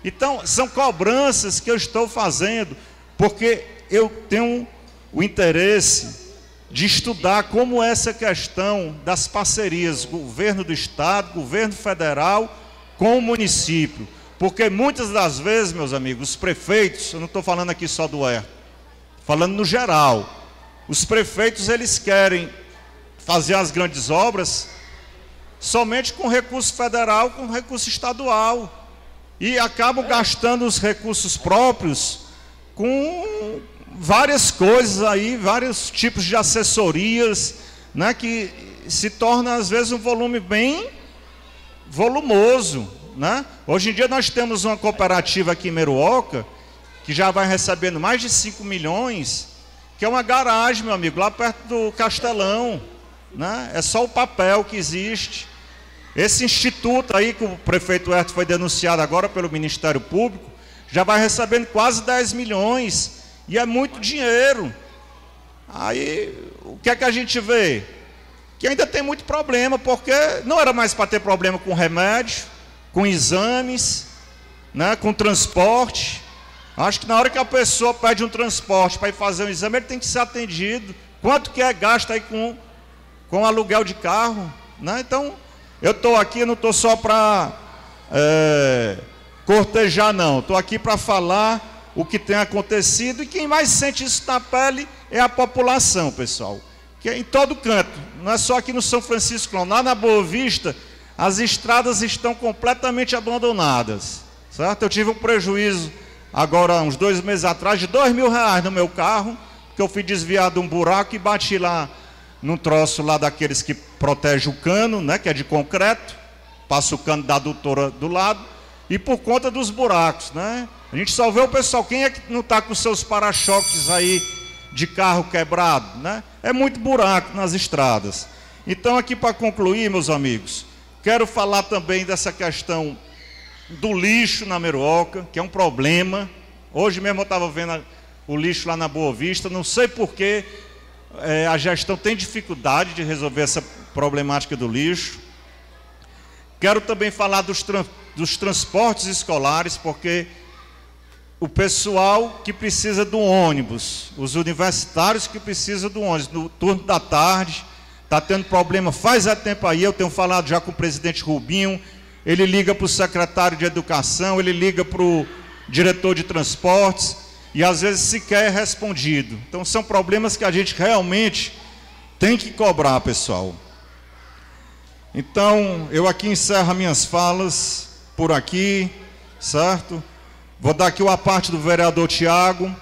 Então, são cobranças que eu estou fazendo, porque eu tenho o interesse de estudar como essa questão das parcerias, governo do Estado, governo federal com o município. Porque muitas das vezes, meus amigos, os prefeitos, eu não estou falando aqui só do ER, falando no geral, os prefeitos eles querem fazer as grandes obras somente com recurso federal, com recurso estadual. E acabam gastando os recursos próprios com várias coisas aí, vários tipos de assessorias, né, que se torna às vezes um volume bem volumoso. Né? Hoje em dia nós temos uma cooperativa aqui em Meruoca, que já vai recebendo mais de 5 milhões, que é uma garagem, meu amigo, lá perto do Castelão. Né? É só o papel que existe. Esse instituto aí, que o prefeito Herto foi denunciado agora pelo Ministério Público, já vai recebendo quase 10 milhões. E é muito dinheiro. Aí, o que é que a gente vê? que ainda tem muito problema, porque não era mais para ter problema com remédio, com exames, né, com transporte. Acho que na hora que a pessoa pede um transporte para ir fazer um exame, ele tem que ser atendido. Quanto que é gasto aí com, com aluguel de carro? Né? Então, eu estou aqui, não estou só para é, cortejar, não. Estou aqui para falar o que tem acontecido e quem mais sente isso na pele é a população, pessoal que é em todo canto, não é só aqui no São Francisco, não. Lá na Boa Vista, as estradas estão completamente abandonadas, certo? Eu tive um prejuízo agora, uns dois meses atrás, de dois mil reais no meu carro, que eu fui desviar de um buraco e bati lá num troço lá daqueles que protege o cano, né, que é de concreto, passa o cano da adutora do lado, e por conta dos buracos, né? A gente só vê o pessoal, quem é que não está com seus para-choques aí de carro quebrado, né? É muito buraco nas estradas. Então, aqui para concluir, meus amigos, quero falar também dessa questão do lixo na Meruoca, que é um problema. Hoje mesmo eu estava vendo o lixo lá na Boa Vista, não sei porquê é, a gestão tem dificuldade de resolver essa problemática do lixo. Quero também falar dos, tra dos transportes escolares, porque o pessoal que precisa do ônibus, os universitários que precisam do ônibus, no turno da tarde, está tendo problema faz há tempo aí, eu tenho falado já com o presidente Rubinho, ele liga para o secretário de educação, ele liga para o diretor de transportes, e às vezes sequer é respondido. Então são problemas que a gente realmente tem que cobrar, pessoal. Então, eu aqui encerro minhas falas por aqui, certo? Vou dar aqui uma parte do vereador Tiago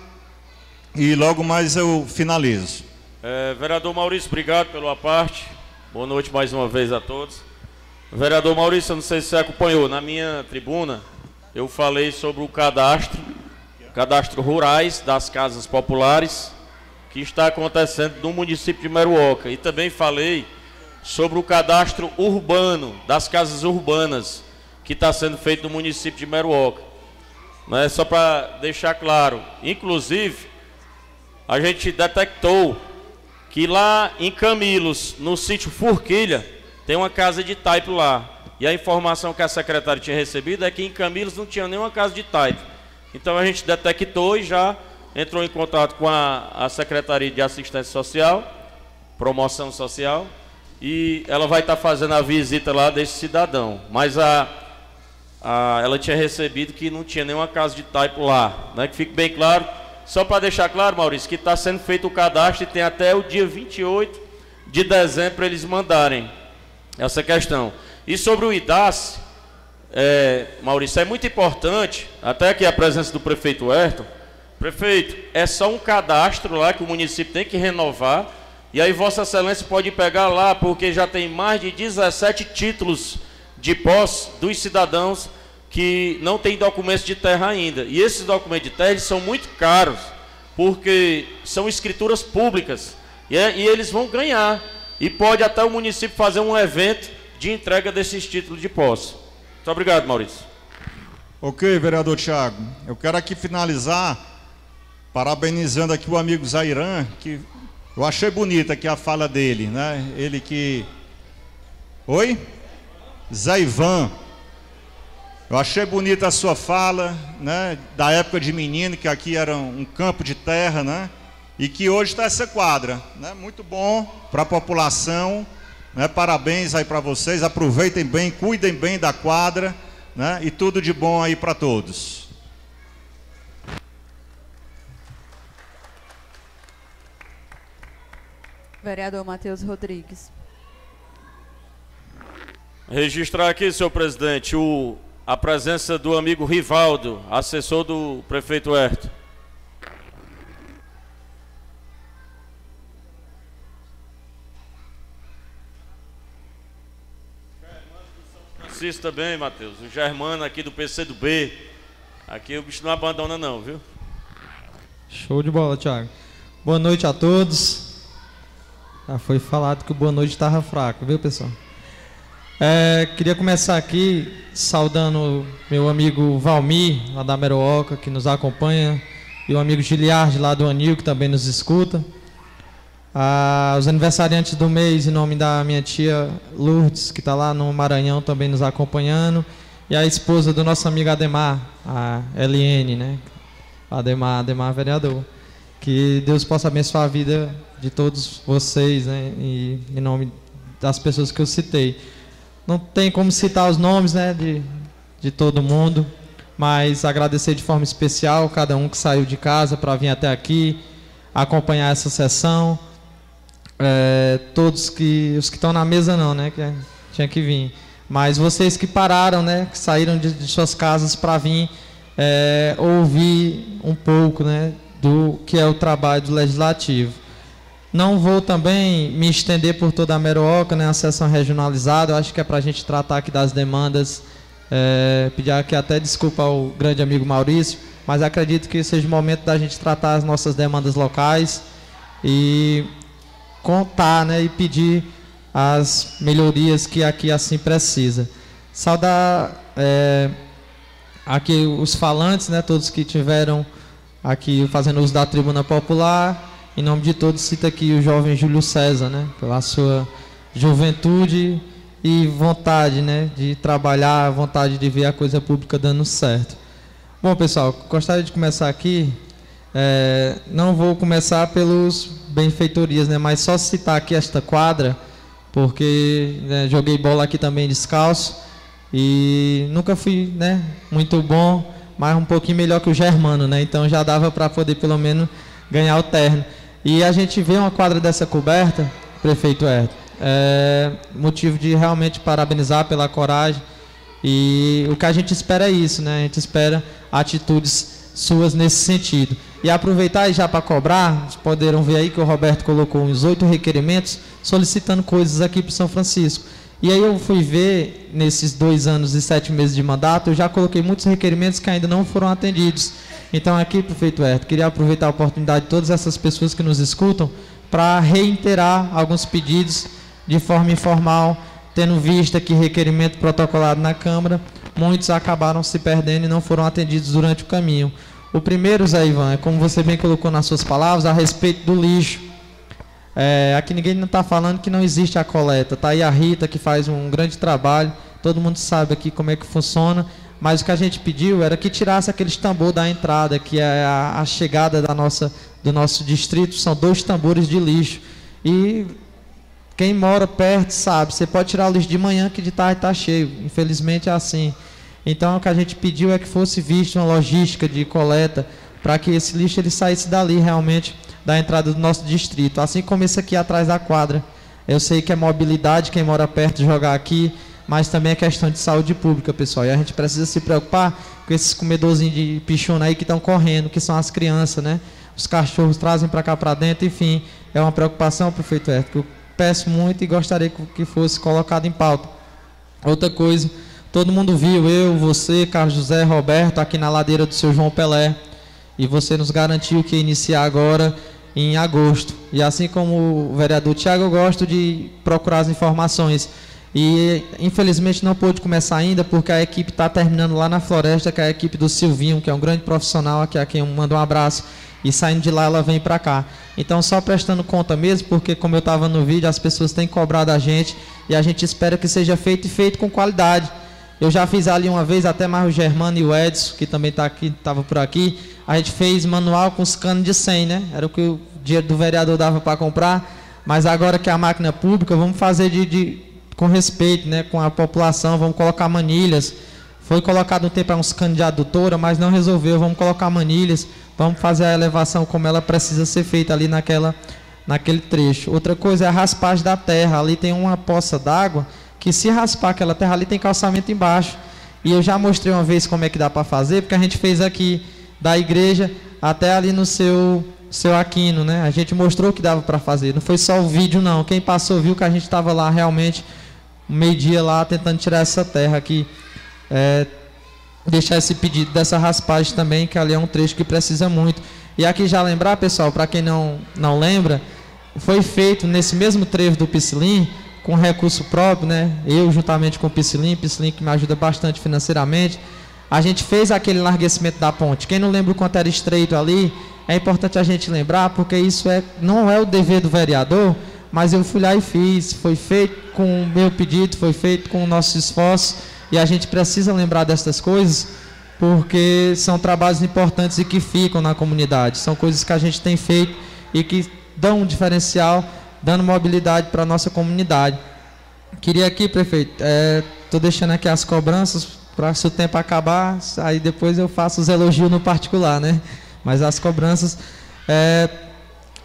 e logo mais eu finalizo. É, vereador Maurício, obrigado pela parte. Boa noite mais uma vez a todos. Vereador Maurício, não sei se você acompanhou, na minha tribuna eu falei sobre o cadastro, cadastro rurais das casas populares que está acontecendo no município de Meruoca. E também falei sobre o cadastro urbano das casas urbanas que está sendo feito no município de Meruoca. Né? Só para deixar claro, inclusive, a gente detectou que lá em Camilos, no sítio Forquilha, tem uma casa de taipo lá. E a informação que a secretária tinha recebido é que em Camilos não tinha nenhuma casa de taipo. Então a gente detectou e já entrou em contato com a, a Secretaria de Assistência Social, Promoção Social, e ela vai estar tá fazendo a visita lá desse cidadão. Mas a, a, ela tinha recebido que não tinha nenhuma casa de taipo lá. Né? Que fique bem claro. Só para deixar claro, Maurício, que está sendo feito o cadastro e tem até o dia 28 de dezembro para eles mandarem essa questão. E sobre o IDAS, é, Maurício, é muito importante, até aqui a presença do prefeito Ayrton. Prefeito, é só um cadastro lá que o município tem que renovar. E aí Vossa Excelência pode pegar lá, porque já tem mais de 17 títulos de posse dos cidadãos que não têm documentos de terra ainda. E esses documentos de terra são muito caros, porque são escrituras públicas. E, é, e eles vão ganhar. E pode até o município fazer um evento de entrega desses títulos de posse. Muito obrigado, Maurício. Ok, vereador Tiago. Eu quero aqui finalizar parabenizando aqui o amigo Zairan, que eu achei bonita aqui a fala dele, né? Ele que. Oi? Zaivan. Eu achei bonita a sua fala, né? Da época de menino, que aqui era um campo de terra, né? E que hoje está essa quadra, né? Muito bom para a população, né? Parabéns aí para vocês, aproveitem bem, cuidem bem da quadra, né? E tudo de bom aí para todos. Vereador Matheus Rodrigues. Registrar aqui, senhor presidente, o, a presença do amigo Rivaldo, assessor do prefeito Herto. Francisco também, Matheus. O Germano aqui do PC do B. Aqui o bicho não abandona não, viu? Show de bola, Thiago. Boa noite a todos. Já foi falado que o boa noite estava fraco, viu, pessoal? É, queria começar aqui saudando meu amigo Valmir, lá da Meroca, que nos acompanha, e o amigo Giliard, lá do Anil, que também nos escuta. Ah, os aniversariantes do mês, em nome da minha tia Lourdes, que está lá no Maranhão também nos acompanhando, e a esposa do nosso amigo Ademar, a Eliene, né? Ademar, Ademar vereador. Que Deus possa abençoar a vida de todos vocês, né? E em nome das pessoas que eu citei. Não tem como citar os nomes né, de, de todo mundo, mas agradecer de forma especial cada um que saiu de casa para vir até aqui, acompanhar essa sessão. É, todos que. Os que estão na mesa não, né? Que tinha que vir. Mas vocês que pararam, né? Que saíram de, de suas casas para vir é, ouvir um pouco né, do que é o trabalho do legislativo. Não vou também me estender por toda a Meroca, né, a sessão regionalizada. Eu acho que é para a gente tratar aqui das demandas. É, pedir aqui até desculpa ao grande amigo Maurício, mas acredito que seja o momento da gente tratar as nossas demandas locais e contar né, e pedir as melhorias que aqui assim precisa. Saudar é, aqui os falantes, né, todos que tiveram aqui fazendo uso da tribuna popular em nome de todos, cita aqui o jovem Júlio César, né? Pela sua juventude e vontade, né? De trabalhar, vontade de ver a coisa pública dando certo. Bom, pessoal, gostaria de começar aqui. É, não vou começar pelos benfeitorias, né? Mas só citar aqui esta quadra, porque né, joguei bola aqui também descalço e nunca fui, né? Muito bom, mas um pouquinho melhor que o Germano, né? Então já dava para poder pelo menos ganhar o terno. E a gente vê uma quadra dessa coberta, prefeito Herto, é motivo de realmente parabenizar pela coragem. E o que a gente espera é isso, né? A gente espera atitudes suas nesse sentido. E aproveitar já para cobrar, vocês poderam ver aí que o Roberto colocou uns oito requerimentos solicitando coisas aqui para São Francisco. E aí eu fui ver, nesses dois anos e sete meses de mandato, eu já coloquei muitos requerimentos que ainda não foram atendidos. Então aqui, prefeito Herto, queria aproveitar a oportunidade de todas essas pessoas que nos escutam para reiterar alguns pedidos de forma informal, tendo vista que requerimento protocolado na Câmara, muitos acabaram se perdendo e não foram atendidos durante o caminho. O primeiro, Zé Ivan, é como você bem colocou nas suas palavras, a respeito do lixo. É, aqui ninguém está falando que não existe a coleta. Está aí a Rita que faz um grande trabalho. Todo mundo sabe aqui como é que funciona. Mas o que a gente pediu era que tirasse aqueles tambor da entrada, que é a, a chegada da nossa, do nosso distrito. São dois tambores de lixo. E quem mora perto sabe, você pode tirar o lixo de manhã que de tarde está cheio. Infelizmente é assim. Então o que a gente pediu é que fosse vista uma logística de coleta para que esse lixo ele saísse dali realmente da entrada do nosso distrito, assim como esse aqui atrás da quadra. Eu sei que é mobilidade, quem mora perto jogar aqui, mas também é questão de saúde pública, pessoal. E a gente precisa se preocupar com esses comedorzinhos de pichona aí que estão correndo, que são as crianças, né? Os cachorros trazem para cá para dentro, enfim, é uma preocupação, prefeito eu peço muito e gostaria que fosse colocado em pauta. Outra coisa, todo mundo viu, eu, você, Carlos José, Roberto, aqui na ladeira do seu João Pelé, e você nos garantiu que ia iniciar agora em agosto. E assim como o vereador Tiago, eu gosto de procurar as informações. E infelizmente não pôde começar ainda porque a equipe está terminando lá na floresta, que é a equipe do Silvinho, que é um grande profissional, aqui a quem eu mando um abraço. E saindo de lá ela vem para cá. Então só prestando conta mesmo, porque como eu estava no vídeo, as pessoas têm cobrado a gente e a gente espera que seja feito e feito com qualidade. Eu já fiz ali uma vez, até mais o Germano e o Edson, que também está aqui, estava por aqui. A gente fez manual com os canos de 100, né? Era o que o dinheiro do vereador dava para comprar. Mas agora que é a máquina pública, vamos fazer de, de, com respeito, né? Com a população, vamos colocar manilhas. Foi colocado um tempo uns canos de adutora, mas não resolveu. Vamos colocar manilhas, vamos fazer a elevação como ela precisa ser feita ali naquela, naquele trecho. Outra coisa é a raspagem da terra. Ali tem uma poça d'água que se raspar aquela terra ali tem calçamento embaixo. E eu já mostrei uma vez como é que dá para fazer, porque a gente fez aqui da igreja até ali no seu seu Aquino, né? A gente mostrou que dava para fazer. Não foi só o vídeo não. Quem passou viu que a gente estava lá realmente meio-dia lá tentando tirar essa terra aqui. É, deixar esse pedido dessa raspagem também, que ali é um trecho que precisa muito. E aqui já lembrar, pessoal, para quem não não lembra, foi feito nesse mesmo trevo do Piscilim com recurso próprio, né? Eu juntamente com o Piscilim, Piscilim que me ajuda bastante financeiramente. A gente fez aquele enlarguecimento da ponte. Quem não lembra o quanto era estreito ali, é importante a gente lembrar, porque isso é, não é o dever do vereador, mas eu fui lá e fiz. Foi feito com o meu pedido, foi feito com o nosso esforço, e a gente precisa lembrar dessas coisas, porque são trabalhos importantes e que ficam na comunidade. São coisas que a gente tem feito e que dão um diferencial dando mobilidade para a nossa comunidade. Queria aqui, prefeito, estou é, deixando aqui as cobranças para se o tempo acabar, aí depois eu faço os elogios no particular, né? Mas as cobranças é,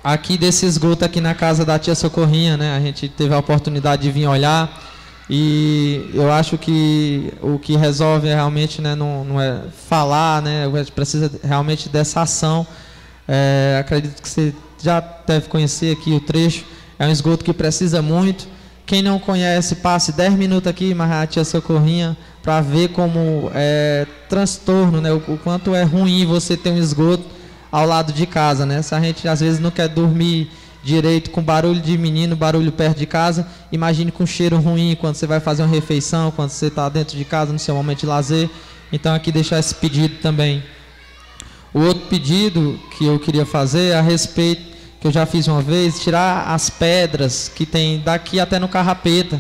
aqui desse esgoto aqui na casa da tia Socorrinha, né? A gente teve a oportunidade de vir olhar e eu acho que o que resolve é realmente, né, não, não é falar, né? A gente precisa realmente dessa ação. É, acredito que você já deve conhecer aqui o trecho é um esgoto que precisa muito. Quem não conhece, passe 10 minutos aqui, mas a tia Socorrinha, para ver como é transtorno, né? O, o, quanto é ruim você ter um esgoto ao lado de casa, né? Se a gente às vezes não quer dormir direito com barulho de menino, barulho perto de casa, imagine com cheiro ruim quando você vai fazer uma refeição, quando você está dentro de casa no seu momento de lazer. Então aqui deixar esse pedido também. O outro pedido que eu queria fazer é a respeito que eu já fiz uma vez, tirar as pedras que tem daqui até no carrapeta.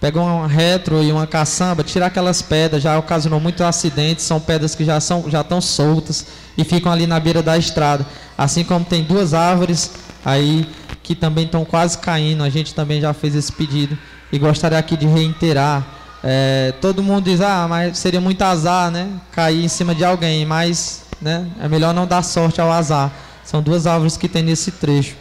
Pega um retro e uma caçamba, tirar aquelas pedras, já ocasionou muitos acidentes, são pedras que já são já estão soltas e ficam ali na beira da estrada. Assim como tem duas árvores aí que também estão quase caindo, a gente também já fez esse pedido e gostaria aqui de reiterar. É, todo mundo diz, ah, mas seria muito azar, né? Cair em cima de alguém, mas né, é melhor não dar sorte ao azar. São duas árvores que tem nesse trecho.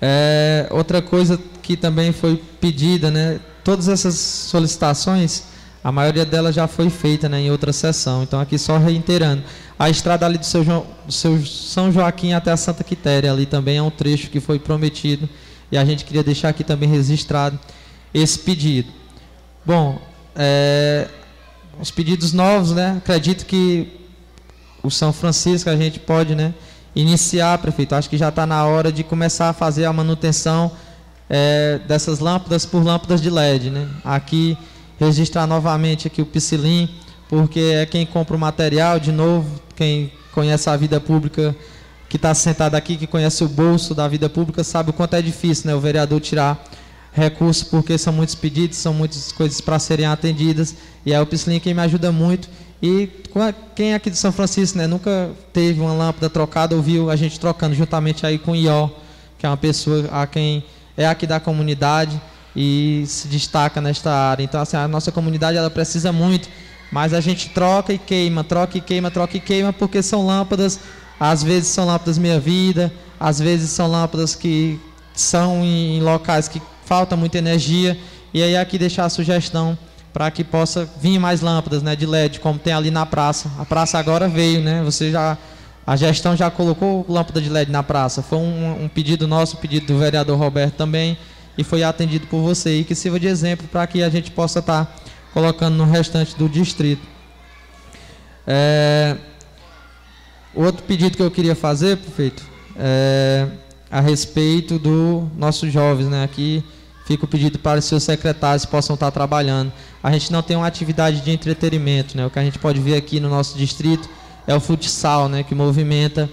É, outra coisa que também foi pedida, né? Todas essas solicitações, a maioria delas já foi feita né, em outra sessão. Então aqui só reiterando. A estrada ali do seu, do seu São Joaquim até a Santa Quitéria ali também é um trecho que foi prometido e a gente queria deixar aqui também registrado. esse pedido. Bom, é, os pedidos novos, né? Acredito que o São Francisco a gente pode, né? Iniciar, prefeito. Acho que já está na hora de começar a fazer a manutenção é, dessas lâmpadas por lâmpadas de LED, né? Aqui registrar novamente aqui o Piscilim, porque é quem compra o material, de novo, quem conhece a vida pública, que está sentado aqui, que conhece o bolso da vida pública, sabe o quanto é difícil, né? O vereador tirar recursos, porque são muitos pedidos, são muitas coisas para serem atendidas, e é o Piscilim quem me ajuda muito. E quem é aqui de São Francisco, né, nunca teve uma lâmpada trocada, ouviu a gente trocando juntamente aí com o Ió, que é uma pessoa a quem é aqui da comunidade e se destaca nesta área. Então, assim, a nossa comunidade ela precisa muito, mas a gente troca e queima, troca e queima, troca e queima, porque são lâmpadas, às vezes são lâmpadas meia-vida, às vezes são lâmpadas que são em locais que falta muita energia, e aí aqui deixar a sugestão para que possa vir mais lâmpadas né, de LED, como tem ali na praça. A praça agora veio, né? Você já a gestão já colocou lâmpada de LED na praça. Foi um, um pedido nosso, pedido do vereador Roberto também, e foi atendido por você. E que sirva de exemplo para que a gente possa estar tá colocando no restante do distrito. É, outro pedido que eu queria fazer, prefeito, é a respeito do nossos jovens, né? Aqui fica o pedido para os seus secretários possam estar tá trabalhando. A gente não tem uma atividade de entretenimento, né? O que a gente pode ver aqui no nosso distrito é o futsal, né, que movimenta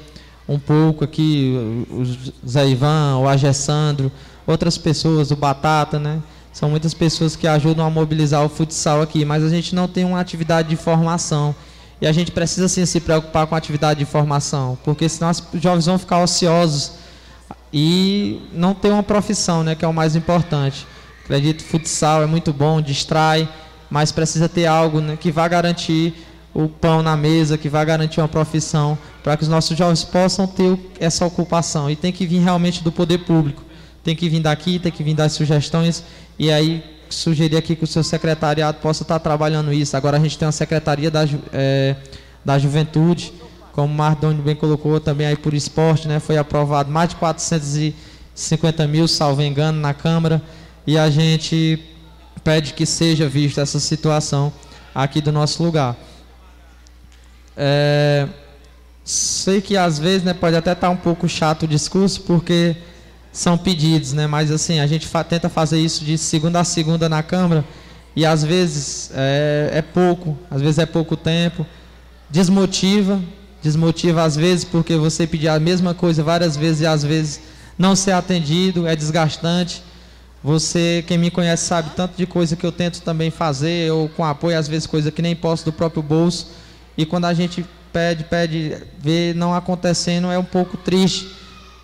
um pouco aqui o Zé Ivan, o Agessandro, outras pessoas, o Batata, né? São muitas pessoas que ajudam a mobilizar o futsal aqui, mas a gente não tem uma atividade de formação. E a gente precisa sim se preocupar com a atividade de formação, porque senão os jovens vão ficar ociosos e não ter uma profissão, né, que é o mais importante. Acredito que futsal é muito bom, distrai, mas precisa ter algo né, que vá garantir o pão na mesa, que vai garantir uma profissão, para que os nossos jovens possam ter essa ocupação. E tem que vir realmente do poder público. Tem que vir daqui, tem que vir das sugestões. E aí, sugerir aqui que o seu secretariado possa estar trabalhando isso. Agora a gente tem uma secretaria da, é, da juventude, como o Mardoni bem colocou, também aí por esporte, né? Foi aprovado mais de 450 mil, salvo engano, na Câmara. E a gente pede que seja vista essa situação aqui do nosso lugar. É, sei que às vezes né, pode até estar tá um pouco chato o discurso, porque são pedidos, né? Mas assim, a gente fa tenta fazer isso de segunda a segunda na Câmara e às vezes é, é, pouco, às vezes é pouco tempo, desmotiva, desmotiva às vezes porque você pedir a mesma coisa várias vezes e às vezes não ser atendido, é desgastante. Você, quem me conhece, sabe tanto de coisa que eu tento também fazer, ou com apoio, às vezes coisa que nem posso do próprio bolso. E quando a gente pede, pede, vê não acontecendo, é um pouco triste.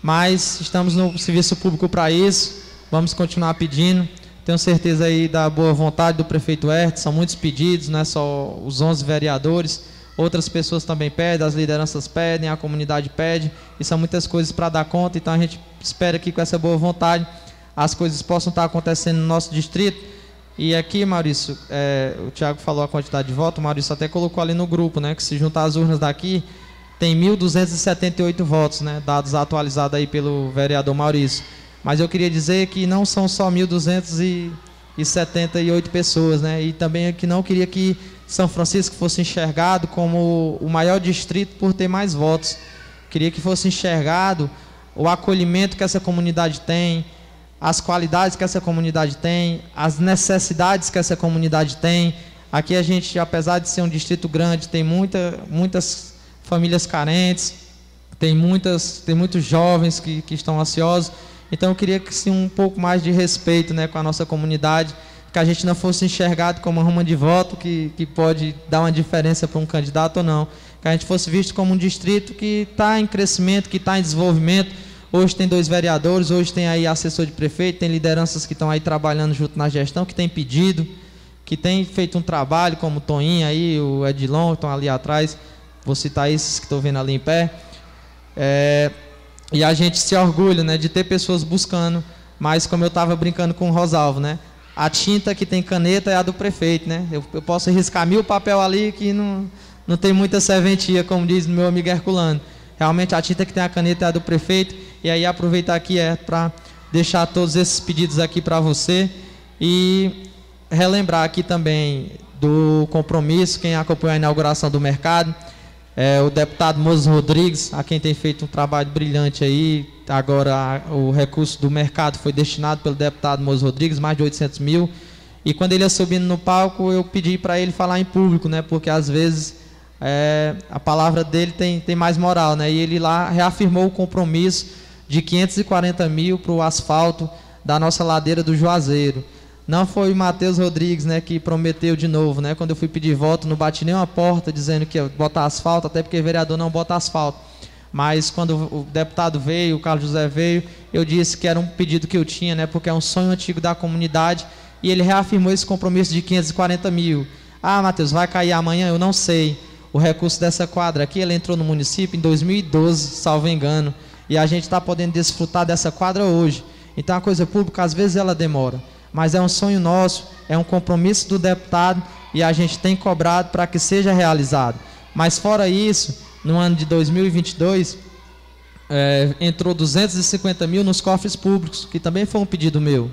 Mas estamos no serviço público para isso, vamos continuar pedindo. Tenho certeza aí da boa vontade do prefeito Hertz, são muitos pedidos, não é só os 11 vereadores, outras pessoas também pedem, as lideranças pedem, a comunidade pede, e são muitas coisas para dar conta, então a gente espera que com essa boa vontade as coisas possam estar acontecendo no nosso distrito e aqui, Maurício, é, o Tiago falou a quantidade de votos, o Maurício até colocou ali no grupo, né? Que se juntar as urnas daqui, tem 1.278 votos, né? Dados atualizados aí pelo vereador Maurício. Mas eu queria dizer que não são só 1.278 pessoas, né? E também que não queria que São Francisco fosse enxergado como o maior distrito por ter mais votos. Queria que fosse enxergado o acolhimento que essa comunidade tem, as qualidades que essa comunidade tem, as necessidades que essa comunidade tem. Aqui a gente, apesar de ser um distrito grande, tem muita, muitas famílias carentes, tem, muitas, tem muitos jovens que, que estão ansiosos. Então eu queria que sim, um pouco mais de respeito né, com a nossa comunidade, que a gente não fosse enxergado como uma ruma de voto que, que pode dar uma diferença para um candidato ou não. Que a gente fosse visto como um distrito que está em crescimento, que está em desenvolvimento, Hoje tem dois vereadores, hoje tem aí assessor de prefeito, tem lideranças que estão aí trabalhando junto na gestão, que tem pedido, que tem feito um trabalho, como o Toninho aí, o Edilon, que estão ali atrás, vou citar esses que estou vendo ali em pé. É, e a gente se orgulha né, de ter pessoas buscando, mas como eu estava brincando com o Rosalvo, né? A tinta que tem caneta é a do prefeito, né? Eu, eu posso riscar mil papel ali que não, não tem muita serventia, como diz meu amigo Herculano. Realmente a tinta que tem a caneta é a do prefeito. E aí aproveitar aqui é para deixar todos esses pedidos aqui para você E relembrar aqui também do compromisso, quem acompanhou a inauguração do mercado, é, o deputado Moses Rodrigues, a quem tem feito um trabalho brilhante aí. Agora o recurso do mercado foi destinado pelo deputado Moses Rodrigues, mais de 800 mil. E quando ele ia subindo no palco, eu pedi para ele falar em público, né? Porque às vezes é, a palavra dele tem, tem mais moral, né? E ele lá reafirmou o compromisso de 540 mil para o asfalto da nossa ladeira do Juazeiro. Não foi o Matheus Rodrigues, né, que prometeu de novo, né? Quando eu fui pedir voto, não bati nenhuma porta dizendo que ia botar asfalto, até porque vereador não bota asfalto. Mas quando o deputado veio, o Carlos José veio, eu disse que era um pedido que eu tinha, né? Porque é um sonho antigo da comunidade e ele reafirmou esse compromisso de 540 mil. Ah, Matheus, vai cair amanhã? Eu não sei. O recurso dessa quadra aqui, ela entrou no município em 2012, salvo engano, e a gente está podendo desfrutar dessa quadra hoje. Então a coisa pública, às vezes, ela demora mas é um sonho nosso, é um compromisso do deputado e a gente tem cobrado para que seja realizado. Mas fora isso, no ano de 2022, é, entrou 250 mil nos cofres públicos, que também foi um pedido meu.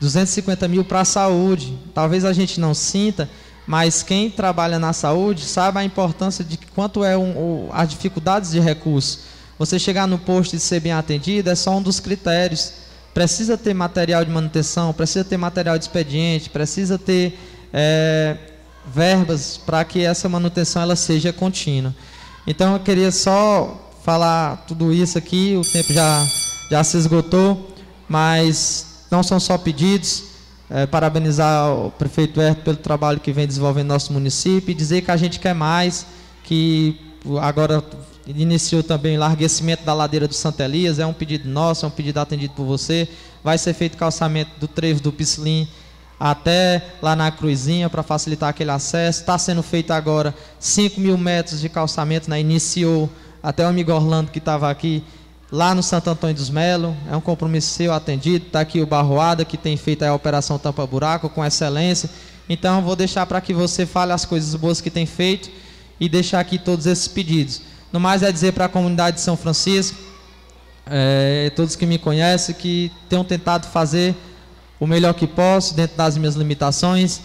250 mil para a saúde. Talvez a gente não sinta, mas quem trabalha na saúde sabe a importância de quanto é um, as dificuldades de recursos. Você chegar no posto e ser bem atendido é só um dos critérios precisa ter material de manutenção, precisa ter material de expediente, precisa ter é, verbas para que essa manutenção ela seja contínua. Então eu queria só falar tudo isso aqui, o tempo já, já se esgotou, mas não são só pedidos, é, parabenizar o prefeito Herto pelo trabalho que vem desenvolvendo no nosso município e dizer que a gente quer mais, que agora iniciou também o enlarguecimento da ladeira do Santa Elias, é um pedido nosso, é um pedido atendido por você. Vai ser feito calçamento do trevo do Piscilim até lá na Cruzinha para facilitar aquele acesso. Está sendo feito agora 5 mil metros de calçamento, né? iniciou até o amigo Orlando que estava aqui lá no Santo Antônio dos Melo. É um compromisso seu atendido. Está aqui o Barroada que tem feito a operação Tampa Buraco com excelência. Então vou deixar para que você fale as coisas boas que tem feito e deixar aqui todos esses pedidos. No mais é dizer para a comunidade de São Francisco, é, todos que me conhecem, que tenham tentado fazer o melhor que posso dentro das minhas limitações.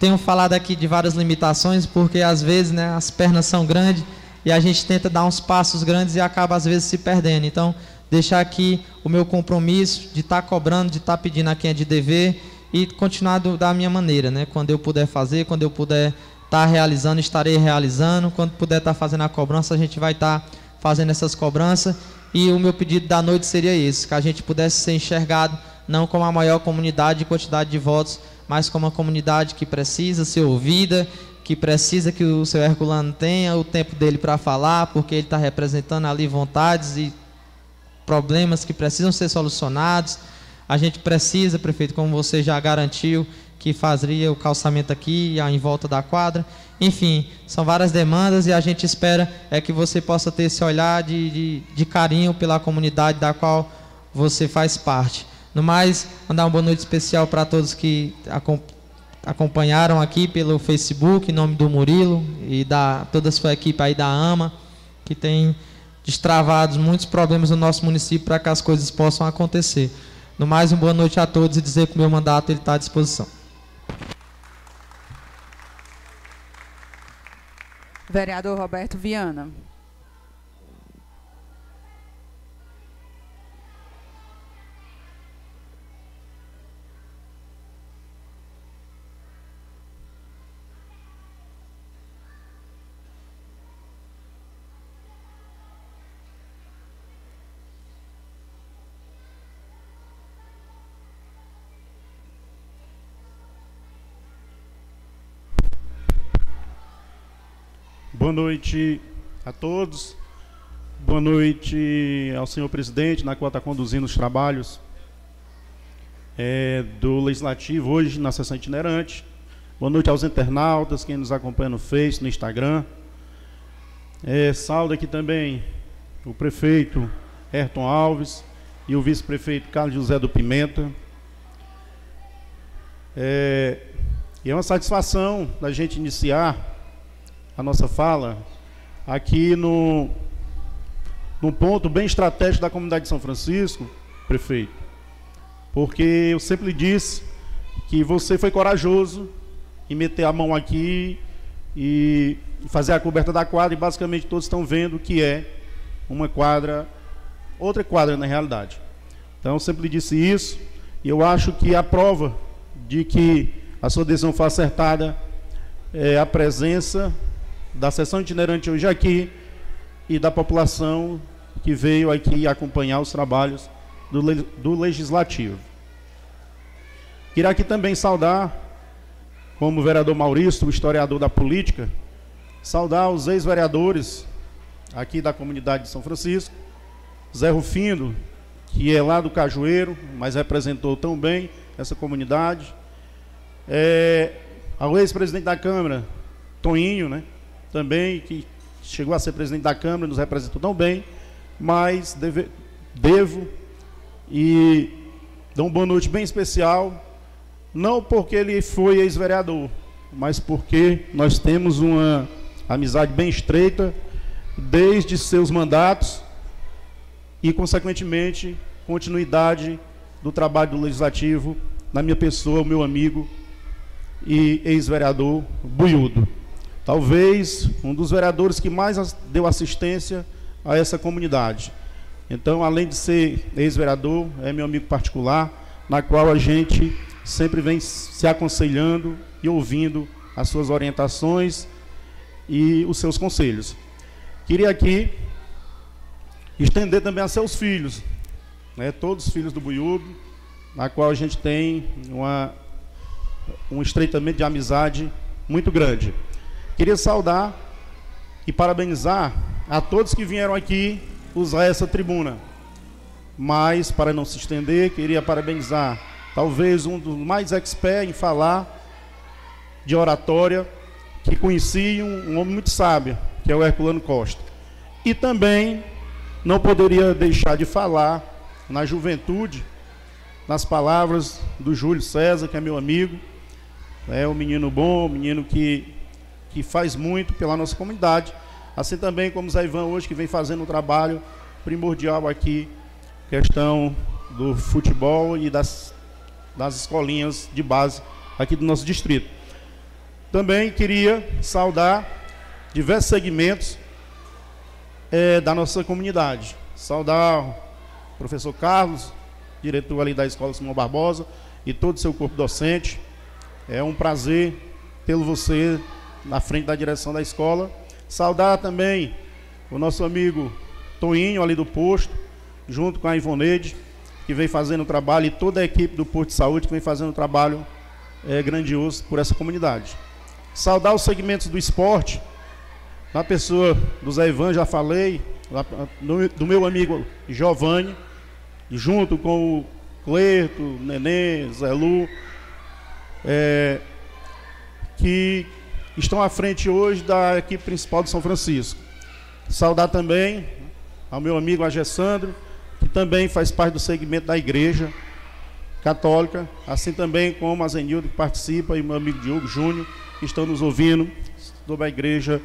Tenho falado aqui de várias limitações, porque às vezes né, as pernas são grandes e a gente tenta dar uns passos grandes e acaba às vezes se perdendo. Então, deixar aqui o meu compromisso de estar tá cobrando, de estar tá pedindo a quem é de dever e continuar do, da minha maneira, né? Quando eu puder fazer, quando eu puder estar tá realizando, estarei realizando. Quando puder estar tá fazendo a cobrança, a gente vai estar tá fazendo essas cobranças. E o meu pedido da noite seria esse: que a gente pudesse ser enxergado não como a maior comunidade e quantidade de votos, mas como uma comunidade que precisa ser ouvida, que precisa que o seu Herculano tenha o tempo dele para falar, porque ele está representando ali vontades e problemas que precisam ser solucionados. A gente precisa, prefeito, como você já garantiu, que fazia o calçamento aqui em volta da quadra. Enfim, são várias demandas e a gente espera é que você possa ter esse olhar de, de, de carinho pela comunidade da qual você faz parte. No mais, mandar uma boa noite especial para todos que acompanharam aqui pelo Facebook, em nome do Murilo e da toda a sua equipe aí da AMA, que tem destravado muitos problemas no nosso município para que as coisas possam acontecer. No mais, uma boa noite a todos e dizer que o meu mandato está à disposição. Vereador Roberto Viana. Boa noite a todos. Boa noite ao senhor presidente, na qual está conduzindo os trabalhos é, do Legislativo hoje na sessão itinerante. Boa noite aos internautas, quem nos acompanha no Face, no Instagram. É, aqui também o prefeito Ayrton Alves e o vice-prefeito Carlos José do Pimenta. É, e é uma satisfação da gente iniciar a nossa fala aqui no, num ponto bem estratégico da comunidade de São Francisco, prefeito, porque eu sempre disse que você foi corajoso em meter a mão aqui e fazer a coberta da quadra, e basicamente todos estão vendo que é uma quadra, outra quadra na realidade. Então, eu sempre lhe disse isso, e eu acho que a prova de que a sua decisão foi acertada é a presença da sessão itinerante hoje aqui e da população que veio aqui acompanhar os trabalhos do, do Legislativo. Queria aqui também saudar, como vereador Maurício, o historiador da política, saudar os ex-vereadores aqui da comunidade de São Francisco, Zé Rufino, que é lá do Cajueiro, mas representou tão bem essa comunidade, é, ao ex-presidente da Câmara, Toninho, né, também, que chegou a ser presidente da Câmara, nos representou tão bem, mas deve, devo e dou uma boa noite bem especial, não porque ele foi ex-vereador, mas porque nós temos uma amizade bem estreita desde seus mandatos e, consequentemente, continuidade do trabalho do Legislativo na minha pessoa, o meu amigo e ex-vereador Buiudo. Talvez um dos vereadores que mais deu assistência a essa comunidade. Então, além de ser ex-vereador, é meu amigo particular, na qual a gente sempre vem se aconselhando e ouvindo as suas orientações e os seus conselhos. Queria aqui estender também a seus filhos, né, todos os filhos do Buiúdo, na qual a gente tem uma, um estreitamento de amizade muito grande. Queria saudar e parabenizar a todos que vieram aqui usar essa tribuna. Mas, para não se estender, queria parabenizar talvez um dos mais experts em falar de oratória, que conheci um, um homem muito sábio, que é o Herculano Costa. E também não poderia deixar de falar na juventude, nas palavras do Júlio César, que é meu amigo, é um menino bom, um menino que, que faz muito pela nossa comunidade, assim também como o Zé Ivan hoje, que vem fazendo um trabalho primordial aqui, questão do futebol e das, das escolinhas de base aqui do nosso distrito. Também queria saudar diversos segmentos é, da nossa comunidade. Saudar o professor Carlos, diretor ali da Escola Simão Barbosa, e todo o seu corpo docente. É um prazer tê-lo você na frente da direção da escola. Saudar também o nosso amigo Toinho ali do posto, junto com a Ivoneide, que vem fazendo o trabalho, e toda a equipe do Posto de Saúde que vem fazendo o trabalho é, grandioso por essa comunidade. Saudar os segmentos do esporte, na pessoa do Zé Ivan, já falei, do meu amigo Giovanni, junto com o Clerto, Nenê, Zé Lu, é, que estão à frente hoje da equipe principal de São Francisco. Saudar também ao meu amigo Agessandro, que também faz parte do segmento da igreja católica, assim também como a Zenildo que participa e meu amigo Diogo Júnior, que estão nos ouvindo sobre a igreja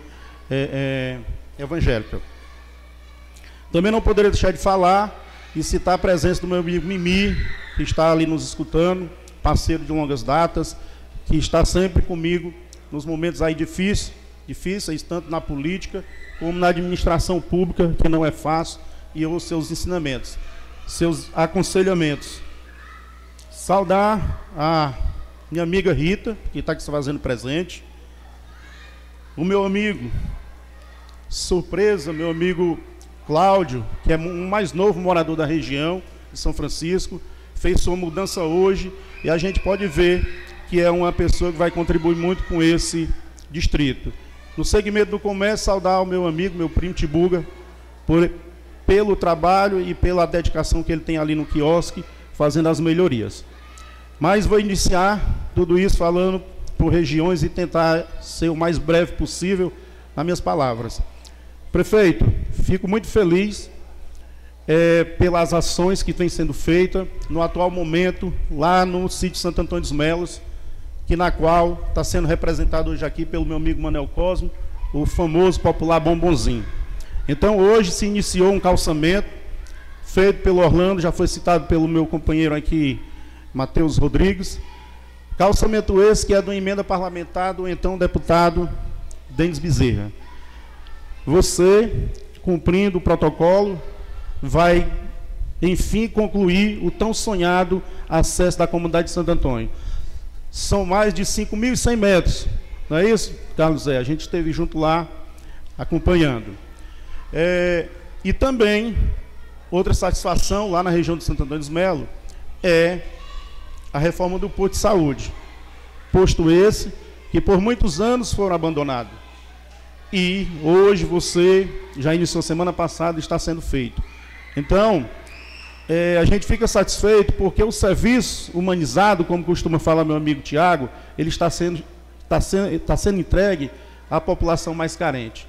é, é, evangélica. Também não poderia deixar de falar e citar a presença do meu amigo Mimi, que está ali nos escutando, parceiro de longas datas, que está sempre comigo nos momentos aí difíceis, difíceis tanto na política como na administração pública, que não é fácil, e os seus ensinamentos, seus aconselhamentos. Saudar a minha amiga Rita, que está aqui se fazendo presente, o meu amigo, surpresa, meu amigo Cláudio, que é um mais novo morador da região de São Francisco, fez sua mudança hoje e a gente pode ver que é uma pessoa que vai contribuir muito com esse distrito. No segmento do comércio, saudar o meu amigo, meu primo Tibuga, por, pelo trabalho e pela dedicação que ele tem ali no quiosque, fazendo as melhorias. Mas vou iniciar tudo isso falando por regiões e tentar ser o mais breve possível nas minhas palavras. Prefeito, fico muito feliz é, pelas ações que têm sendo feitas no atual momento lá no sítio Santo Antônio dos Melos, que na qual está sendo representado hoje aqui pelo meu amigo Manel Cosmo, o famoso popular bombonzinho. Então hoje se iniciou um calçamento feito pelo Orlando, já foi citado pelo meu companheiro aqui, Matheus Rodrigues, Calçamento esse que é do emenda parlamentar do então deputado Denis Bezerra. Você, cumprindo o protocolo, vai, enfim, concluir o tão sonhado acesso da comunidade de Santo Antônio. São mais de 5.100 metros, não é isso, Carlos Zé? A gente esteve junto lá, acompanhando. É, e também, outra satisfação lá na região de Santo Antônio dos Melo é a reforma do posto de saúde. Posto esse que por muitos anos foram abandonados. E hoje você, já iniciou semana passada, está sendo feito. Então, é, a gente fica satisfeito porque o serviço humanizado, como costuma falar meu amigo Tiago, ele está sendo, está, sendo, está sendo entregue à população mais carente.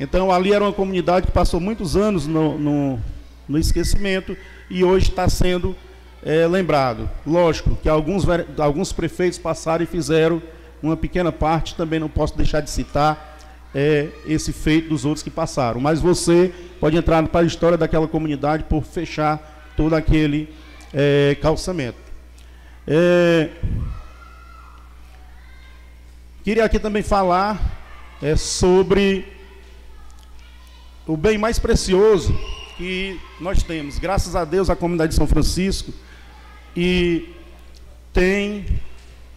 Então, ali era uma comunidade que passou muitos anos no, no, no esquecimento e hoje está sendo é, lembrado. Lógico que alguns, alguns prefeitos passaram e fizeram uma pequena parte, também não posso deixar de citar é, esse feito dos outros que passaram. Mas você pode entrar para a história daquela comunidade por fechar todo aquele é, calçamento. É, queria aqui também falar é, sobre o bem mais precioso que nós temos. Graças a Deus, a comunidade de São Francisco e tem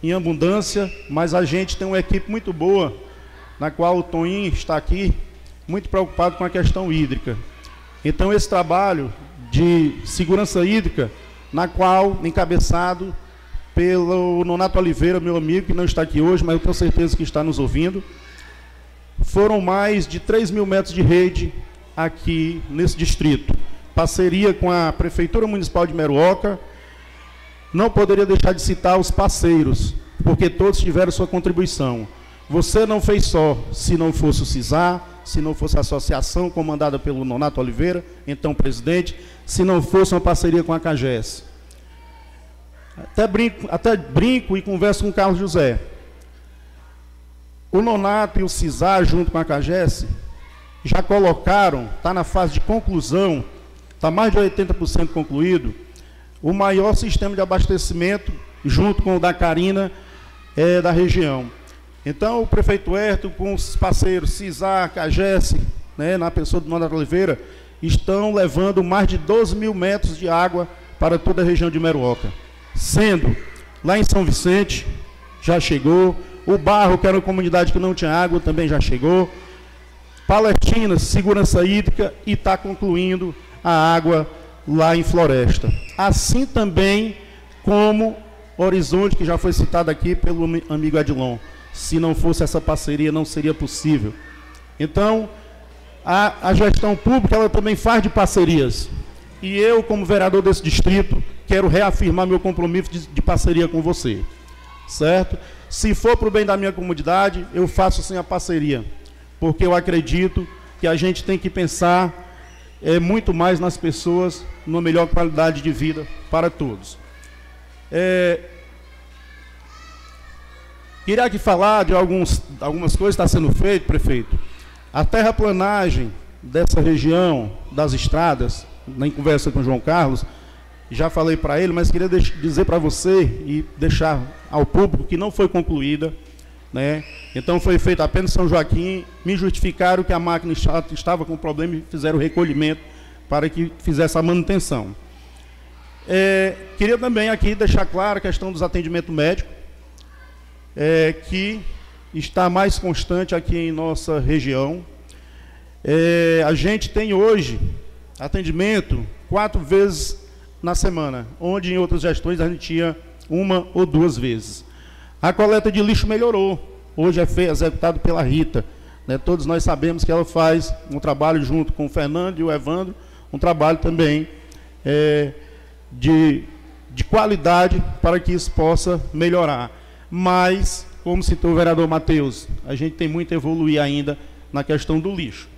em abundância, mas a gente tem uma equipe muito boa, na qual o Toninho está aqui, muito preocupado com a questão hídrica. Então, esse trabalho de segurança hídrica, na qual, encabeçado pelo Nonato Oliveira, meu amigo, que não está aqui hoje, mas eu tenho certeza que está nos ouvindo, foram mais de 3 mil metros de rede aqui nesse distrito. Parceria com a Prefeitura Municipal de Meruoca, não poderia deixar de citar os parceiros, porque todos tiveram sua contribuição. Você não fez só, se não fosse o CISAR, se não fosse a associação comandada pelo Nonato Oliveira, então presidente, se não fosse uma parceria com a CAGES. Até brinco, até brinco e converso com o Carlos José. O Nonato e o CISAR, junto com a CAGES, já colocaram, está na fase de conclusão, está mais de 80% concluído, o maior sistema de abastecimento, junto com o da Carina, é, da região. Então, o prefeito Herto, com os parceiros CISAR, CAGES, né, na pessoa do Nona Oliveira, estão levando mais de 12 mil metros de água para toda a região de Meruoca. Sendo lá em São Vicente, já chegou. O Barro, que era uma comunidade que não tinha água, também já chegou. Palestina, segurança hídrica e está concluindo a água lá em Floresta. Assim também como Horizonte, que já foi citado aqui pelo amigo Edilon. Se não fosse essa parceria, não seria possível. Então, a, a gestão pública ela também faz de parcerias. E eu, como vereador desse distrito, quero reafirmar meu compromisso de, de parceria com você. Certo? Se for para o bem da minha comunidade, eu faço sim a parceria. Porque eu acredito que a gente tem que pensar é, muito mais nas pessoas, numa melhor qualidade de vida para todos. É, queria aqui falar de alguns, algumas coisas que está sendo feito, prefeito. A terraplanagem dessa região, das estradas, na conversa com o João Carlos, já falei para ele, mas queria dizer para você e deixar ao público que não foi concluída. Né? Então foi feito apenas São Joaquim, me justificaram que a máquina estava com problema e fizeram o recolhimento para que fizesse a manutenção. É, queria também aqui deixar clara a questão dos atendimentos médicos, é, que está mais constante aqui em nossa região. É, a gente tem hoje atendimento quatro vezes na semana, onde em outras gestões a gente tinha uma ou duas vezes. A coleta de lixo melhorou. Hoje é feita, executado pela Rita. Né? Todos nós sabemos que ela faz um trabalho junto com o Fernando e o Evandro, um trabalho também é, de, de qualidade para que isso possa melhorar. Mas, como citou o vereador Matheus, a gente tem muito a evoluir ainda na questão do lixo.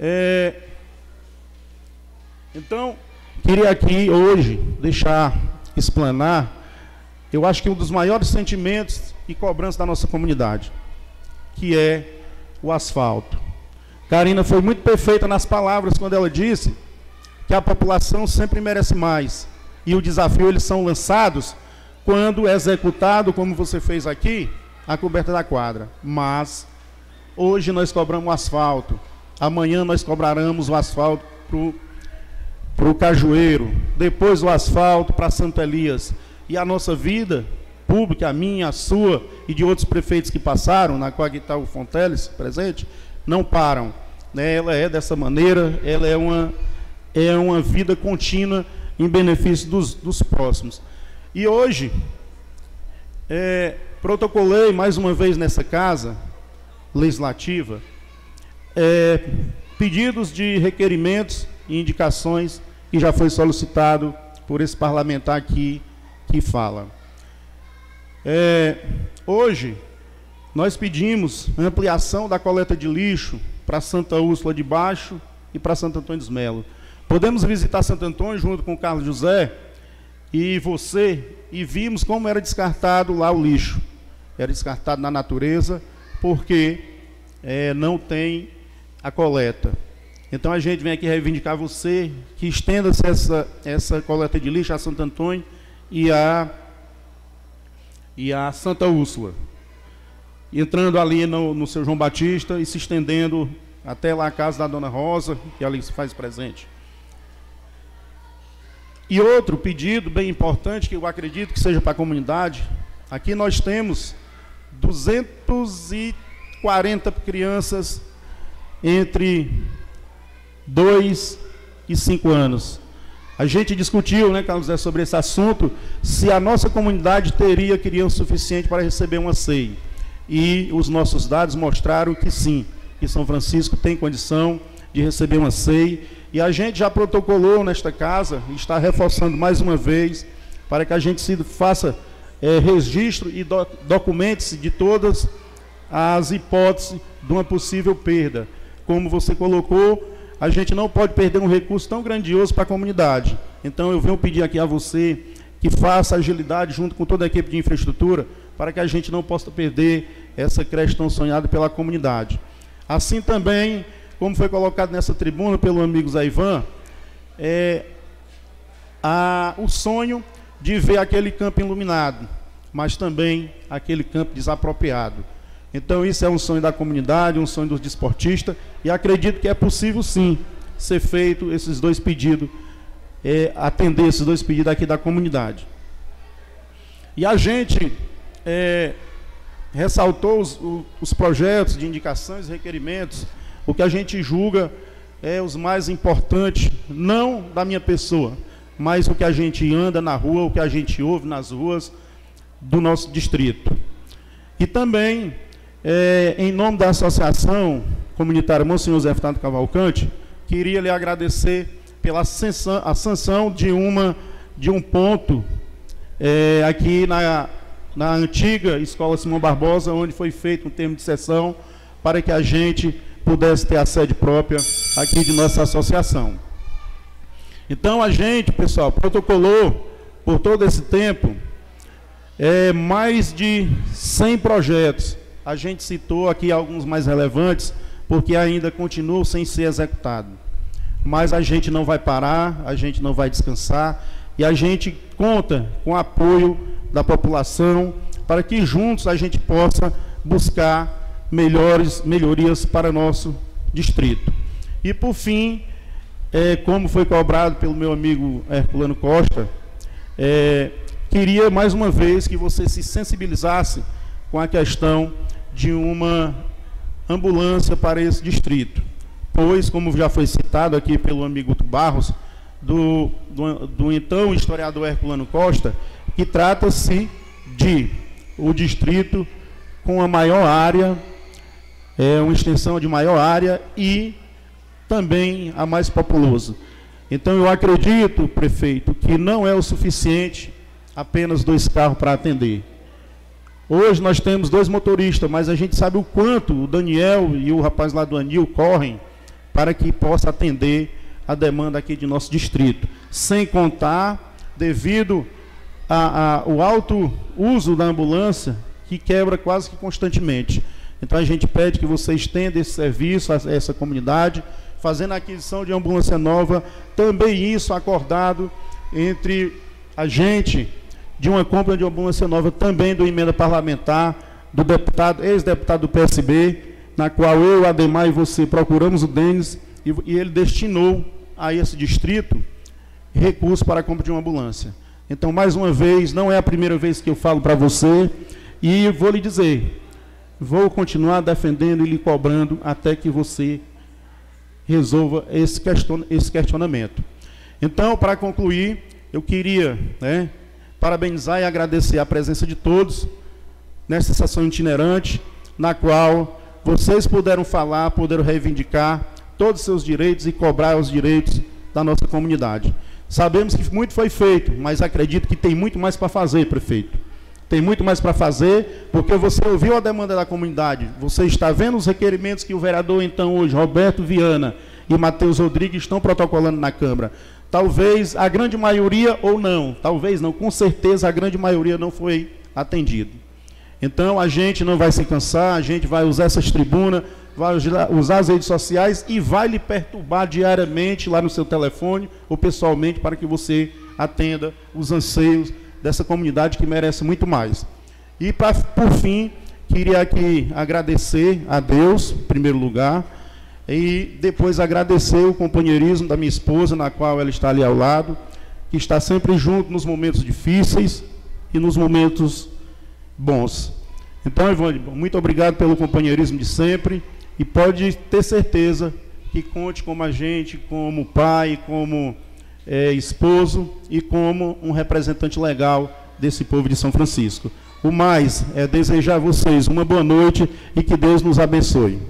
É, então, queria aqui hoje deixar explanar eu acho que um dos maiores sentimentos e cobranças da nossa comunidade, que é o asfalto. Karina foi muito perfeita nas palavras quando ela disse que a população sempre merece mais. E o desafio eles são lançados quando executado, como você fez aqui, a coberta da quadra. Mas hoje nós cobramos o asfalto, amanhã nós cobraremos o asfalto para o Cajueiro, depois o asfalto para Santo Elias. E a nossa vida pública, a minha, a sua e de outros prefeitos que passaram, na qual está o Fonteles presente, não param. Né? Ela é dessa maneira, ela é uma, é uma vida contínua em benefício dos, dos próximos. E hoje, é, protocolei mais uma vez nessa casa legislativa é, pedidos de requerimentos e indicações que já foi solicitado por esse parlamentar aqui que fala. É, hoje, nós pedimos ampliação da coleta de lixo para Santa Úrsula de Baixo e para Santo Antônio dos Melo. Podemos visitar Santo Antônio junto com o Carlos José e você e vimos como era descartado lá o lixo. Era descartado na natureza porque é, não tem a coleta. Então a gente vem aqui reivindicar você que estenda-se essa, essa coleta de lixo a Santo Antônio e a, e a Santa Úrsula. Entrando ali no, no seu João Batista e se estendendo até lá a casa da Dona Rosa, que ali se faz presente. E outro pedido bem importante, que eu acredito que seja para a comunidade, aqui nós temos 240 crianças entre 2 e 5 anos. A gente discutiu, né, Carlos, é, sobre esse assunto, se a nossa comunidade teria criança suficiente para receber uma CEI. E os nossos dados mostraram que sim, que São Francisco tem condição de receber uma CEI. E a gente já protocolou nesta casa, e está reforçando mais uma vez, para que a gente se faça é, registro e do, documente-se de todas as hipóteses de uma possível perda. Como você colocou, a gente não pode perder um recurso tão grandioso para a comunidade. Então eu venho pedir aqui a você que faça agilidade junto com toda a equipe de infraestrutura para que a gente não possa perder essa creche tão sonhada pela comunidade. Assim também, como foi colocado nessa tribuna pelo amigo Zaivan, é o sonho de ver aquele campo iluminado, mas também aquele campo desapropriado. Então isso é um sonho da comunidade, um sonho dos desportistas, e acredito que é possível sim ser feito esses dois pedidos, é, atender esses dois pedidos aqui da comunidade. E a gente é, ressaltou os, os projetos de indicações e requerimentos, o que a gente julga é os mais importantes, não da minha pessoa, mas o que a gente anda na rua, o que a gente ouve nas ruas do nosso distrito. E também é, em nome da Associação Comunitária Monsenhor José Fernando Cavalcante, queria lhe agradecer pela sanção, a sanção de, uma, de um ponto é, aqui na, na antiga Escola Simão Barbosa, onde foi feito um termo de sessão para que a gente pudesse ter a sede própria aqui de nossa associação. Então a gente, pessoal, protocolou por todo esse tempo é, mais de 100 projetos a gente citou aqui alguns mais relevantes, porque ainda continuam sem ser executado. Mas a gente não vai parar, a gente não vai descansar e a gente conta com o apoio da população para que juntos a gente possa buscar melhores melhorias para nosso distrito. E por fim, é, como foi cobrado pelo meu amigo Herculano Costa, é, queria mais uma vez que você se sensibilizasse com a questão de uma ambulância para esse distrito. Pois, como já foi citado aqui pelo amigo Barros, do, do, do então historiador Herculano Costa, que trata-se de o distrito com a maior área, é, uma extensão de maior área e também a mais populosa. Então eu acredito, prefeito, que não é o suficiente apenas dois carros para atender. Hoje nós temos dois motoristas, mas a gente sabe o quanto o Daniel e o rapaz lá do Anil correm para que possa atender a demanda aqui de nosso distrito. Sem contar, devido ao alto uso da ambulância, que quebra quase que constantemente. Então a gente pede que você estenda esse serviço a essa comunidade, fazendo a aquisição de ambulância nova, também isso acordado entre a gente de uma compra de ambulância nova também do emenda parlamentar do deputado, ex-deputado do PSB, na qual eu, Ademar e você procuramos o Denis e, e ele destinou a esse distrito recursos para a compra de uma ambulância. Então, mais uma vez, não é a primeira vez que eu falo para você, e vou lhe dizer, vou continuar defendendo e lhe cobrando até que você resolva esse, question, esse questionamento. Então, para concluir, eu queria né, parabenizar e agradecer a presença de todos nessa sessão itinerante, na qual vocês puderam falar, puderam reivindicar todos os seus direitos e cobrar os direitos da nossa comunidade. Sabemos que muito foi feito, mas acredito que tem muito mais para fazer, prefeito. Tem muito mais para fazer, porque você ouviu a demanda da comunidade, você está vendo os requerimentos que o vereador, então, hoje, Roberto Viana e Matheus Rodrigues, estão protocolando na Câmara. Talvez a grande maioria ou não, talvez não, com certeza a grande maioria não foi atendido. Então a gente não vai se cansar, a gente vai usar essas tribunas, vai usar as redes sociais e vai lhe perturbar diariamente lá no seu telefone ou pessoalmente para que você atenda os anseios dessa comunidade que merece muito mais. E pra, por fim, queria aqui agradecer a Deus, em primeiro lugar, e depois agradecer o companheirismo da minha esposa, na qual ela está ali ao lado, que está sempre junto nos momentos difíceis e nos momentos bons. Então, Ivone, muito obrigado pelo companheirismo de sempre e pode ter certeza que conte como a gente, como pai, como é, esposo e como um representante legal desse povo de São Francisco. O mais é desejar a vocês uma boa noite e que Deus nos abençoe.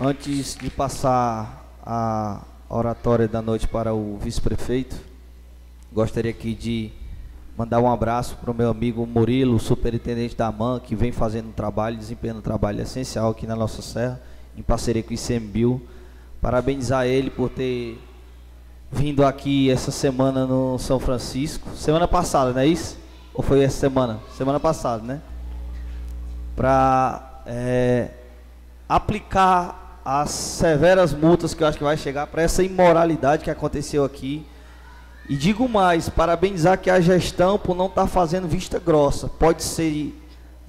Antes de passar a oratória da noite para o vice-prefeito, gostaria aqui de Mandar um abraço para o meu amigo Murilo, superintendente da MAN, que vem fazendo um trabalho, desempenhando um trabalho essencial aqui na nossa serra, em parceria com o ICMBio. Parabenizar ele por ter vindo aqui essa semana no São Francisco. Semana passada, não é isso? Ou foi essa semana? Semana passada, né? Para é, aplicar as severas multas que eu acho que vai chegar para essa imoralidade que aconteceu aqui e digo mais, parabenizar que a gestão por não estar tá fazendo vista grossa. Pode ser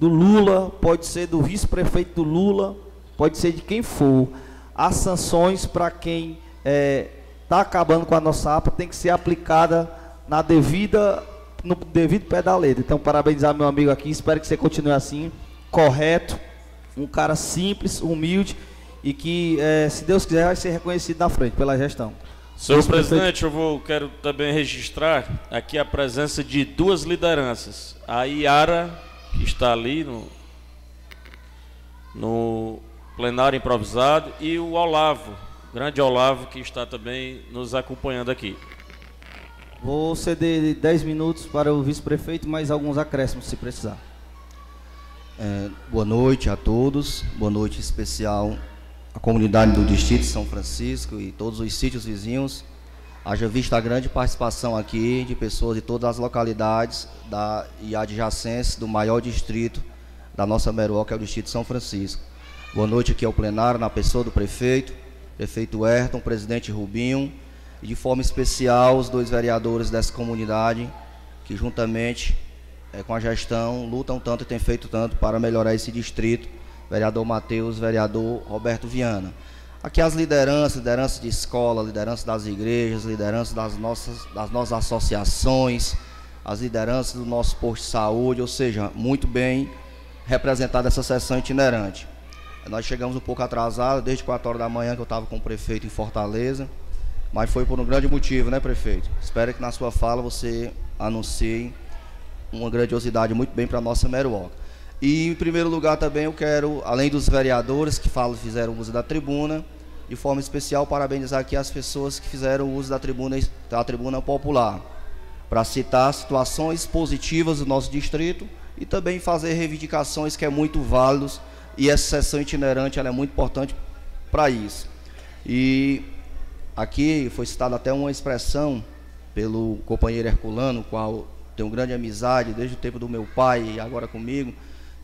do Lula, pode ser do vice-prefeito do Lula, pode ser de quem for. As sanções para quem está é, tá acabando com a nossa APA tem que ser aplicada na devida, no devido pé da letra. Então, parabenizar meu amigo aqui, espero que você continue assim, correto, um cara simples, humilde e que, é, se Deus quiser, vai ser reconhecido na frente pela gestão. Senhor presidente, eu vou, quero também registrar aqui a presença de duas lideranças. A Iara, que está ali no, no plenário improvisado, e o Olavo, grande Olavo, que está também nos acompanhando aqui. Vou ceder 10 minutos para o vice-prefeito, mais alguns acréscimos se precisar. É, boa noite a todos, boa noite especial a comunidade do Distrito de São Francisco e todos os sítios vizinhos. Haja vista a grande participação aqui de pessoas de todas as localidades da, e adjacências do maior distrito da nossa Meruó, que é o Distrito de São Francisco. Boa noite aqui ao plenário, na pessoa do prefeito, prefeito Ayrton, presidente Rubinho, e de forma especial os dois vereadores dessa comunidade, que juntamente é, com a gestão lutam tanto e têm feito tanto para melhorar esse distrito vereador Matheus, vereador Roberto Viana. Aqui as lideranças, liderança de escola, liderança das igrejas, liderança das nossas, das nossas associações, as lideranças do nosso posto de saúde, ou seja, muito bem representada essa sessão itinerante. Nós chegamos um pouco atrasados, desde 4 horas da manhã que eu estava com o prefeito em Fortaleza, mas foi por um grande motivo, né, prefeito? Espero que na sua fala você anuncie uma grandiosidade muito bem para a nossa Meruoca. E em primeiro lugar também eu quero, além dos vereadores que falam, fizeram uso da tribuna, de forma especial parabenizar aqui as pessoas que fizeram uso da tribuna, da tribuna popular, para citar situações positivas do nosso distrito e também fazer reivindicações que é muito válidos e essa sessão itinerante é muito importante para isso. E aqui foi citada até uma expressão pelo companheiro Herculano, qual tenho grande amizade desde o tempo do meu pai e agora comigo,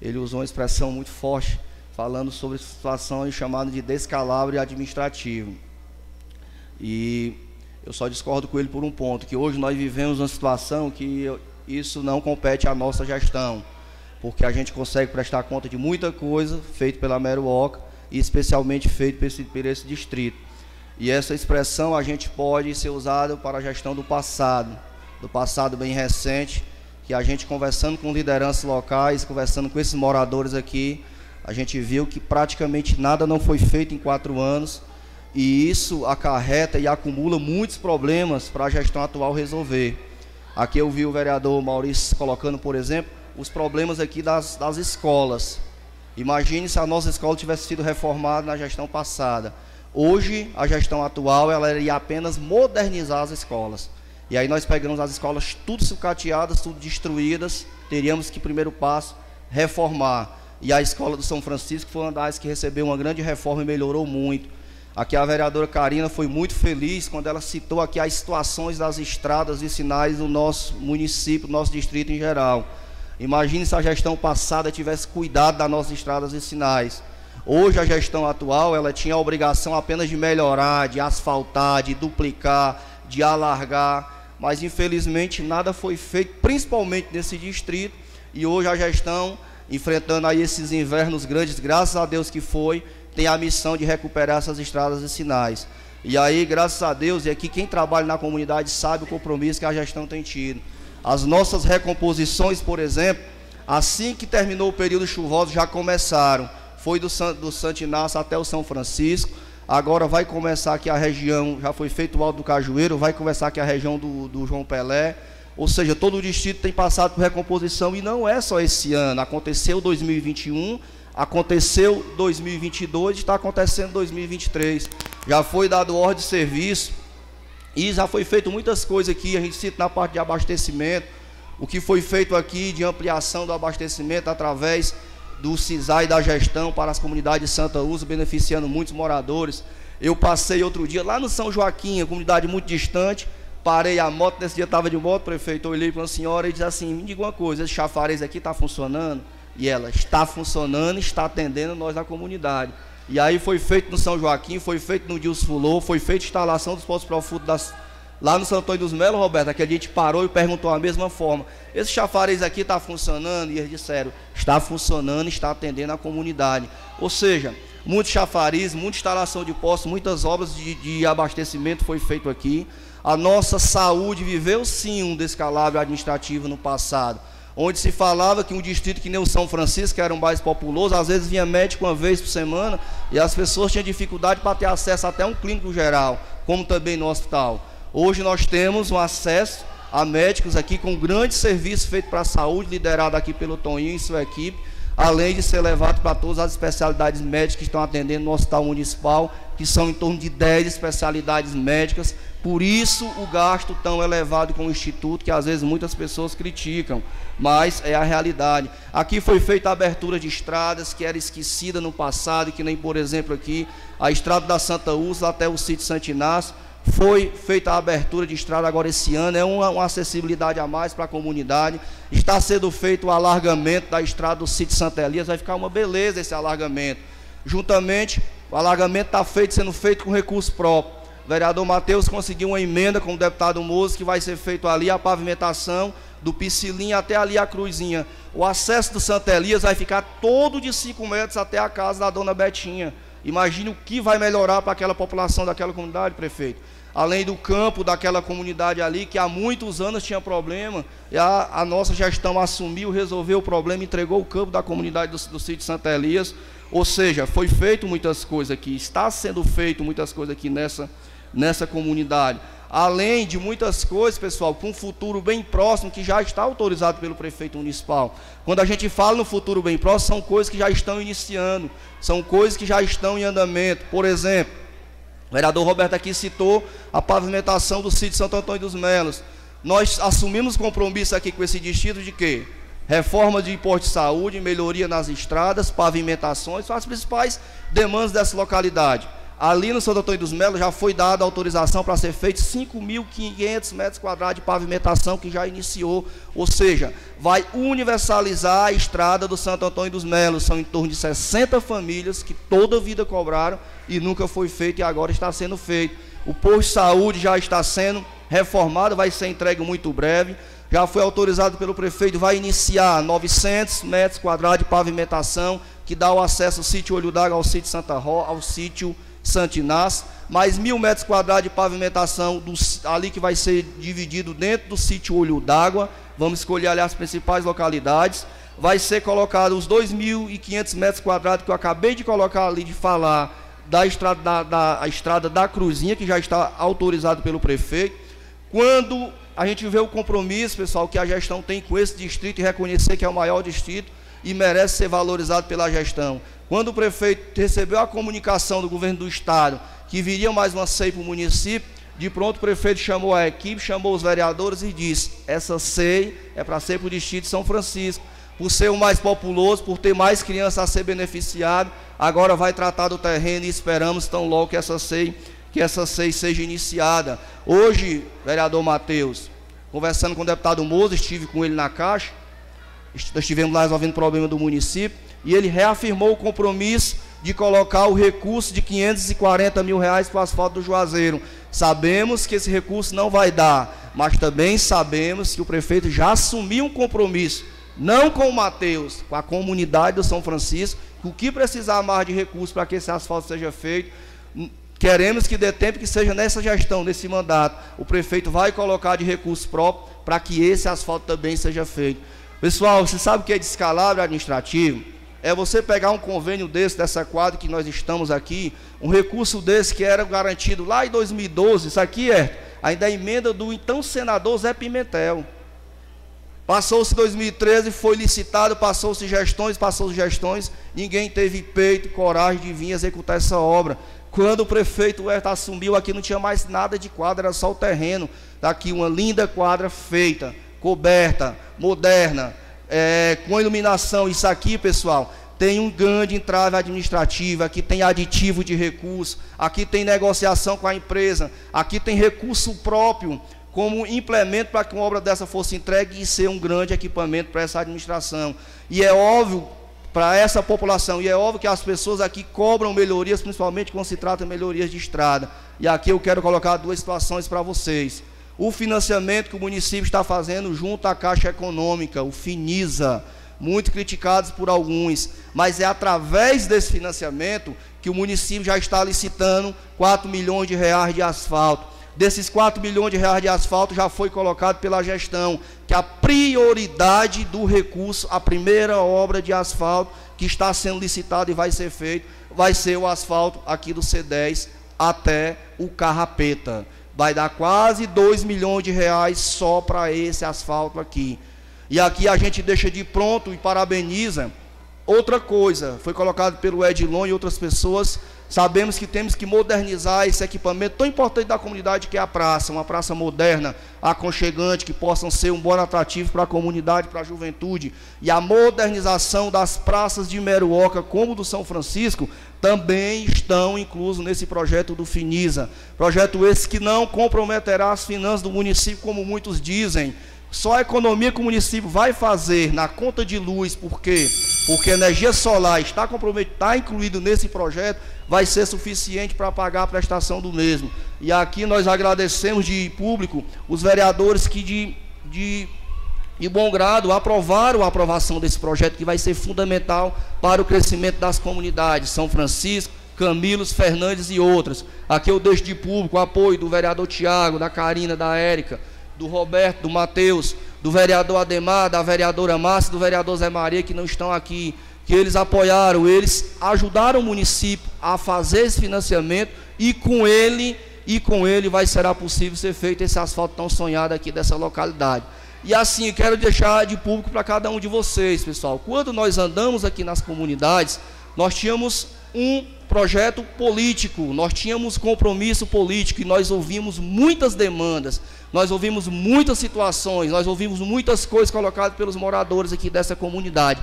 ele usou uma expressão muito forte, falando sobre situações chamadas de descalabro administrativo. E Eu só discordo com ele por um ponto, que hoje nós vivemos uma situação que isso não compete à nossa gestão, porque a gente consegue prestar conta de muita coisa feita pela Meruoca e especialmente feito por esse, por esse distrito. E essa expressão a gente pode ser usada para a gestão do passado, do passado bem recente, que a gente conversando com lideranças locais, conversando com esses moradores aqui, a gente viu que praticamente nada não foi feito em quatro anos e isso acarreta e acumula muitos problemas para a gestão atual resolver. Aqui eu vi o vereador Maurício colocando, por exemplo, os problemas aqui das, das escolas. Imagine se a nossa escola tivesse sido reformada na gestão passada. Hoje, a gestão atual, ela iria apenas modernizar as escolas. E aí nós pegamos as escolas tudo sucateadas, tudo destruídas, teríamos que, primeiro passo, reformar. E a escola do São Francisco foi uma das que recebeu uma grande reforma e melhorou muito. Aqui a vereadora Karina foi muito feliz quando ela citou aqui as situações das estradas e sinais do nosso município, do nosso distrito em geral. Imagine se a gestão passada tivesse cuidado das nossas estradas e sinais. Hoje a gestão atual, ela tinha a obrigação apenas de melhorar, de asfaltar, de duplicar, de alargar, mas infelizmente nada foi feito, principalmente nesse distrito, e hoje a gestão enfrentando aí esses invernos grandes, graças a Deus que foi, tem a missão de recuperar essas estradas e sinais. E aí, graças a Deus, e aqui quem trabalha na comunidade sabe o compromisso que a gestão tem tido. As nossas recomposições, por exemplo, assim que terminou o período chuvoso, já começaram. Foi do, do Santo Inácio até o São Francisco. Agora vai começar aqui a região, já foi feito o Alto do Cajueiro, vai começar aqui a região do, do João Pelé. Ou seja, todo o distrito tem passado por recomposição e não é só esse ano. Aconteceu 2021, aconteceu 2022, está acontecendo 2023. Já foi dado ordem de serviço e já foi feito muitas coisas aqui. A gente cita na parte de abastecimento, o que foi feito aqui de ampliação do abastecimento através do CISAI da gestão para as comunidades de Santa Uso, beneficiando muitos moradores. Eu passei outro dia lá no São Joaquim, comunidade muito distante Parei a moto, nesse dia estava de moto, prefeito, olhei para uma senhora e disse assim, me diga uma coisa, esse chafariz aqui está funcionando? E ela, está funcionando, está atendendo nós da comunidade. E aí foi feito no São Joaquim, foi feito no Dios Fulô, foi feita instalação dos postos profundo das, lá no Santo Antônio dos Melos, Roberto, dia a gente parou e perguntou a mesma forma, esse chafariz aqui está funcionando? E eles disseram, está funcionando, está atendendo a comunidade. Ou seja, muitos chafariz, muita instalação de postos, muitas obras de, de abastecimento foi feito aqui. A nossa saúde viveu sim um descalabro administrativo no passado, onde se falava que um distrito que nem o São Francisco, que era um mais populoso, às vezes vinha médico uma vez por semana e as pessoas tinham dificuldade para ter acesso até um clínico geral, como também no hospital. Hoje nós temos um acesso a médicos aqui com um grande serviço feito para a saúde, liderado aqui pelo Toninho e sua equipe, além de ser levado para todas as especialidades médicas que estão atendendo no Hospital Municipal, que são em torno de 10 especialidades médicas por isso o gasto tão elevado com o Instituto, que às vezes muitas pessoas criticam, mas é a realidade. Aqui foi feita a abertura de estradas que era esquecida no passado, que nem, por exemplo, aqui, a estrada da Santa Úrsula até o sítio Santo Inácio, foi feita a abertura de estrada agora esse ano, é uma, uma acessibilidade a mais para a comunidade. Está sendo feito o alargamento da estrada do sítio Santa Elias, vai ficar uma beleza esse alargamento. Juntamente, o alargamento está feito, sendo feito com recurso próprio. O vereador Matheus conseguiu uma emenda com o deputado Moço que vai ser feito ali a pavimentação do Piscilinho até ali a Cruzinha. O acesso do Santa Elias vai ficar todo de 5 metros até a casa da dona Betinha. Imagine o que vai melhorar para aquela população daquela comunidade, prefeito. Além do campo daquela comunidade ali, que há muitos anos tinha problema, e a, a nossa gestão assumiu, resolveu o problema, entregou o campo da comunidade do, do sítio Santa Elias. Ou seja, foi feito muitas coisas aqui, está sendo feito muitas coisas aqui nessa nessa comunidade. Além de muitas coisas, pessoal, com um futuro bem próximo que já está autorizado pelo prefeito municipal. Quando a gente fala no futuro bem próximo, são coisas que já estão iniciando, são coisas que já estão em andamento. Por exemplo, o vereador Roberto aqui citou a pavimentação do sítio Santo Antônio dos Melos. Nós assumimos compromisso aqui com esse distrito de quê? Reforma de imposto de saúde, melhoria nas estradas, pavimentações, são as principais demandas dessa localidade. Ali no Santo Antônio dos Melos já foi dada autorização para ser feito 5.500 metros quadrados de pavimentação que já iniciou, ou seja, vai universalizar a estrada do Santo Antônio dos Melos. São em torno de 60 famílias que toda a vida cobraram e nunca foi feito e agora está sendo feito. O posto de saúde já está sendo reformado, vai ser entregue muito breve. Já foi autorizado pelo prefeito, vai iniciar 900 metros quadrados de pavimentação, que dá o acesso ao sítio Olho d'Água, ao sítio Santa Rosa, ao sítio Santinás, mais mil metros quadrados de pavimentação do, ali que vai ser dividido dentro do sítio Olho d'Água. Vamos escolher ali as principais localidades. Vai ser colocado os 2.500 metros quadrados que eu acabei de colocar ali de falar da estrada da, da, estrada da Cruzinha, que já está autorizado pelo prefeito. Quando a gente vê o compromisso, pessoal, que a gestão tem com esse distrito e reconhecer que é o maior distrito e merece ser valorizado pela gestão. Quando o prefeito recebeu a comunicação do governo do estado que viria mais uma CEI para o município, de pronto o prefeito chamou a equipe, chamou os vereadores e disse: essa CEI é para ser para o distrito de São Francisco, por ser o mais populoso, por ter mais crianças a ser beneficiado, agora vai tratar do terreno e esperamos tão logo que essa CEI, que essa CEI seja iniciada. Hoje, vereador Matheus, conversando com o deputado Moza, estive com ele na Caixa, estivemos lá resolvendo o problema do município, e ele reafirmou o compromisso de colocar o recurso de 540 mil reais para o asfalto do Juazeiro. Sabemos que esse recurso não vai dar, mas também sabemos que o prefeito já assumiu um compromisso, não com o Mateus, com a comunidade do São Francisco, que o que precisar mais de recursos para que esse asfalto seja feito, queremos que dê tempo que seja nessa gestão, nesse mandato, o prefeito vai colocar de recurso próprio para que esse asfalto também seja feito. Pessoal, você sabe o que é descalabro administrativo? é você pegar um convênio desse, dessa quadra que nós estamos aqui, um recurso desse que era garantido lá em 2012, isso aqui é ainda a emenda do então senador Zé Pimentel. Passou-se 2013, foi licitado, passou-se gestões, passou-se gestões, ninguém teve peito, coragem de vir executar essa obra. Quando o prefeito Herta assumiu aqui, não tinha mais nada de quadra, era só o terreno. Está aqui uma linda quadra feita, coberta, moderna, é, com iluminação, isso aqui, pessoal, tem um grande entrave administrativa, aqui tem aditivo de recurso, aqui tem negociação com a empresa, aqui tem recurso próprio como implemento para que uma obra dessa fosse entregue e ser um grande equipamento para essa administração. E é óbvio para essa população, e é óbvio que as pessoas aqui cobram melhorias, principalmente quando se trata de melhorias de estrada. E aqui eu quero colocar duas situações para vocês o financiamento que o município está fazendo junto à Caixa Econômica, o FINISA, muito criticados por alguns, mas é através desse financiamento que o município já está licitando 4 milhões de reais de asfalto. Desses 4 milhões de reais de asfalto já foi colocado pela gestão que a prioridade do recurso, a primeira obra de asfalto que está sendo licitada e vai ser feito, vai ser o asfalto aqui do C10 até o Carrapeta vai dar quase 2 milhões de reais só para esse asfalto aqui. E aqui a gente deixa de pronto e parabeniza. Outra coisa, foi colocado pelo Edilon e outras pessoas, sabemos que temos que modernizar esse equipamento tão importante da comunidade que é a praça, uma praça moderna, aconchegante, que possam ser um bom atrativo para a comunidade, para a juventude. E a modernização das praças de Meruoca, como do São Francisco, também estão inclusos nesse projeto do Finisa. Projeto esse que não comprometerá as finanças do município, como muitos dizem. Só a economia que o município vai fazer na conta de luz, por quê? Porque a energia solar está comprometida, está incluído nesse projeto, vai ser suficiente para pagar a prestação do mesmo. E aqui nós agradecemos de público os vereadores que de, de de bom grado, aprovaram a aprovação desse projeto que vai ser fundamental para o crescimento das comunidades, São Francisco, Camilos, Fernandes e outras. Aqui eu deixo de público o apoio do vereador Tiago, da Karina, da Érica, do Roberto, do Matheus, do vereador Ademar, da vereadora Márcia, do vereador Zé Maria, que não estão aqui, que eles apoiaram, eles ajudaram o município a fazer esse financiamento e com ele, e com ele vai será possível ser feito esse asfalto tão sonhado aqui dessa localidade. E assim, eu quero deixar de público para cada um de vocês, pessoal. Quando nós andamos aqui nas comunidades, nós tínhamos um projeto político, nós tínhamos compromisso político e nós ouvimos muitas demandas, nós ouvimos muitas situações, nós ouvimos muitas coisas colocadas pelos moradores aqui dessa comunidade.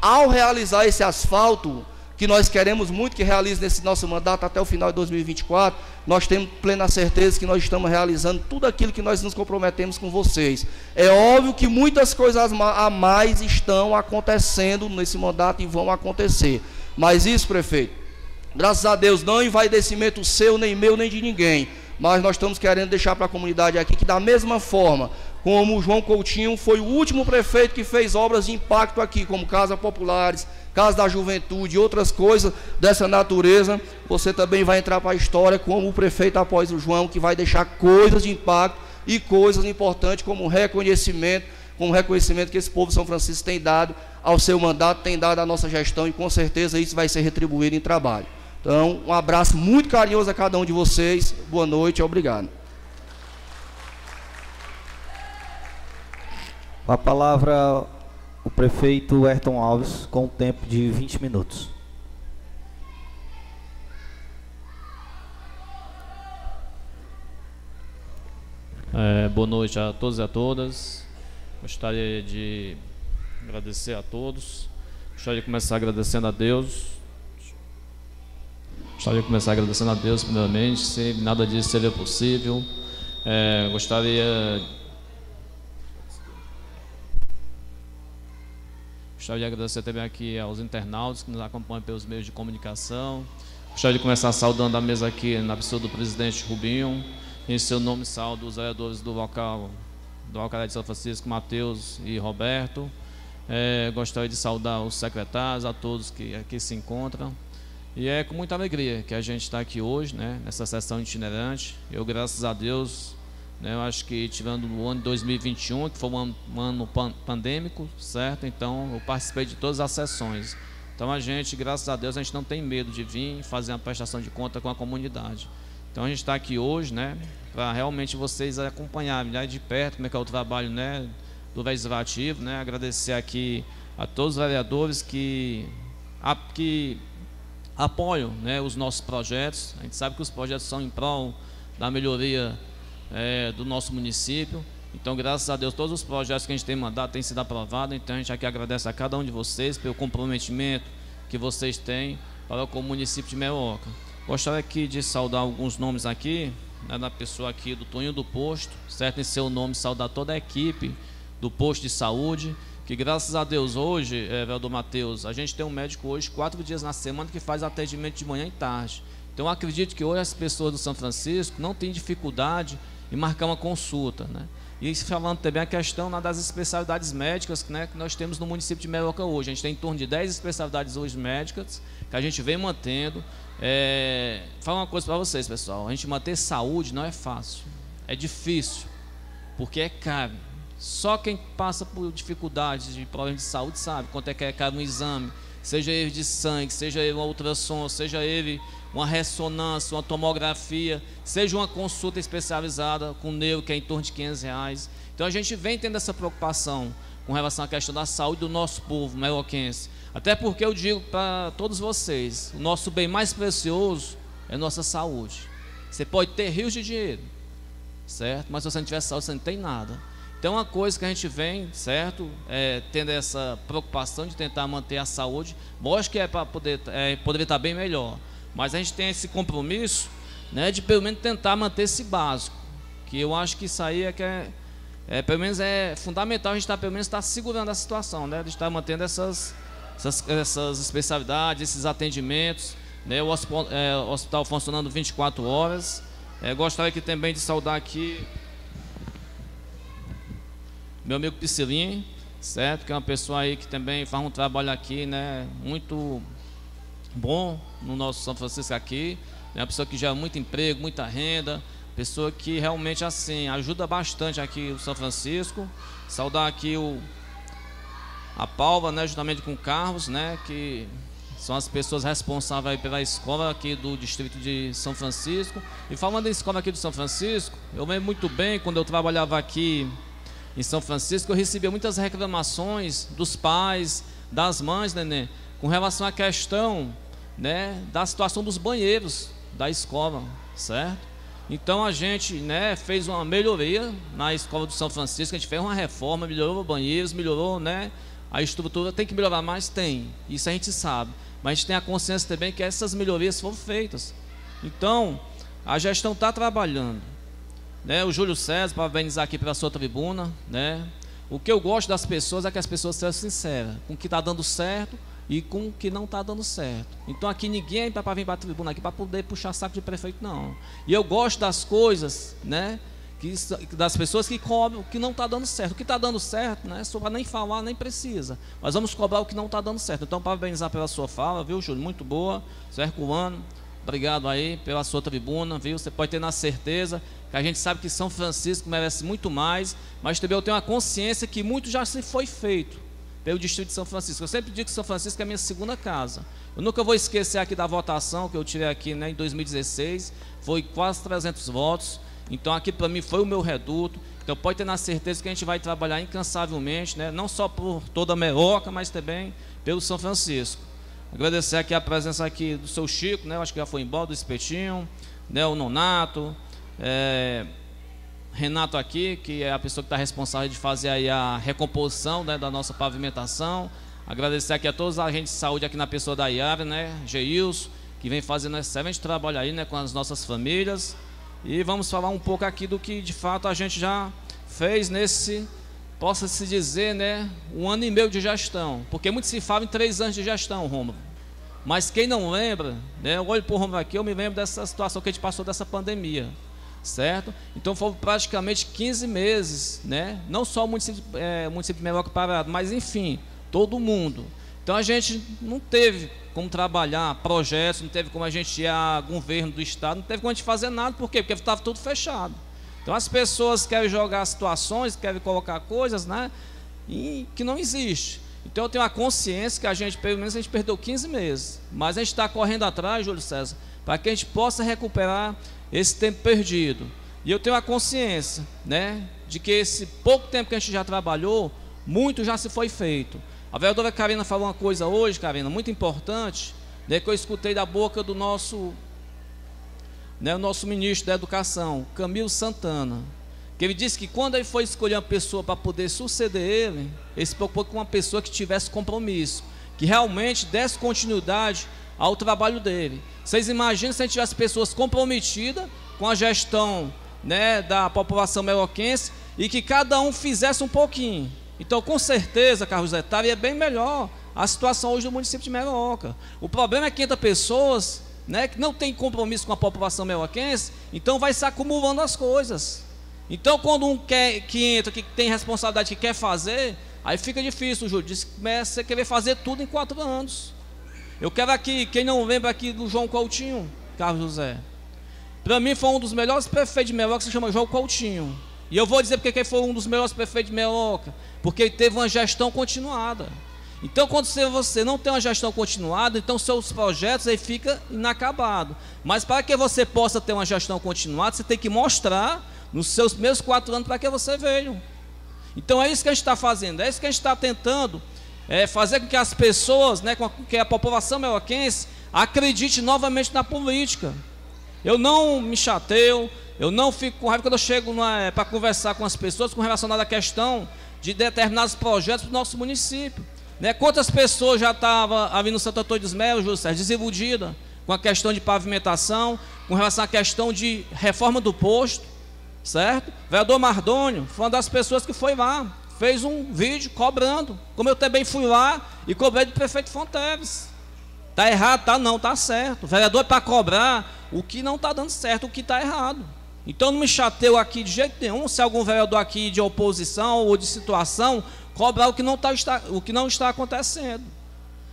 Ao realizar esse asfalto, que nós queremos muito que realize nesse nosso mandato até o final de 2024, nós temos plena certeza que nós estamos realizando tudo aquilo que nós nos comprometemos com vocês. É óbvio que muitas coisas a mais estão acontecendo nesse mandato e vão acontecer. Mas isso, prefeito, graças a Deus, não envaidecimento seu, nem meu, nem de ninguém mas nós estamos querendo deixar para a comunidade aqui que, da mesma forma como o João Coutinho foi o último prefeito que fez obras de impacto aqui, como Casa Populares, Casa da Juventude e outras coisas dessa natureza, você também vai entrar para a história como o prefeito após o João, que vai deixar coisas de impacto e coisas importantes como reconhecimento, como reconhecimento que esse povo de São Francisco tem dado ao seu mandato, tem dado à nossa gestão e com certeza isso vai ser retribuído em trabalho. Então, um abraço muito carinhoso a cada um de vocês. Boa noite, obrigado. Com a palavra, o prefeito Ayrton Alves, com um tempo de 20 minutos. É, boa noite a todos e a todas. Gostaria de agradecer a todos. Gostaria de começar agradecendo a Deus. Gostaria de começar agradecendo a Deus, primeiramente. Se nada disso seria possível, é, gostaria. Gostaria de agradecer também aqui aos internautas que nos acompanham pelos meios de comunicação. Gostaria de começar saudando a mesa aqui na pessoa do presidente Rubinho. Em seu nome, saldo os vereadores do local, do Alcalá de São Francisco, Mateus e Roberto. É, gostaria de saudar os secretários, a todos que aqui se encontram. E é com muita alegria que a gente está aqui hoje, né, nessa sessão itinerante. Eu, graças a Deus, né, eu acho que tivendo o ano de 2021, que foi um ano, um ano pan pandêmico, certo? Então, eu participei de todas as sessões. Então, a gente, graças a Deus, a gente não tem medo de vir fazer uma prestação de conta com a comunidade. Então a gente está aqui hoje, né, para realmente vocês acompanharem de perto como é que é o trabalho, né, do legislativo, né, agradecer aqui a todos os vereadores que, a, que apoiam, né, os nossos projetos. A gente sabe que os projetos são em prol da melhoria é, do nosso município. Então, graças a Deus, todos os projetos que a gente tem mandado têm sido aprovados. Então, a gente aqui agradece a cada um de vocês pelo comprometimento que vocês têm para com o município de Meoca. Gostaria aqui de saudar alguns nomes aqui, né, da pessoa aqui do Toninho do Posto, certo? Em seu nome, saudar toda a equipe do posto de saúde, que graças a Deus hoje, é, vereador Matheus, a gente tem um médico hoje quatro dias na semana que faz atendimento de manhã e tarde. Então acredito que hoje as pessoas do São Francisco não têm dificuldade em marcar uma consulta, né? E falando também a questão né, das especialidades médicas né, que nós temos no município de Meroca hoje. A gente tem em torno de 10 especialidades hoje médicas que a gente vem mantendo. É, fala uma coisa para vocês, pessoal. A gente manter saúde não é fácil. É difícil. Porque é caro. Só quem passa por dificuldades de problemas de saúde sabe quanto é que é caro um exame. Seja ele de sangue, seja ele uma ultrassom, seja ele uma ressonância, uma tomografia, seja uma consulta especializada com neuro, que é em torno de 500 reais. Então a gente vem tendo essa preocupação com relação à questão da saúde do nosso povo meroquense. Até porque eu digo para todos vocês, o nosso bem mais precioso é nossa saúde. Você pode ter rios de dinheiro, certo? Mas se você não tiver saúde, você não tem nada. Então, uma coisa que a gente vem, certo, é, tendo essa preocupação de tentar manter a saúde, lógico que é para poder, é, poderia estar bem melhor, mas a gente tem esse compromisso, né, de pelo menos tentar manter esse básico, que eu acho que isso aí é que é, é pelo menos é fundamental a gente estar, pelo menos, estar segurando a situação, né, de estar mantendo essas, essas, essas especialidades, esses atendimentos, né, o hospital, é, hospital funcionando 24 horas. É, gostaria aqui também de saudar aqui meu amigo Piscilinho, certo? Que é uma pessoa aí que também faz um trabalho aqui, né? Muito bom no nosso São Francisco aqui. É uma pessoa que gera muito emprego, muita renda. Pessoa que realmente, assim, ajuda bastante aqui o São Francisco. Saudar aqui o a Palva, né? Juntamente com o Carlos, né? Que são as pessoas responsáveis pela escola aqui do distrito de São Francisco. E falando em escola aqui do São Francisco, eu lembro muito bem quando eu trabalhava aqui em São Francisco, eu recebia muitas reclamações dos pais, das mães, né, com relação à questão né, da situação dos banheiros da escola, certo? Então a gente né, fez uma melhoria na escola do São Francisco, a gente fez uma reforma, melhorou banheiros, melhorou né, a estrutura. Tem que melhorar mais? Tem, isso a gente sabe. Mas a gente tem a consciência também que essas melhorias foram feitas. Então, a gestão está trabalhando. Né? O Júlio César, parabenizar aqui pela sua tribuna. Né? O que eu gosto das pessoas é que as pessoas sejam sinceras. Com o que está dando certo, e com o que não está dando certo. Então aqui ninguém é para vir para a tribuna aqui para poder puxar saco de prefeito, não. E eu gosto das coisas, né? Que, das pessoas que cobram o que não está dando certo. O que está dando certo, né? Só para nem falar, nem precisa. Mas vamos cobrar o que não está dando certo. Então, parabenizar pela sua fala, viu, Júlio? Muito boa. Zé Herculano, obrigado aí pela sua tribuna, viu? Você pode ter na certeza a gente sabe que São Francisco merece muito mais, mas também eu tenho a consciência que muito já se foi feito pelo Distrito de São Francisco. Eu sempre digo que São Francisco é a minha segunda casa. Eu nunca vou esquecer aqui da votação que eu tirei aqui né, em 2016, foi quase 300 votos. Então aqui para mim foi o meu reduto. Então pode ter na certeza que a gente vai trabalhar incansavelmente, né, não só por toda a Meroca, mas também pelo São Francisco. Agradecer aqui a presença aqui do seu Chico, né, acho que já foi embora, do Espetinho, né, o Nonato, é, Renato aqui, que é a pessoa que está responsável de fazer aí a recomposição né, da nossa pavimentação. Agradecer aqui a todos os agentes de saúde aqui na pessoa da Iara, né, Geilson, que vem fazendo excelente trabalho aí né, com as nossas famílias. E vamos falar um pouco aqui do que de fato a gente já fez nesse, possa-se dizer, né, um ano e meio de gestão. Porque muito se fala em três anos de gestão, Romulo. Mas quem não lembra, né, eu olho para o Romulo aqui, eu me lembro dessa situação que a gente passou dessa pandemia certo? Então foram praticamente 15 meses, né? Não só o município, é, município de Meloca parado, mas enfim, todo mundo. Então a gente não teve como trabalhar projetos, não teve como a gente ir a governo do estado, não teve como a gente fazer nada, por quê? Porque estava tudo fechado. Então as pessoas querem jogar situações, querem colocar coisas, né? E que não existe. Então eu tenho a consciência que a gente, pelo menos, a gente perdeu 15 meses. Mas a gente está correndo atrás, Júlio César, para que a gente possa recuperar esse tempo perdido. E eu tenho a consciência, né, de que esse pouco tempo que a gente já trabalhou, muito já se foi feito. A vereadora Karina falou uma coisa hoje, Karina, muito importante, né, que eu escutei da boca do nosso, né, o nosso ministro da Educação, Camilo Santana, que ele disse que quando ele foi escolher uma pessoa para poder suceder ele, ele se preocupou com uma pessoa que tivesse compromisso, que realmente desse continuidade ao trabalho dele. Vocês imaginam se a gente tivesse pessoas comprometidas com a gestão né, da população meloquense e que cada um fizesse um pouquinho. Então, com certeza, Carlos Zé, estaria bem melhor a situação hoje do município de Meloca. O problema é que entra pessoas né, que não têm compromisso com a população meloquense, então vai se acumulando as coisas. Então, quando um quer, que entra, que tem responsabilidade, que quer fazer, aí fica difícil, Júlio. Começa a querer fazer tudo em quatro anos. Eu quero aqui, quem não lembra aqui do João Coutinho, Carlos José. Para mim foi um dos melhores prefeitos de Meloca, se chama João Coutinho. E eu vou dizer porque ele foi um dos melhores prefeitos de Meloca, porque ele teve uma gestão continuada. Então, quando você não tem uma gestão continuada, então seus projetos aí ficam inacabados. Mas para que você possa ter uma gestão continuada, você tem que mostrar nos seus primeiros quatro anos para que você veio. Então é isso que a gente está fazendo, é isso que a gente está tentando é, fazer com que as pessoas, né, com que a população meloquense acredite novamente na política. Eu não me chateio, eu não fico com raiva quando eu chego é, para conversar com as pessoas com relação à questão de determinados projetos do nosso município. Né? Quantas pessoas já estavam ali no Santo Antônio dos Melos, José, desiludidas com a questão de pavimentação, com relação à questão de reforma do posto, certo? O vereador Mardônio foi uma das pessoas que foi lá fez um vídeo cobrando, como eu também fui lá e cobrei do prefeito Fonteves. Tá errado, tá não, tá certo. O vereador é para cobrar o que não está dando certo, o que está errado. Então não me chateu aqui de jeito nenhum se algum vereador aqui de oposição ou de situação cobrar o que não, tá, está, o que não está acontecendo.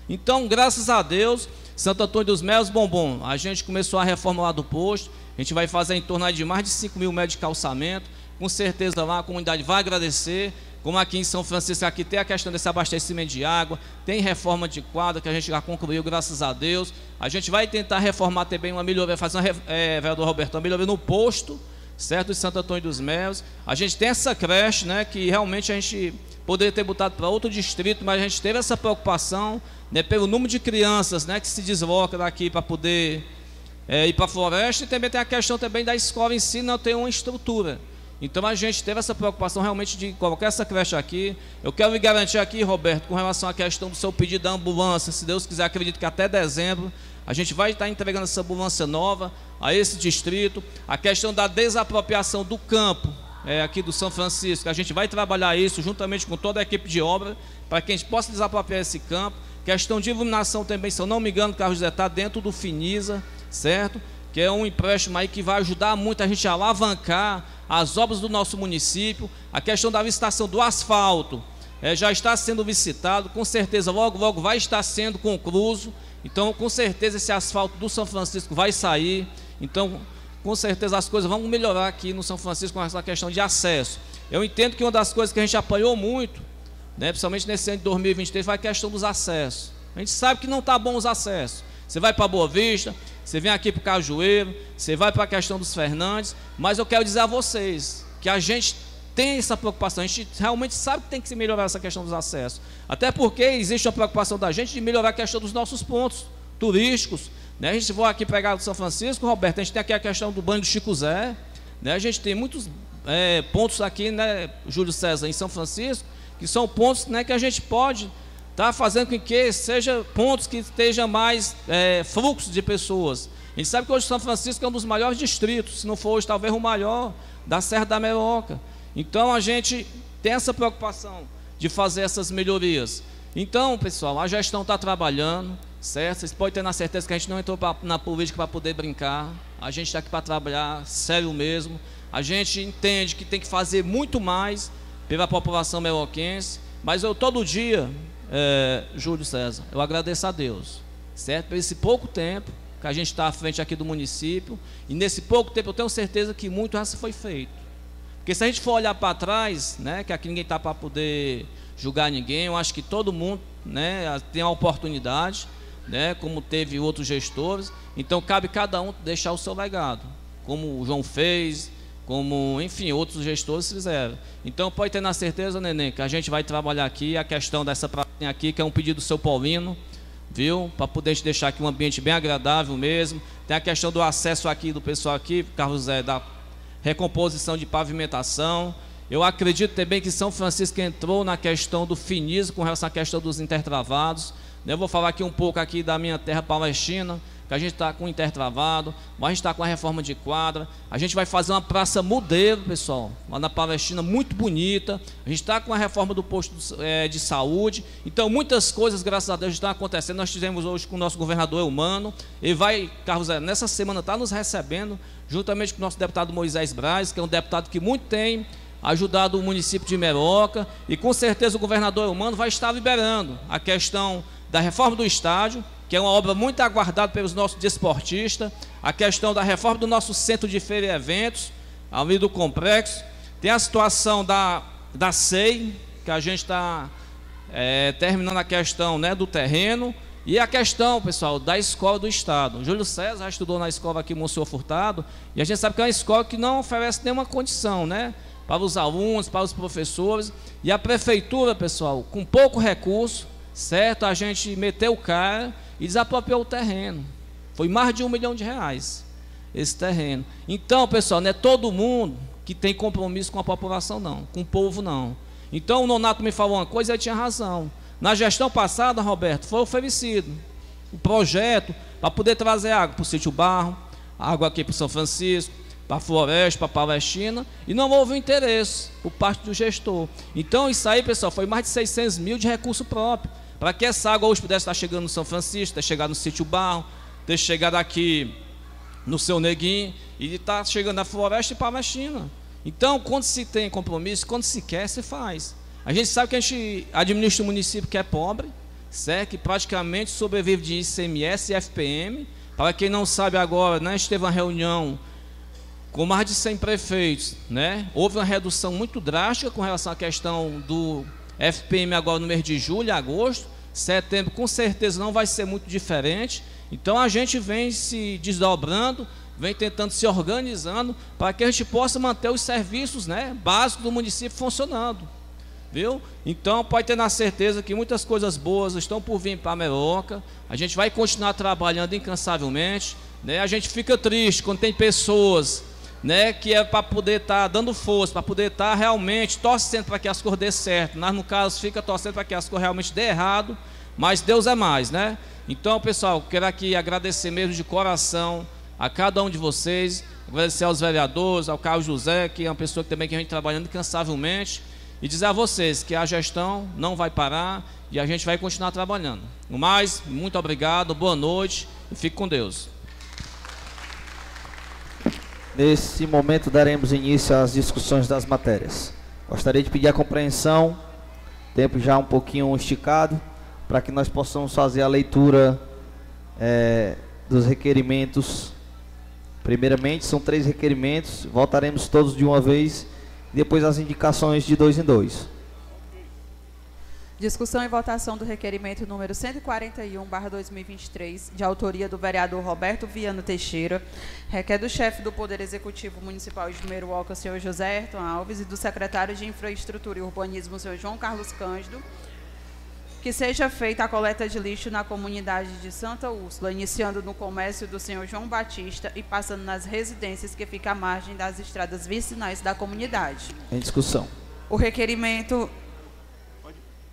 Então, graças a Deus, Santo Antônio dos Melos, Bombom, a gente começou a reforma lá do posto, a gente vai fazer em torno de mais de 5 mil metros de calçamento, com certeza lá a comunidade vai agradecer, como aqui em São Francisco, aqui tem a questão desse abastecimento de água, tem reforma de quadra que a gente já concluiu, graças a Deus. A gente vai tentar reformar também uma melhoria, fazer uma, é, vereador Roberto, uma melhoria no posto, certo, de Santo Antônio dos Melos. A gente tem essa creche, né, que realmente a gente poderia ter botado para outro distrito, mas a gente teve essa preocupação, né, pelo número de crianças, né, que se desloca daqui para poder é, ir para a floresta, e também tem a questão também da escola em si não ter uma estrutura. Então a gente teve essa preocupação realmente de colocar essa creche aqui. Eu quero me garantir aqui, Roberto, com relação à questão do seu pedido da ambulância, se Deus quiser, acredito que até dezembro a gente vai estar entregando essa ambulância nova a esse distrito. A questão da desapropriação do campo é, aqui do São Francisco, a gente vai trabalhar isso juntamente com toda a equipe de obra para que a gente possa desapropriar esse campo. Questão de iluminação também, se eu não me engano, Carlos José está dentro do Finisa, certo? Que é um empréstimo aí que vai ajudar muito a gente a alavancar as obras do nosso município. A questão da licitação do asfalto é, já está sendo licitado, com certeza logo, logo vai estar sendo concluído. Então, com certeza, esse asfalto do São Francisco vai sair. Então, com certeza, as coisas vão melhorar aqui no São Francisco com essa questão de acesso. Eu entendo que uma das coisas que a gente apanhou muito, né, principalmente nesse ano de 2023, foi a questão dos acessos. A gente sabe que não está bom os acessos. Você vai para Boa Vista, você vem aqui para o Cajueiro, você vai para a questão dos Fernandes, mas eu quero dizer a vocês que a gente tem essa preocupação, a gente realmente sabe que tem que se melhorar essa questão dos acessos. Até porque existe a preocupação da gente de melhorar a questão dos nossos pontos turísticos. Né? A gente vai aqui pegar do São Francisco, Roberto, a gente tem aqui a questão do banho do Chico Zé. Né? A gente tem muitos é, pontos aqui, né, Júlio César, em São Francisco, que são pontos né, que a gente pode estar tá fazendo com que seja pontos que estejam mais é, fluxo de pessoas. A gente sabe que hoje São Francisco é um dos maiores distritos, se não for hoje, talvez o maior da Serra da Meroca. Então a gente tem essa preocupação de fazer essas melhorias. Então, pessoal, a gestão está trabalhando, certo? Vocês podem ter na certeza que a gente não entrou pra, na política para poder brincar. A gente está aqui para trabalhar, sério mesmo. A gente entende que tem que fazer muito mais pela população meloquense. Mas eu todo dia, é, Júlio César, eu agradeço a Deus, certo? Por esse pouco tempo que a gente está à frente aqui do município. E nesse pouco tempo eu tenho certeza que muito já foi feito. Porque se a gente for olhar para trás, né, que aqui ninguém está para poder julgar ninguém, eu acho que todo mundo né, tem a oportunidade, né, como teve outros gestores, então cabe cada um deixar o seu legado, como o João fez, como, enfim, outros gestores fizeram. Então pode ter na certeza, Neném, que a gente vai trabalhar aqui a questão dessa pracinha aqui, que é um pedido do seu Paulino, viu? Para poder te deixar aqui um ambiente bem agradável mesmo. Tem a questão do acesso aqui do pessoal aqui, Carlos Zé, da recomposição de pavimentação. Eu acredito também que São Francisco entrou na questão do finismo com relação à questão dos intertravados. Eu vou falar aqui um pouco aqui da minha terra palestina, que a gente está com intertravado, mas a gente está com a reforma de quadra. A gente vai fazer uma praça modelo, pessoal, lá na Palestina, muito bonita. A gente está com a reforma do posto é, de saúde. Então, muitas coisas, graças a Deus, estão acontecendo. Nós tivemos hoje com o nosso governador Humano. Ele vai, Carlos, nessa semana está nos recebendo, juntamente com o nosso deputado Moisés Braz, que é um deputado que muito tem ajudado o município de Meroca. E com certeza o governador Humano vai estar liberando a questão da reforma do estádio que é uma obra muito aguardada pelos nossos desportistas, a questão da reforma do nosso centro de feira e eventos, ali do complexo, tem a situação da, da SEI, que a gente está é, terminando a questão né, do terreno, e a questão, pessoal, da escola do Estado. Júlio César já estudou na escola aqui, Monsenhor Furtado, e a gente sabe que é uma escola que não oferece nenhuma condição, né? Para os alunos, para os professores. E a prefeitura, pessoal, com pouco recurso, certo? A gente meteu o cara e desapropriou o terreno. Foi mais de um milhão de reais esse terreno. Então, pessoal, não é todo mundo que tem compromisso com a população, não, com o povo, não. Então, o Nonato me falou uma coisa e ele tinha razão. Na gestão passada, Roberto, foi oferecido o projeto para poder trazer água para o sítio Barro, água aqui para São Francisco, para a Floresta, para a Palestina, e não houve interesse por parte do gestor. Então, isso aí, pessoal, foi mais de 600 mil de recurso próprio. Para que essa água hoje pudesse estar chegando no São Francisco, ter chegado no sítio Barro, ter chegado aqui no seu Neguinho e estar chegando na floresta e Palestina. Então, quando se tem compromisso, quando se quer, se faz. A gente sabe que a gente administra um município que é pobre, certo? que praticamente sobrevive de ICMS e FPM. Para quem não sabe agora, né, a gente teve uma reunião com mais de 100 prefeitos. Né? Houve uma redução muito drástica com relação à questão do FPM agora no mês de julho, agosto, setembro com certeza não vai ser muito diferente. Então a gente vem se desdobrando, vem tentando se organizando para que a gente possa manter os serviços né, básicos do município funcionando. Viu? Então pode ter na certeza que muitas coisas boas estão por vir para a Meroca. A gente vai continuar trabalhando incansavelmente. Né? A gente fica triste quando tem pessoas né, que é para poder estar tá dando força, para poder estar tá realmente torcendo para que as coisas dê certo. Nós, no caso, fica torcendo para que as coisas realmente dê errado, mas Deus é mais, né? Então, pessoal, quero aqui agradecer mesmo de coração a cada um de vocês, agradecer aos vereadores, ao Carlos José, que é uma pessoa que também que a gente trabalhando incansavelmente, e dizer a vocês que a gestão não vai parar, e a gente vai continuar trabalhando. No mais, muito obrigado, boa noite e fique com Deus. Nesse momento daremos início às discussões das matérias. Gostaria de pedir a compreensão, tempo já um pouquinho esticado, para que nós possamos fazer a leitura é, dos requerimentos. Primeiramente, são três requerimentos, voltaremos todos de uma vez, depois as indicações de dois em dois. Discussão e votação do requerimento número 141/2023, de autoria do vereador Roberto Viana Teixeira, requer do chefe do Poder Executivo Municipal de Meruoca, senhor José Ayrton Alves, e do secretário de Infraestrutura e Urbanismo, senhor João Carlos Cândido, que seja feita a coleta de lixo na comunidade de Santa Úrsula, iniciando no comércio do senhor João Batista e passando nas residências que ficam à margem das estradas vicinais da comunidade. Em discussão. O requerimento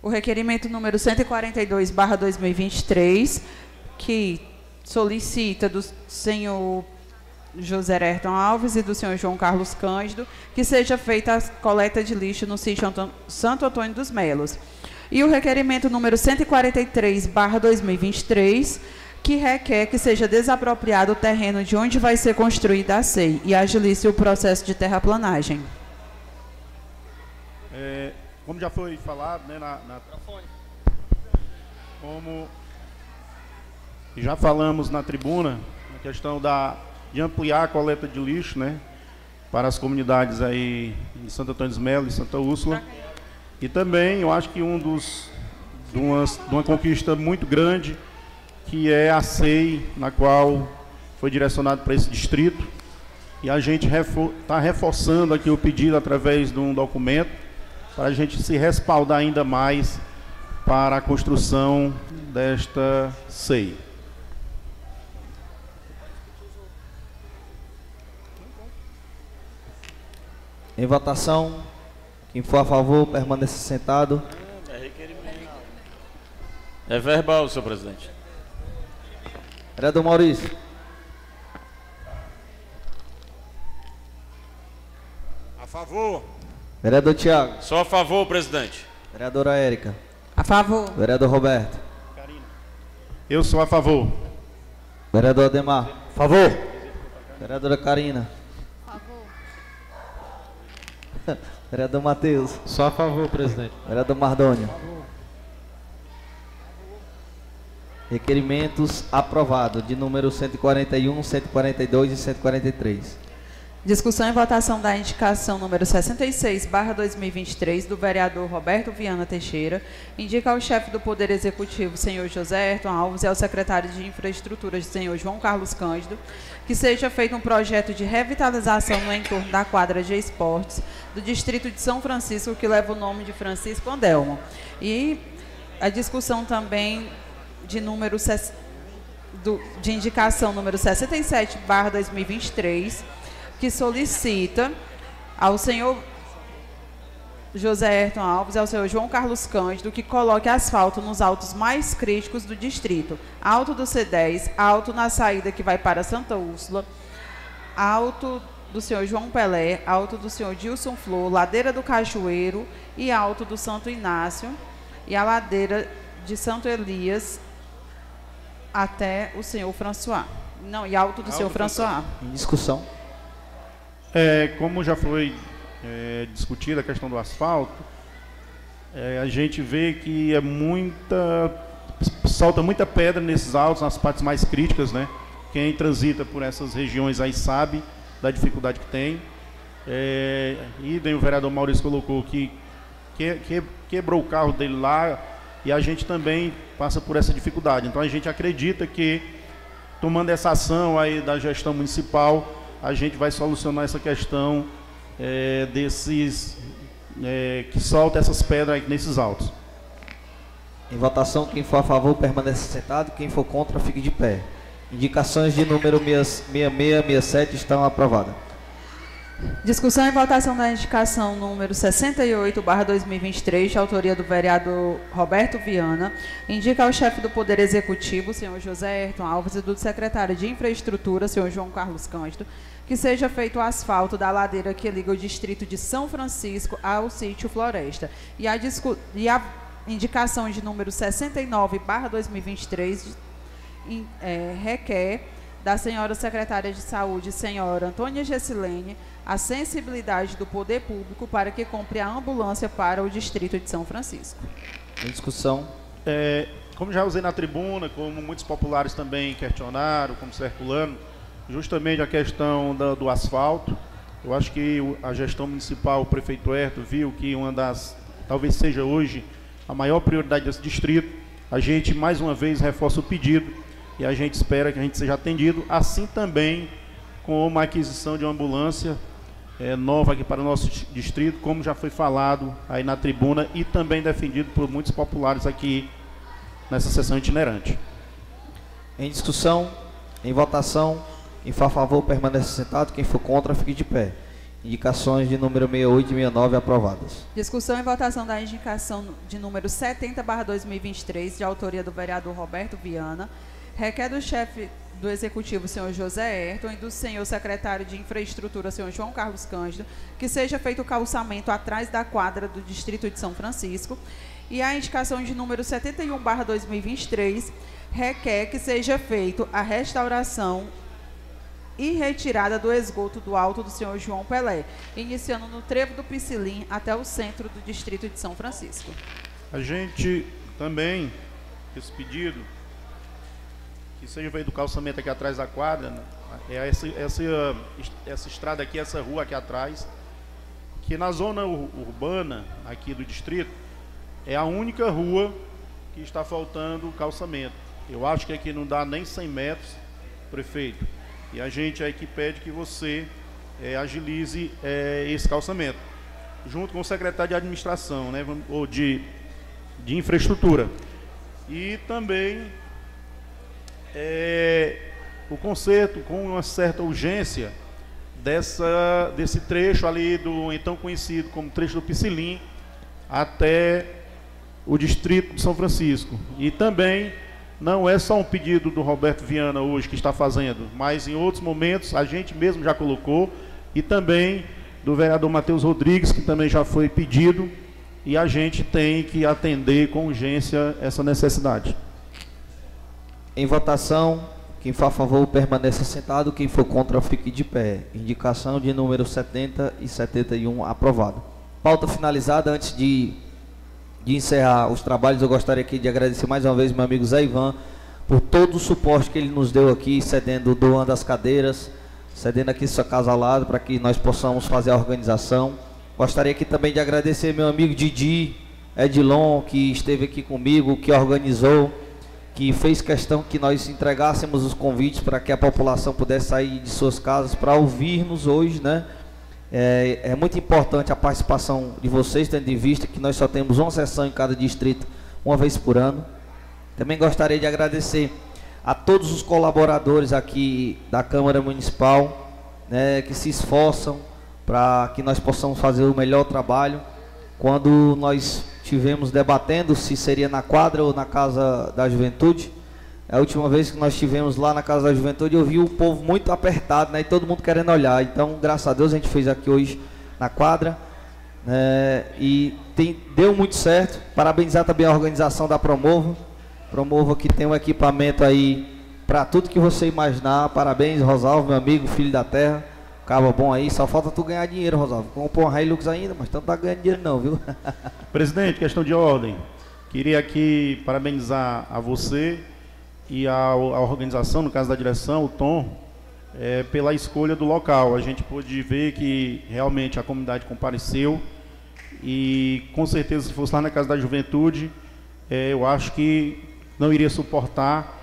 o requerimento número 142/2023, que solicita do senhor José Ayrton Alves e do senhor João Carlos Cândido que seja feita a coleta de lixo no sítio Anto- Santo Antônio dos Melos. E o requerimento número 143/2023, que requer que seja desapropriado o terreno de onde vai ser construída a SEI e agilice o processo de terraplanagem. É, como já foi falado, né, na, na- como já falamos na tribuna, a questão da, de ampliar a coleta de lixo, né, para as comunidades aí de Santo Antônio dos Melo e Santa Úrsula. E também, eu acho que um dos de uma, de uma conquista muito grande, que é a SEI, na qual foi direcionado para esse distrito. E a gente está reforçando aqui o pedido através de um documento para a gente se respaldar ainda mais para a construção desta SEI. Em votação, quem for a favor, permaneça sentado. É requerimento. É verbal, senhor presidente. Vereador Maurício. A favor. Vereador Tiago. Só a favor, presidente. Vereadora Érica. A favor. Vereador Roberto. Eu sou a favor. Vereador Ademar. Favor. Vereadora Karina. Vereador Matheus. Só a favor, presidente. Vereador Mardônio. Requerimentos aprovados, de número 141, 142 e 143. Discussão e votação da indicação número 66/2023 do vereador Roberto Viana Teixeira, indica ao chefe do Poder Executivo, senhor José Ayrton Alves, e ao secretário de Infraestrutura, senhor João Carlos Cândido, que seja feito um projeto de revitalização no entorno da quadra de esportes do distrito de São Francisco, que leva o nome de Francisco Andelmo. E a discussão também de número do- de indicação número 67/2023 que solicita ao senhor José Ayrton Alves e ao senhor João Carlos Cândido que coloque asfalto nos altos mais críticos do distrito. Alto do C10, alto na saída que vai para Santa Úrsula, alto do senhor João Pelé, alto do senhor Dilson Flor, ladeira do Cajueiro e alto do Santo Inácio e a ladeira de Santo Elias até o senhor François. Não, e alto do senhor François. Em discussão. É, como já foi é, discutida a questão do asfalto, é, a gente vê que é muita. salta muita pedra nesses altos, nas partes mais críticas, né? Quem transita por essas regiões aí sabe da dificuldade que tem. É, idem o vereador Maurício colocou que, que, que quebrou o carro dele lá e a gente também passa por essa dificuldade. Então a gente acredita que tomando essa ação aí da gestão municipal, a gente vai solucionar essa questão é, desses é, que solta essas pedras nesses altos. Em votação, quem for a favor permaneça sentado, quem for contra fique de pé. Indicações de número 6667 estão aprovadas. Discussão e votação da indicação número 68/2023, de autoria do vereador Roberto Viana, indica ao chefe do Poder Executivo, senhor José Ayrton Alves, e do secretário de Infraestrutura, senhor João Carlos Cândido, que seja feito o asfalto da ladeira que liga o distrito de São Francisco ao sítio Floresta. E a, discu- e a indicação de número 69, barra 2023, em- é, requer da senhora secretária de saúde, senhora Antônia Gessilene, a sensibilidade do poder público para que compre a ambulância para o distrito de São Francisco. Em discussão. É, como já usei na tribuna, como muitos populares também questionaram, como circulando, justamente a questão da- do asfalto. Eu acho que a gestão municipal, o prefeito Herto, viu que uma das, talvez seja hoje, a maior prioridade desse distrito. A gente, mais uma vez, reforça o pedido e a gente espera que a gente seja atendido, assim também com uma aquisição de uma ambulância é, nova aqui para o nosso dis- distrito, como já foi falado aí na tribuna e também defendido por muitos populares aqui nessa sessão itinerante. Em discussão, em votação, quem for a favor permanece sentado, quem for contra fique de pé. Indicações de número 68 e 69 aprovadas. Discussão e votação da indicação de número 70, barra 2023, de autoria do vereador Roberto Viana, requer do chefe do Executivo, senhor José Ayrton, e do senhor secretário de Infraestrutura, senhor João Carlos Cândido, que seja feito o calçamento atrás da quadra do Distrito de São Francisco. E a indicação de número 71, barra 2023, requer que seja feito a restauração e retirada do esgoto do alto do senhor João Pelé, iniciando no trevo do Piscilim até o centro do distrito de São Francisco. A gente também, esse pedido, que seja feito o calçamento aqui atrás da quadra, né? é essa, essa, essa estrada aqui, essa rua aqui atrás, que na zona ur- urbana aqui do distrito, é a única rua que está faltando calçamento. Eu acho que aqui não dá nem 100 metros, prefeito. E a gente aqui pede que você eh, agilize eh, esse calçamento, junto com o secretário de administração, né, ou de, de infraestrutura. E também eh, o conserto com uma certa urgência dessa, desse trecho ali do então conhecido como trecho do Piscilim até o distrito de São Francisco. E também não é só um pedido do Roberto Viana hoje que está fazendo, mas em outros momentos a gente mesmo já colocou e também do vereador Matheus Rodrigues, que também já foi pedido, e a gente tem que atender com urgência essa necessidade. Em votação, quem for a favor permaneça sentado, quem for contra fique de pé. Indicação de número 70 e 71 aprovado. Pauta finalizada antes de, de encerrar os trabalhos, eu gostaria aqui de agradecer mais uma vez meu amigo Zé Ivan por todo o suporte que ele nos deu aqui, cedendo, doando as cadeiras, cedendo aqui sua casa ao lado para que nós possamos fazer a organização. Gostaria aqui também de agradecer meu amigo Didi Edilon, que esteve aqui comigo, que organizou que fez questão que nós entregássemos os convites para que a população pudesse sair de suas casas para ouvir-nos hoje, né? É, é muito importante a participação de vocês, tendo em vista que nós só temos uma sessão em cada distrito, uma vez por ano. Também gostaria de agradecer a todos os colaboradores aqui da Câmara Municipal, né, que se esforçam para que nós possamos fazer o melhor trabalho. Quando nós tivemos debatendo se seria na quadra ou na Casa da Juventude, a última vez que nós estivemos lá na Casa da Juventude, eu vi o povo muito apertado, né, e todo mundo querendo olhar. Então, graças a Deus, a gente fez aqui hoje na quadra. né, e tem- deu muito certo. Parabenizar também a organização da Promova. Promova que tem um equipamento aí para tudo que você imaginar. Parabéns, Rosalvo, meu amigo, filho da terra. Cabo bom aí, só falta tu ganhar dinheiro, Rosalvo. Comprou um Hilux ainda, mas tu não tá ganhando dinheiro não, viu? Presidente, questão de ordem. Queria aqui parabenizar a você e a, a organização, no caso da direção, o Tom, eh, pela escolha do local. A gente pôde ver que realmente a comunidade compareceu e com certeza se fosse lá na Casa da Juventude, eh, eu acho que não iria suportar.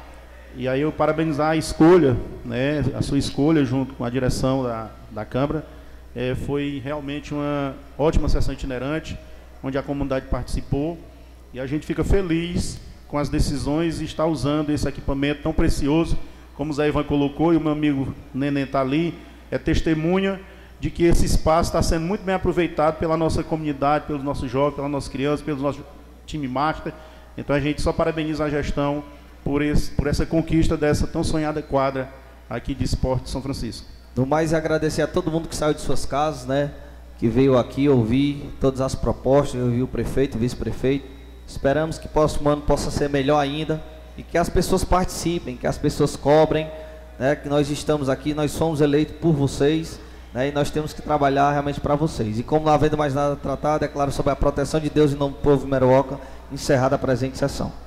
E aí eu parabenizar a escolha, né, a sua escolha junto com a direção da, da Câmara. Eh, foi realmente uma ótima sessão itinerante, onde a comunidade participou. E a gente fica feliz com as decisões e estar usando esse equipamento tão precioso, como o Zé Ivan colocou, e o meu amigo Neném está ali, é testemunha de que esse espaço está sendo muito bem aproveitado pela nossa comunidade, pelos nossos jovens, pelas nossas crianças, pelo nosso time master. Então a gente só parabeniza a gestão por, esse, por essa conquista dessa tão sonhada quadra aqui de esporte de São Francisco. No mais, agradecer a todo mundo que saiu de suas casas, né? Que veio aqui ouvir todas as propostas, ouvir o prefeito, vice-prefeito. Esperamos que o próximo ano possa ser melhor ainda e que as pessoas participem, que as pessoas cobrem, né, que nós estamos aqui, nós somos eleitos por vocês né, e nós temos que trabalhar realmente para vocês. E como não havendo mais nada a tratar, declaro sobre a proteção de Deus em nome do povo Meruoca, encerrada a presente sessão.